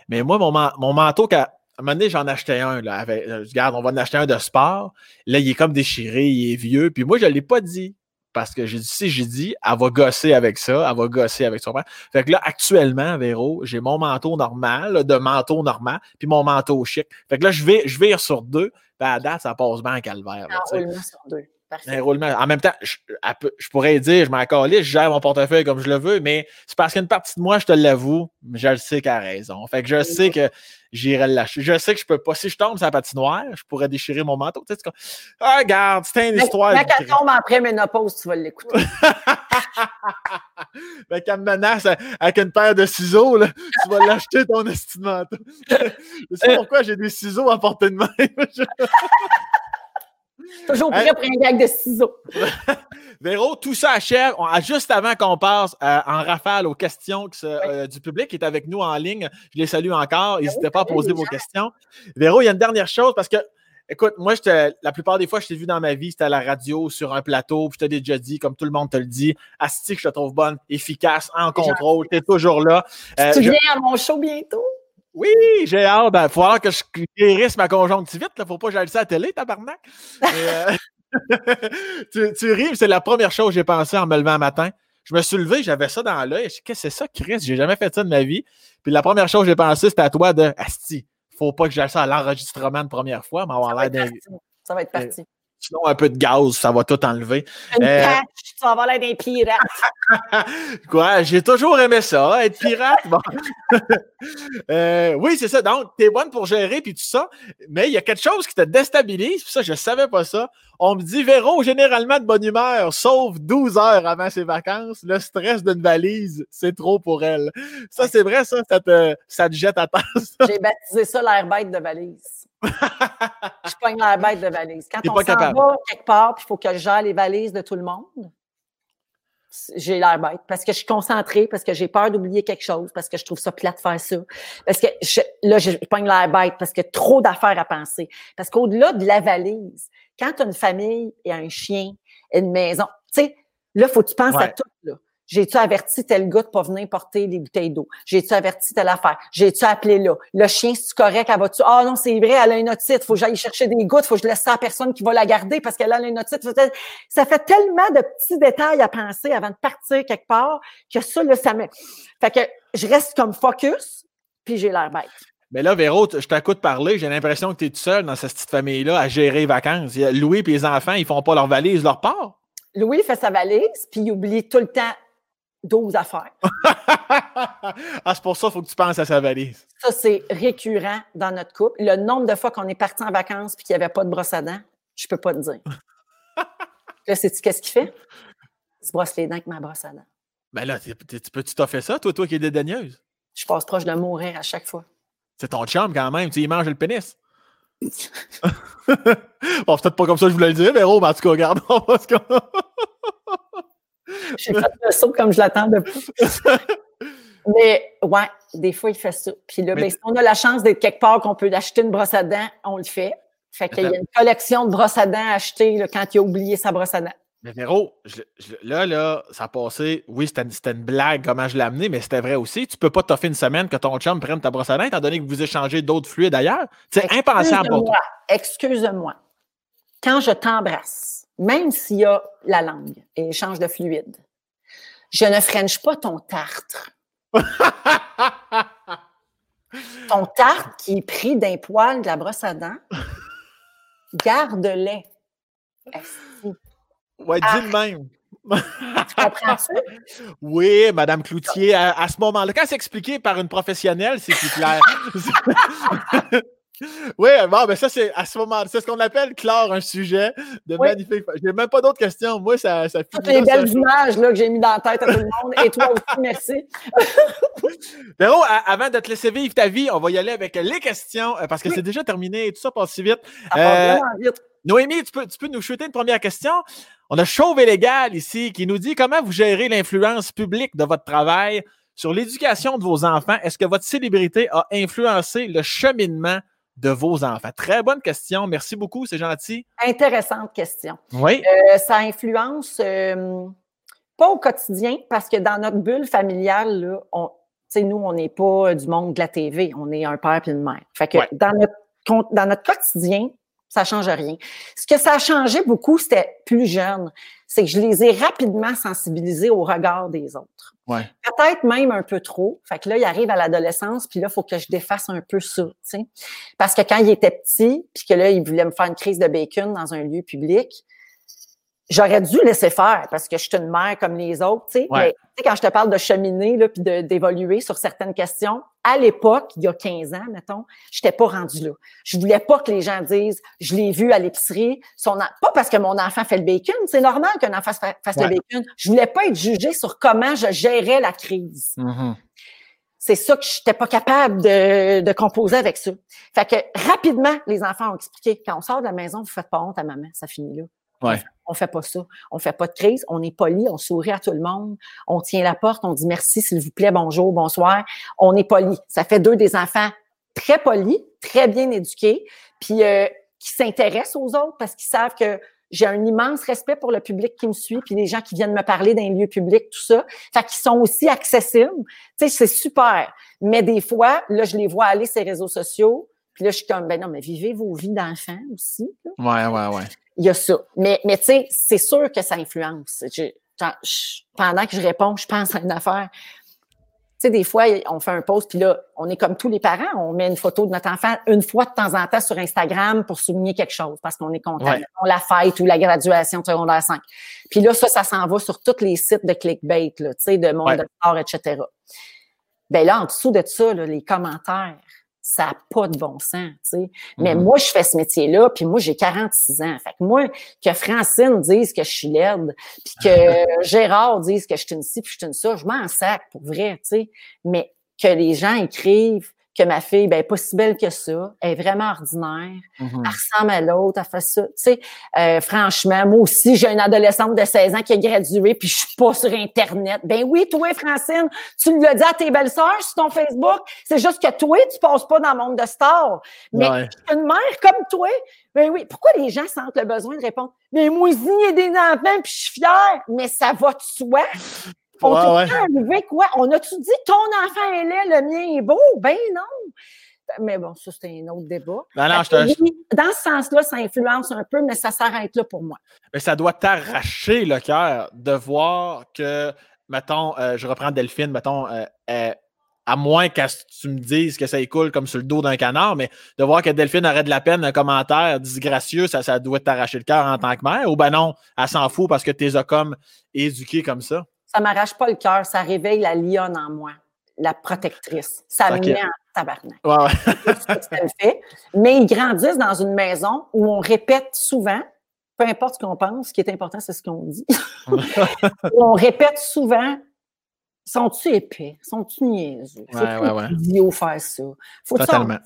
Mais moi, mon, mon manteau, à un moment donné, j'en achetais un. Là, avec, euh, regarde, on va en acheter un de sport. Là, il est comme déchiré, il est vieux. Puis moi, je ne l'ai pas dit. Parce que j'ai dit, si j'ai dit, elle va gosser avec ça, elle va gosser avec son père. Fait que là, actuellement, Véro, j'ai mon manteau normal, de manteau normal, puis mon manteau chic. Fait que là, je vais, je vais sur deux, puis à date, ça passe bien en calvaire. sur deux. Un roulement. En même temps, je, pourrais dire, je m'en calisse, je gère mon portefeuille comme je le veux, mais c'est parce qu'une partie de moi, je te l'avoue, mais je le sais qu'elle a raison. Fait que je sais que j'irai le lâcher. Je sais que je peux pas. Si je tombe sur la patinoire, je pourrais déchirer mon manteau. Tu sais, ah, regarde, c'est une histoire. Quand elle tombe après ménopause, tu vas l'écouter. <laughs> ben, qu'elle me menace avec une paire de ciseaux, là, tu vas l'acheter ton estime manteau. <laughs> je sais pourquoi j'ai des ciseaux à portée de main. Toujours prêt pour un gag de ciseaux. <laughs> Véro, tout ça achève. juste avant qu'on passe euh, en rafale aux questions euh, du public qui est avec nous en ligne, je les salue encore. Ben N'hésitez pas à poser vos questions. Véro, il y a une dernière chose parce que, écoute, moi, la plupart des fois, je t'ai vu dans ma vie, c'était à la radio, sur un plateau, puis je t'ai déjà dit, comme tout le monde te le dit, Asti, je te trouve bonne, efficace, en contrôle, tu es toujours là. Euh, tu viens à mon show bientôt? Oui, j'ai hâte. Il ben, faut que je guérisse ma conjonctivite. Il ne faut pas que j'aille ça à la télé, tabarnak. euh, <laughs> tu, tu ris, c'est la première chose que j'ai pensé en me levant un matin. Je me suis levé, j'avais ça dans l'œil. Qu'est-ce que c'est ça, Chris? J'ai jamais fait ça de ma vie. Puis la première chose que j'ai pensé, c'était à toi de Asti. Faut pas que j'aille ça à l'enregistrement de première fois, mais avoir l'air d'un. Ça va être parti. Sinon, un peu de gaz, ça va tout enlever. Une euh... tu vas avoir l'air d'un pirate. <laughs> Quoi? J'ai toujours aimé ça, être pirate? Bon. <laughs> euh, oui, c'est ça. Donc, tu es bonne pour gérer puis tout ça, mais il y a quelque chose qui te déstabilise. Puis ça, je savais pas ça. On me dit, Véro, généralement de bonne humeur, sauf 12 heures avant ses vacances. Le stress d'une valise, c'est trop pour elle. Ça, c'est vrai, ça? Ça te, ça te jette à terre. J'ai baptisé ça l'air bête de valise je pogne la bête de valise. Quand on s'en va quelque part, puis il faut que je gère les valises de tout le monde, j'ai l'air bête parce que je suis concentrée, parce que j'ai peur d'oublier quelque chose, parce que je trouve ça plat de faire ça. Parce que je, là, je pogne l'air bête parce que trop d'affaires à penser. Parce qu'au-delà de la valise, quand tu as une famille et un chien, une maison, tu sais, là, il faut que tu penses à tout. Là. J'ai-tu averti tel gars de pas venir porter des bouteilles d'eau? J'ai-tu averti telle affaire? J'ai-tu appelé là? Le chien, c'est correct? Elle va-tu? Ah non, c'est vrai, elle a une otite. Faut que j'aille chercher des gouttes. Faut que je laisse ça à personne qui va la garder parce qu'elle a une otite. Ça fait tellement de petits détails à penser avant de partir quelque part que ça, là, ça me... Fait que je reste comme focus puis j'ai l'air bête. Mais là, Véro, je t'écoute parler, j'ai l'impression que tu es tout seul dans cette petite famille-là à gérer les vacances. Louis et les enfants, ils font pas leur valise, leur part? Louis fait sa valise, puis il oublie tout le temps 12 affaires. <laughs> ah, c'est pour ça qu'il faut que tu penses à sa valise. Ça, c'est récurrent dans notre couple. Le nombre de fois qu'on est parti en vacances et qu'il n'y avait pas de brosse à dents, je ne peux pas te dire. <laughs> là, sais-tu qu'est-ce qu'il fait? Il se brosse les dents avec ma brosse à dents. Ben là, tu peux-tu t'as fait ça, toi, toi qui es dédaigneuse? Je passe proche de mourir à chaque fois. C'est ton chum quand même, tu y manges le pénis. <laughs> bon, peut-être pas comme ça que je voulais le dire, mais oh, en tout cas, regarde, <laughs> J'ai fait le saut comme je l'attends depuis. <laughs> Mais ouais, des fois, il fait ça. Puis là, ben, si on a la chance d'être quelque part qu'on peut acheter une brosse à dents, on le fait. Fait qu'il y a une collection de brosses à dents achetées là, quand il a oublié sa brosse à dents. Mais Véro, là, là, ça a passé. Oui, c'était une, blague, comment je l'ai amené, mais c'était vrai aussi. Tu peux pas t'offrir une semaine que ton chum prenne ta brosse à dents, étant donné que vous échangez d'autres fluides d'ailleurs. C'est impensable pour toi. Excuse-moi. Quand je t'embrasse, même s'il y a la langue et échange de fluide. Je ne french pas ton tartre. <laughs> ton tartre qui est pris d'un poil de la brosse à dents, garde-les. Ouais, dis le même. tu comprends ça? <laughs> Oui, Madame Cloutier, à, ce moment-là, quand c'est expliqué par une professionnelle, c'est plus clair. <laughs> <laughs> Oui, bon, ben ça, c'est à ce moment c'est ce qu'on appelle clore un sujet de Oui. magnifique. J'ai même pas d'autres questions. Moi, ça, ça Toutes les ça. belles images là, que j'ai mis dans la tête à tout le monde. Et toi aussi, <laughs> merci. <laughs> Véro, avant de te laisser vivre ta vie, on va y aller avec les questions euh, parce que Oui. c'est déjà terminé et tout ça passe si vite. Ça Euh, vraiment vite. Noémie, tu peux, tu peux nous shooter une première question? On a Chauve et Légal ici qui nous dit comment vous gérez l'influence publique de votre travail sur l'éducation de vos enfants? Est-ce que votre célébrité a influencé le cheminement de vos enfants? Très bonne question. Merci beaucoup, c'est gentil. Intéressante question. Oui. Euh, ça influence euh, pas au quotidien parce que dans notre bulle familiale, là, on, nous, on n'est pas du monde de la TV, on est un père et une mère. Fait que Ouais. dans, notre, dans notre quotidien, ça change rien. Ce que ça a changé beaucoup, c'était plus jeune, c'est que je les ai rapidement sensibilisés au regard des autres. Peut-être même un peu trop. Fait que là, il arrive à l'adolescence, puis là, il faut que je défasse un peu ça, tu sais. Parce que quand il était petit, puis que là, il voulait me faire une crise de bacon dans un lieu public, j'aurais dû laisser faire parce que je suis une mère comme les autres, tu sais. Ouais. Mais tu sais, quand je te parle de cheminer, là, puis d'évoluer sur certaines questions, à l'époque, il y a 15 ans, mettons, j'étais pas rendue là. Je voulais pas que les gens disent, je l'ai vu à l'épicerie, son pas parce que mon enfant fait le bacon, c'est normal qu'un enfant fa- fasse Ouais. le bacon. Je voulais pas être jugée sur comment je gérais la crise Mhm. c'est ça que je n'étais pas capable de, de composer avec ça. Fait que rapidement, les enfants ont expliqué quand on sort de la maison, vous faites pas honte à maman, ça finit là. Ouais. On fait pas ça. On fait pas de crise. On est poli, on sourit à tout le monde. On tient la porte, on dit merci, s'il vous plaît, bonjour, bonsoir. On est poli. Ça fait deux des enfants très polis, très bien éduqués, puis euh, qui s'intéressent aux autres parce qu'ils savent que j'ai un immense respect pour le public qui me suit, puis les gens qui viennent me parler d'un lieu public, tout ça. Fait qu'ils sont aussi accessibles. Tu sais, c'est super. Mais des fois, là, je les vois aller sur les réseaux sociaux, puis là, je suis comme, ben non, mais vivez vos vies d'enfants aussi. là Ouais, ouais, ouais. Il y a ça. Mais, mais tu sais, c'est sûr que ça influence. Je- quand je- pendant que je réponds, je pense à une affaire. Tu sais, des fois, on fait un post, puis là, on est comme tous les parents, on met une photo de notre enfant une fois de temps en temps sur Instagram pour souligner quelque chose, parce qu'on est content. Ouais. Mettons la fête ou la graduation de secondaire 5. Puis là, ça, ça s'en va sur tous les sites de clickbait, là, tu sais, de monde Ouais. de sport, etc. Ben là, en dessous de ça, là, les commentaires, ça n'a pas de bon sens, tu sais. Mais Mhm. moi, je fais ce métier-là, puis moi, j'ai 46 ans. Fait que moi, que Francine dise que je suis laide, puis que <laughs> Gérard dise que je suis une ci, puis je suis une ça, je m'en sac, pour vrai, tu sais. Mais que les gens écrivent que ma fille, ben, pas si belle que ça, elle est vraiment ordinaire, Mhm. elle ressemble à l'autre, elle fait ça. Tu sais, euh, franchement, moi aussi, j'ai une adolescente de 16 ans qui a gradué, puis je suis pas sur Internet. Ben oui, toi, Francine, tu l'as dit à tes belles-sœurs sur ton Facebook, c'est juste que toi, tu passes pas dans le monde de stars. Mais Ouais. une mère comme toi, ben oui, pourquoi les gens sentent le besoin de répondre, mais moi il y a des enfants, puis je suis fière, mais ça va de soi. On t'a ouais. arrivé quoi? On a-tu dit ton enfant est laid, le mien est beau? Ben non. Mais bon, ça, c'est un autre débat. Non, je oui, Dans ce sens-là, ça influence un peu, mais ça s'arrête là pour moi. Mais ça doit t'arracher le cœur de voir que, mettons, euh, je reprends Delphine, mettons, euh, euh, à moins que tu me dises que ça écoule comme sur le dos d'un canard, mais de voir que Delphine aurait de la peine un commentaire disgracieux, ça, ça doit t'arracher le cœur en tant que mère, ou ben non, elle s'en fout parce que t'es comme éduqué comme ça? Ça m'arrache pas le cœur, ça réveille la lionne en moi, la protectrice. Ça me met en tabarnak. Ça le fait. Mais ils grandissent dans une maison où on répète souvent, peu importe ce qu'on pense, ce qui est important, c'est ce qu'on dit. <laughs> On répète souvent sont-tu épais? Sont-tu niaiseux? Ouais, C'est ouais, ouais. idiot faire ça? Faut Totalement.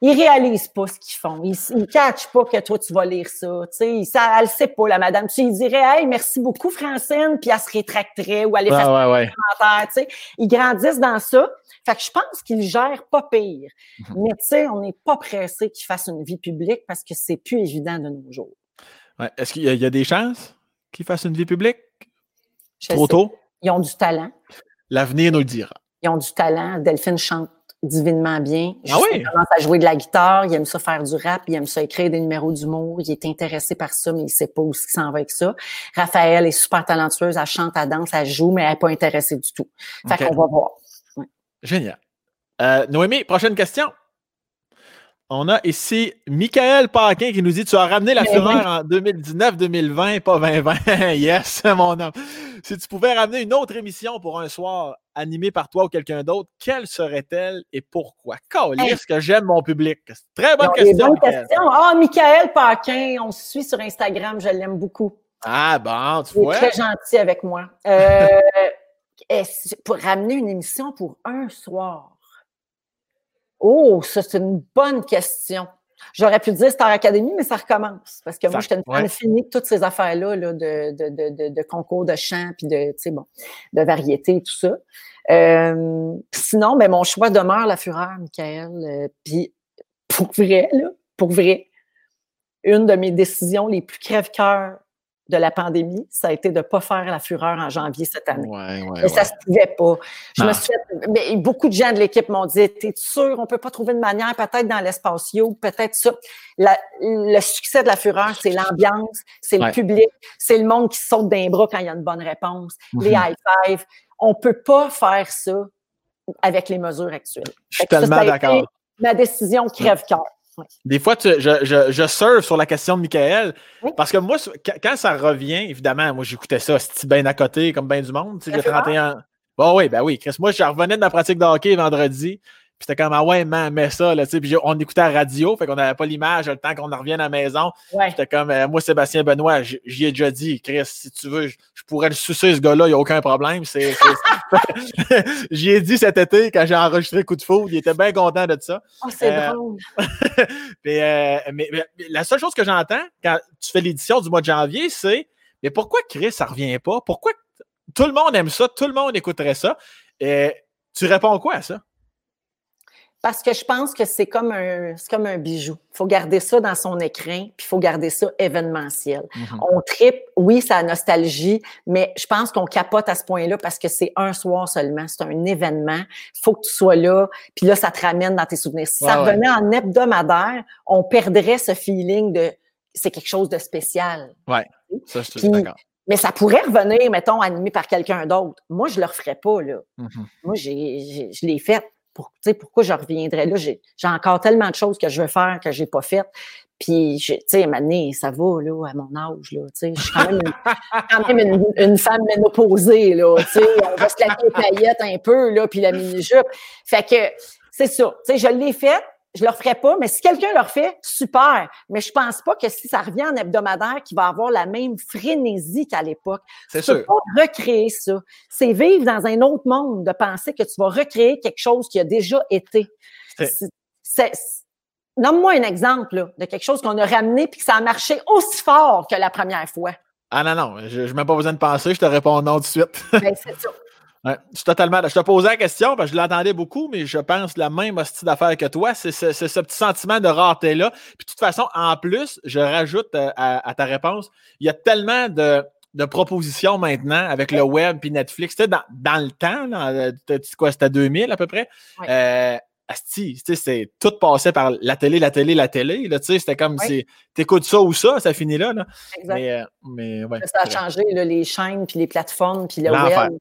ils réalisent pas ce qu'ils font. Ils, ils catchent pas que toi, tu vas lire ça. Tu sais, ça, elle sait pas, la madame. Tu lui dirais, hey, merci beaucoup, Francine, puis elle se rétracterait ou elle ouais. commentaires, tu sais. Ils grandissent dans ça. Fait que je pense qu'ils gèrent pas pire. Mhm. Mais tu sais, on n'est pas pressé qu'ils fassent une vie publique parce que c'est plus évident de nos jours. Ouais. Est-ce qu'il y, a- il y a des chances qu'ils fassent une vie publique? Je Trop sais. tôt? Ils ont du talent. L'avenir nous le dira. Ils ont du talent. Delphine chante divinement bien. Ah oui? Il commence à jouer de la guitare. Il aime ça faire du rap. Il aime ça écrire des numéros d'humour. Il est intéressé par ça, mais il sait pas où il s'en va avec ça. Raphaël est super talentueuse. Elle chante, elle danse, elle joue, mais elle n'est pas intéressée du tout. Fait qu'on va voir. Génial. Euh, Noémie, prochaine question. On a ici Michael Paquin qui nous dit Tu as ramené la Ben fureur en 2019-2020, pas 2020. <laughs> yes, mon homme. Si tu pouvais ramener une autre émission pour un soir animée par toi ou quelqu'un d'autre, quelle serait-elle et pourquoi? Est-ce que j'aime mon public? Très bonne question. Ah, Michael Paquin, on se suit sur Instagram, je l'aime beaucoup. Ah bon, tu vois. Il est très gentil avec moi. Euh, <laughs> pour ramener une émission pour un soir? Oh, ça, c'est une bonne question. J'aurais pu dire Star Academy, mais ça recommence. Parce que moi, j'étais une fan finie de toutes ces affaires-là là, de, de, de, de, concours de chant, puis de, bon, de variété et tout ça. Euh, sinon, ben, mon choix demeure la fureur, Michael. Euh, puis pour vrai, là, pour vrai, une de mes décisions les plus crève-cœur de la pandémie, ça a été de ne pas faire la fureur en janvier cette année. Ouais, ouais, et ça se pouvait pas. Je me suis mais beaucoup de gens de l'équipe m'ont dit, t'es sûr, on peut pas trouver de manière, peut-être dans l'espace yo, peut-être ça. le succès de la fureur, c'est l'ambiance, c'est le public, c'est le monde qui saute d'un bras quand il y a une bonne réponse, les mhm. high five. On peut pas faire ça avec les mesures actuelles. Je suis tellement d'accord. Ma décision crève-cœur. Des fois, je, je, je surfe sur la question de Michael. Parce que moi, quand ça revient, évidemment, moi, j'écoutais ça, c'était bien à côté, comme bien du monde. Tu sais, 31. Bon, oui, ben oui, Chris. Moi, je revenais de ma pratique de hockey vendredi. Puis c'était comme, ah ouais, man, mais ça, là, tu sais. Puis on écoutait la radio, fait qu'on n'avait pas l'image le temps qu'on en revienne à la maison. Ouais. J'étais comme, euh, moi, Sébastien Benoît, j'y ai déjà dit, Chris, si tu veux, je, pourrais le sucer, ce gars-là, il n'y a aucun problème. C'est, <laughs> j'y ai dit cet été, quand j'ai enregistré Coup de Foudre, il était bien content de ça. Oh, c'est euh, drôle. <laughs> euh, mais, mais, la seule chose que j'entends quand tu fais l'édition du mois de janvier, c'est, mais pourquoi Chris, ça revient pas? Pourquoi tout le monde aime ça, tout le monde écouterait ça? Et tu réponds quoi à ça? Parce que je pense que c'est comme un, c'est comme un bijou. Il faut garder ça dans son écran, puis il faut garder ça événementiel. Mm-hmm. On tripe, oui, c'est la nostalgie, mais je pense qu'on capote à ce point-là parce que c'est un soir seulement, c'est un événement. Il faut que tu sois là, puis là, ça te ramène dans tes souvenirs. Si ça revenait en hebdomadaire, on perdrait ce feeling de c'est quelque chose de spécial. Oui, ça, je suis d'accord. Mais ça pourrait revenir, mettons, animé par quelqu'un d'autre. Moi, je ne le referais pas, là. Mm-hmm. Moi, je l'ai fait pour, pourquoi je reviendrais? Là? J'ai, encore tellement de choses que je veux faire que j'ai pas faites. Puis, tu sais, à ça va, là, à mon âge, là, tu sais, je suis quand même, une, femme ménopausée, là, tu sais, on va se claquer les paillettes un peu, là, puis la mini-jupe. Fait que, c'est ça, tu sais, je l'ai fait, je le referai pas, mais si quelqu'un le refait, super. Mais je pense pas que si ça revient en hebdomadaire, qu'il va avoir la même frénésie qu'à l'époque. C'est sûr. Peux pas recréer ça. C'est vivre dans un autre monde de penser que tu vas recréer quelque chose qui a déjà été. Nomme-moi un exemple de quelque chose qu'on a ramené puis que ça a marché aussi fort que la première fois. Ah non, non, je n'ai pas besoin de penser, je te réponds non tout de suite. ben, <laughs> c'est ça. Ouais, je totalement. Je te posais la question parce que je l'entendais beaucoup, mais je pense la même hostie d'affaires que toi. C'est ce, petit sentiment de rareté-là. Puis de toute façon, en plus, je rajoute euh, à, ta réponse, il y a tellement de, propositions maintenant avec le web puis Netflix. Tu sais, dans, le temps, euh, quoi, c'était 2000 à peu près? Euh, Asti, c'est tout passé par la télé, la télé, la télé. C'était comme si t'écoutes ça ou ça, ça finit là. là. Exact. Mais, euh, mais ouais, ça a changé, là, les chaînes, puis les plateformes, puis le web.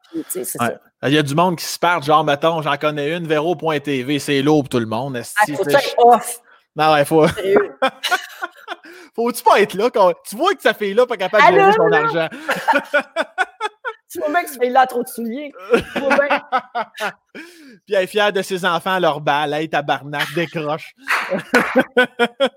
Il y a du monde qui se perd, genre, mettons, j'en connais une, Vero.tv, c'est lourd pour tout le monde. Asti, ah, faut être off. Non, ouais, faut. <laughs> Faut-tu pas être là? Quand... Tu vois que ça fait là, pas capable de gagner son argent. <laughs> Tu vois bien que ce là trop de souliers. Puis elle est fière de ses enfants, leur balle. Hey, tabarnak, décroche. <laughs>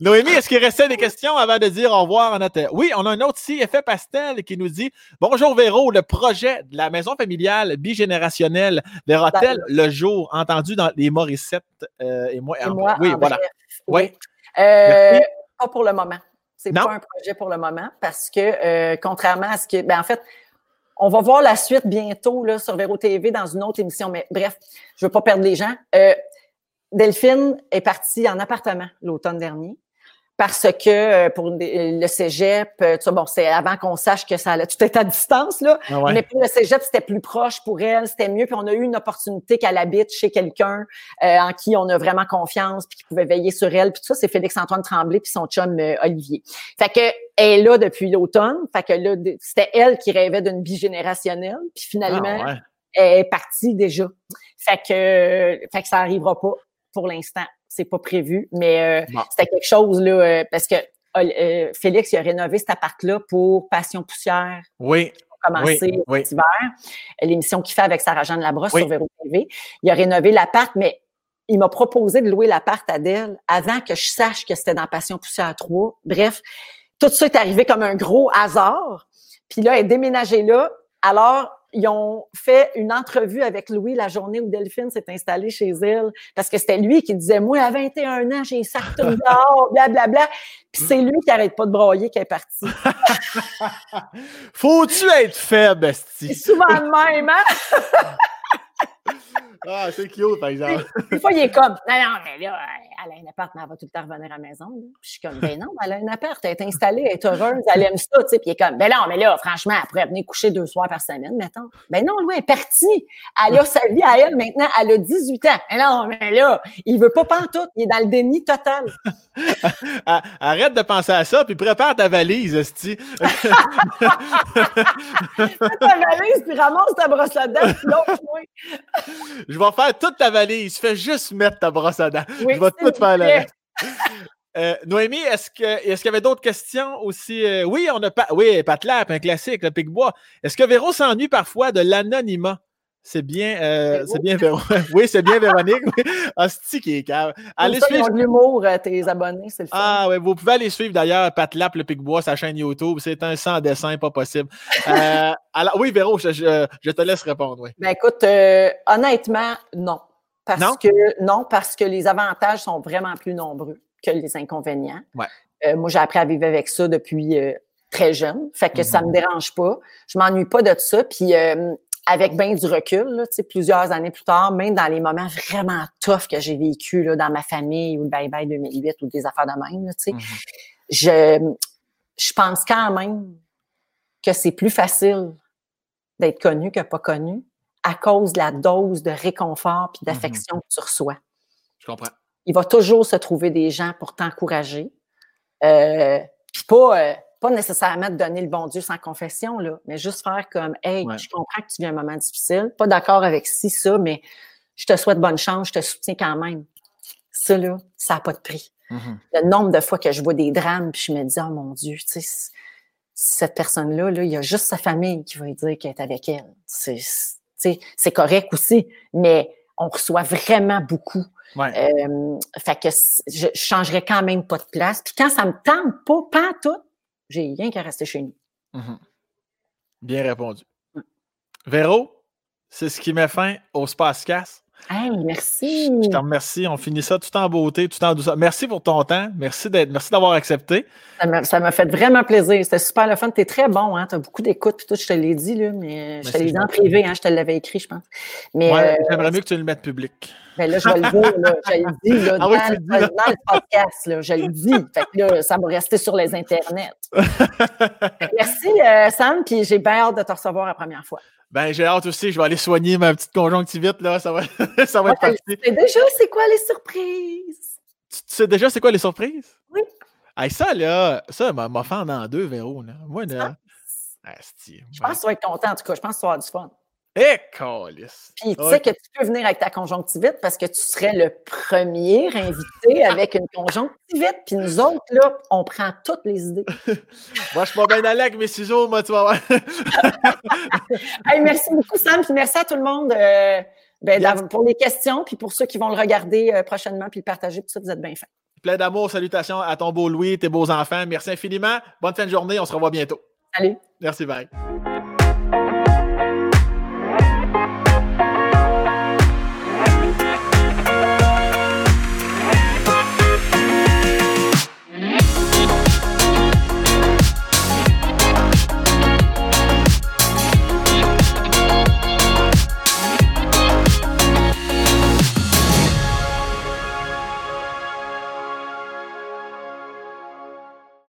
Noémie, est-ce qu'il restait des questions avant de dire au revoir à notre. Oui, on a un autre ici, Effet Pastel, qui nous dit Bonjour Véro, le projet de la maison familiale bigénérationnelle verra-t-elle le jour entendu dans les Morissette euh, et moi? oui, voilà. Oui. Euh, pas pour le moment. C'est pas un projet pour le moment parce que, euh, contrairement à ce que. Ben, en fait, on va voir la suite bientôt là, sur Véro TV dans une autre émission. Mais bref, je veux pas perdre les gens. Euh, Delphine est partie en appartement l'automne dernier parce que euh, pour le cégep, euh, tu bon, c'est avant qu'on sache que ça allait tout être à distance, là. Ah mais pour le cégep, c'était plus proche pour elle, c'était mieux. Puis on a eu une opportunité qu'elle habite chez quelqu'un euh, en qui on a vraiment confiance, puis qui pouvait veiller sur elle. Puis tout ça, c'est Félix-Antoine Tremblay puis son chum Olivier. Fait que elle est là depuis l'automne. Fait que là, c'était elle qui rêvait d'une bigénérationnelle. Puis finalement, ah elle est partie déjà. Fait que, fait que ça arrivera pas pour l'instant c'est pas prévu, mais euh, c'était quelque chose là, euh, parce que euh, Félix il a rénové cet appart-là pour Passion Poussière. Oui. commencé cet hiver. L'émission qu'il fait avec Sarah-Jeanne Labrosse sur Véro TV. Il a rénové l'appart, mais il m'a proposé de louer l'appart à Dell avant que je sache que c'était dans Passion Poussière 3. Bref, tout ça est arrivé comme un gros hasard. Puis là, elle est déménagée là. Alors, ils ont fait une entrevue avec Louis la journée où Delphine s'est installée chez elle. Parce que c'était lui qui disait, moi, à 21 ans, j'ai ça tout <laughs> dehors, blablabla. Puis c'est lui qui arrête pas de broyer qui est parti. <laughs> Faut-tu être faible, Esti? C'est souvent le même, hein? <laughs> Ah, c'est cute, par exemple. Des fois, il est comme, non, non, mais là, elle a un appart, mais elle va tout le temps revenir à la maison. je suis comme, ben non, elle a un appart, elle est installée, elle est heureuse, elle aime ça, tu sais. Puis il est comme, ben non, mais là, franchement, elle pourrait venir coucher deux soirs par semaine, mettons. Ben non, lui, elle est partie. Elle a sa vie à elle maintenant, elle a 18 ans. Mais non, mais là, il veut pas pantoute, il est dans le déni total. <laughs> Arrête de penser à ça, puis prépare ta valise, Esti. <laughs> Ta valise, puis ramasse ta brosse à dents, puis l'autre, <laughs> je vais faire toute ta valise. Fais juste mettre ta brosse à dents. je vais tout faire là. Euh, Noémie, est-ce qu'il est y avait d'autres questions aussi? Euh, oui, on a pas. Oui, Patlap, un classique, le Pic-Bois. Est-ce que Véro s'ennuie parfois de l'anonymat? C'est bien, euh, c'est bien Véro. <laughs> oui, c'est bien Véronique. Oui. Hostie qui est calme. Allez suivre. l'humour, euh, tes abonnés, c'est le fun. Ah oui, vous pouvez aller suivre d'ailleurs Pat Lap, le Pic-Bois, sa chaîne YouTube. C'est un sans dessin, pas possible. Euh, alors, oui, Véro, je, je, te laisse répondre. Oui. Ben écoute, honnêtement, non. Parce non? que non, parce que les avantages sont vraiment plus nombreux que les inconvénients. Ouais. moi, j'ai appris à vivre avec ça depuis très jeune. Fait que ça mm-hmm. me dérange pas. Je m'ennuie pas de ça. Puis avec bien du recul, là, plusieurs années plus tard, même dans les moments vraiment tough que j'ai vécu là, dans ma famille ou le Bye Bye 2008 ou des affaires de même, là, mm-hmm. je, je pense quand même que c'est plus facile d'être connu que pas connu à cause de la dose de réconfort puis d'affection mm-hmm. que tu reçois. Je comprends. Il va toujours se trouver des gens pour t'encourager. Euh, puis pas... Euh, pas nécessairement de donner le bon Dieu sans confession, là, mais juste faire comme Hey, je comprends que tu vis un moment difficile, pas d'accord avec ci, ça, mais je te souhaite bonne chance, je te soutiens quand même. Ça, là, ça n'a pas de prix. Mm-hmm. Le nombre de fois que je vois des drames, puis je me dis, oh mon Dieu, tu sais, cette personne-là, là, il y a juste sa famille qui va lui dire qu'elle est avec elle. C'est correct aussi, mais on reçoit vraiment beaucoup. Euh, fait que je, je changerais quand même pas de place. Puis quand ça me tente pas, pas tout, j'ai rien qu'à rester chez nous. Mhm. Bien répondu. Véro, c'est ce qui met fin au Space Casse. Hey, merci. Je te remercie. On finit ça tout en beauté, tout en douceur. Merci pour ton temps. Merci d'être, merci d'avoir accepté. Ça m'a, fait vraiment plaisir. C'était super le fun. Tu es très bon, hein? Tu as beaucoup d'écoute tout. Je te l'ai dit, là, mais je te l'ai dit en privé, hein? Je te l'avais écrit, je pense. Mais, ouais, euh, j'aimerais mieux que tu le mettes public. Là, je vais le dire, là, je le dis, là, ah dans, le podcast, là, je le dis. Fait que là, ça va rester sur les internets. <laughs> Merci, euh, Sam, puis j'ai bien hâte de te recevoir la première fois. Ben, j'ai hâte aussi. Je vais aller soigner ma petite conjonctivite, là. Ça va, <laughs> ça va être parti. Tu sais déjà c'est quoi les surprises? Tu, sais déjà c'est quoi les surprises? Oui. Hey, ça, là, ça m'a fait en deux, Véro, là. Moi, là. Ah, je pense que tu vas être content, en tout cas. Je pense que tu vas avoir du fun. Eh, calice! Puis tu sais que tu peux venir avec ta conjonctivite parce que tu serais le premier invité <laughs> avec une conjonctivite. Puis nous autres, là, on prend toutes les idées. <laughs> moi, je suis pas bien allé avec mes ciseaux, moi, tu vas voir. <laughs> hey, merci beaucoup, Sam. Puis merci à tout le monde euh, ben, pour les questions. Puis pour ceux qui vont le regarder euh, prochainement puis le partager. Puis ça, vous êtes bien fait. Plein d'amour, salutations à ton beau Louis, tes beaux enfants. Merci infiniment. Bonne fin de journée. On se revoit bientôt. Salut. Merci, bye.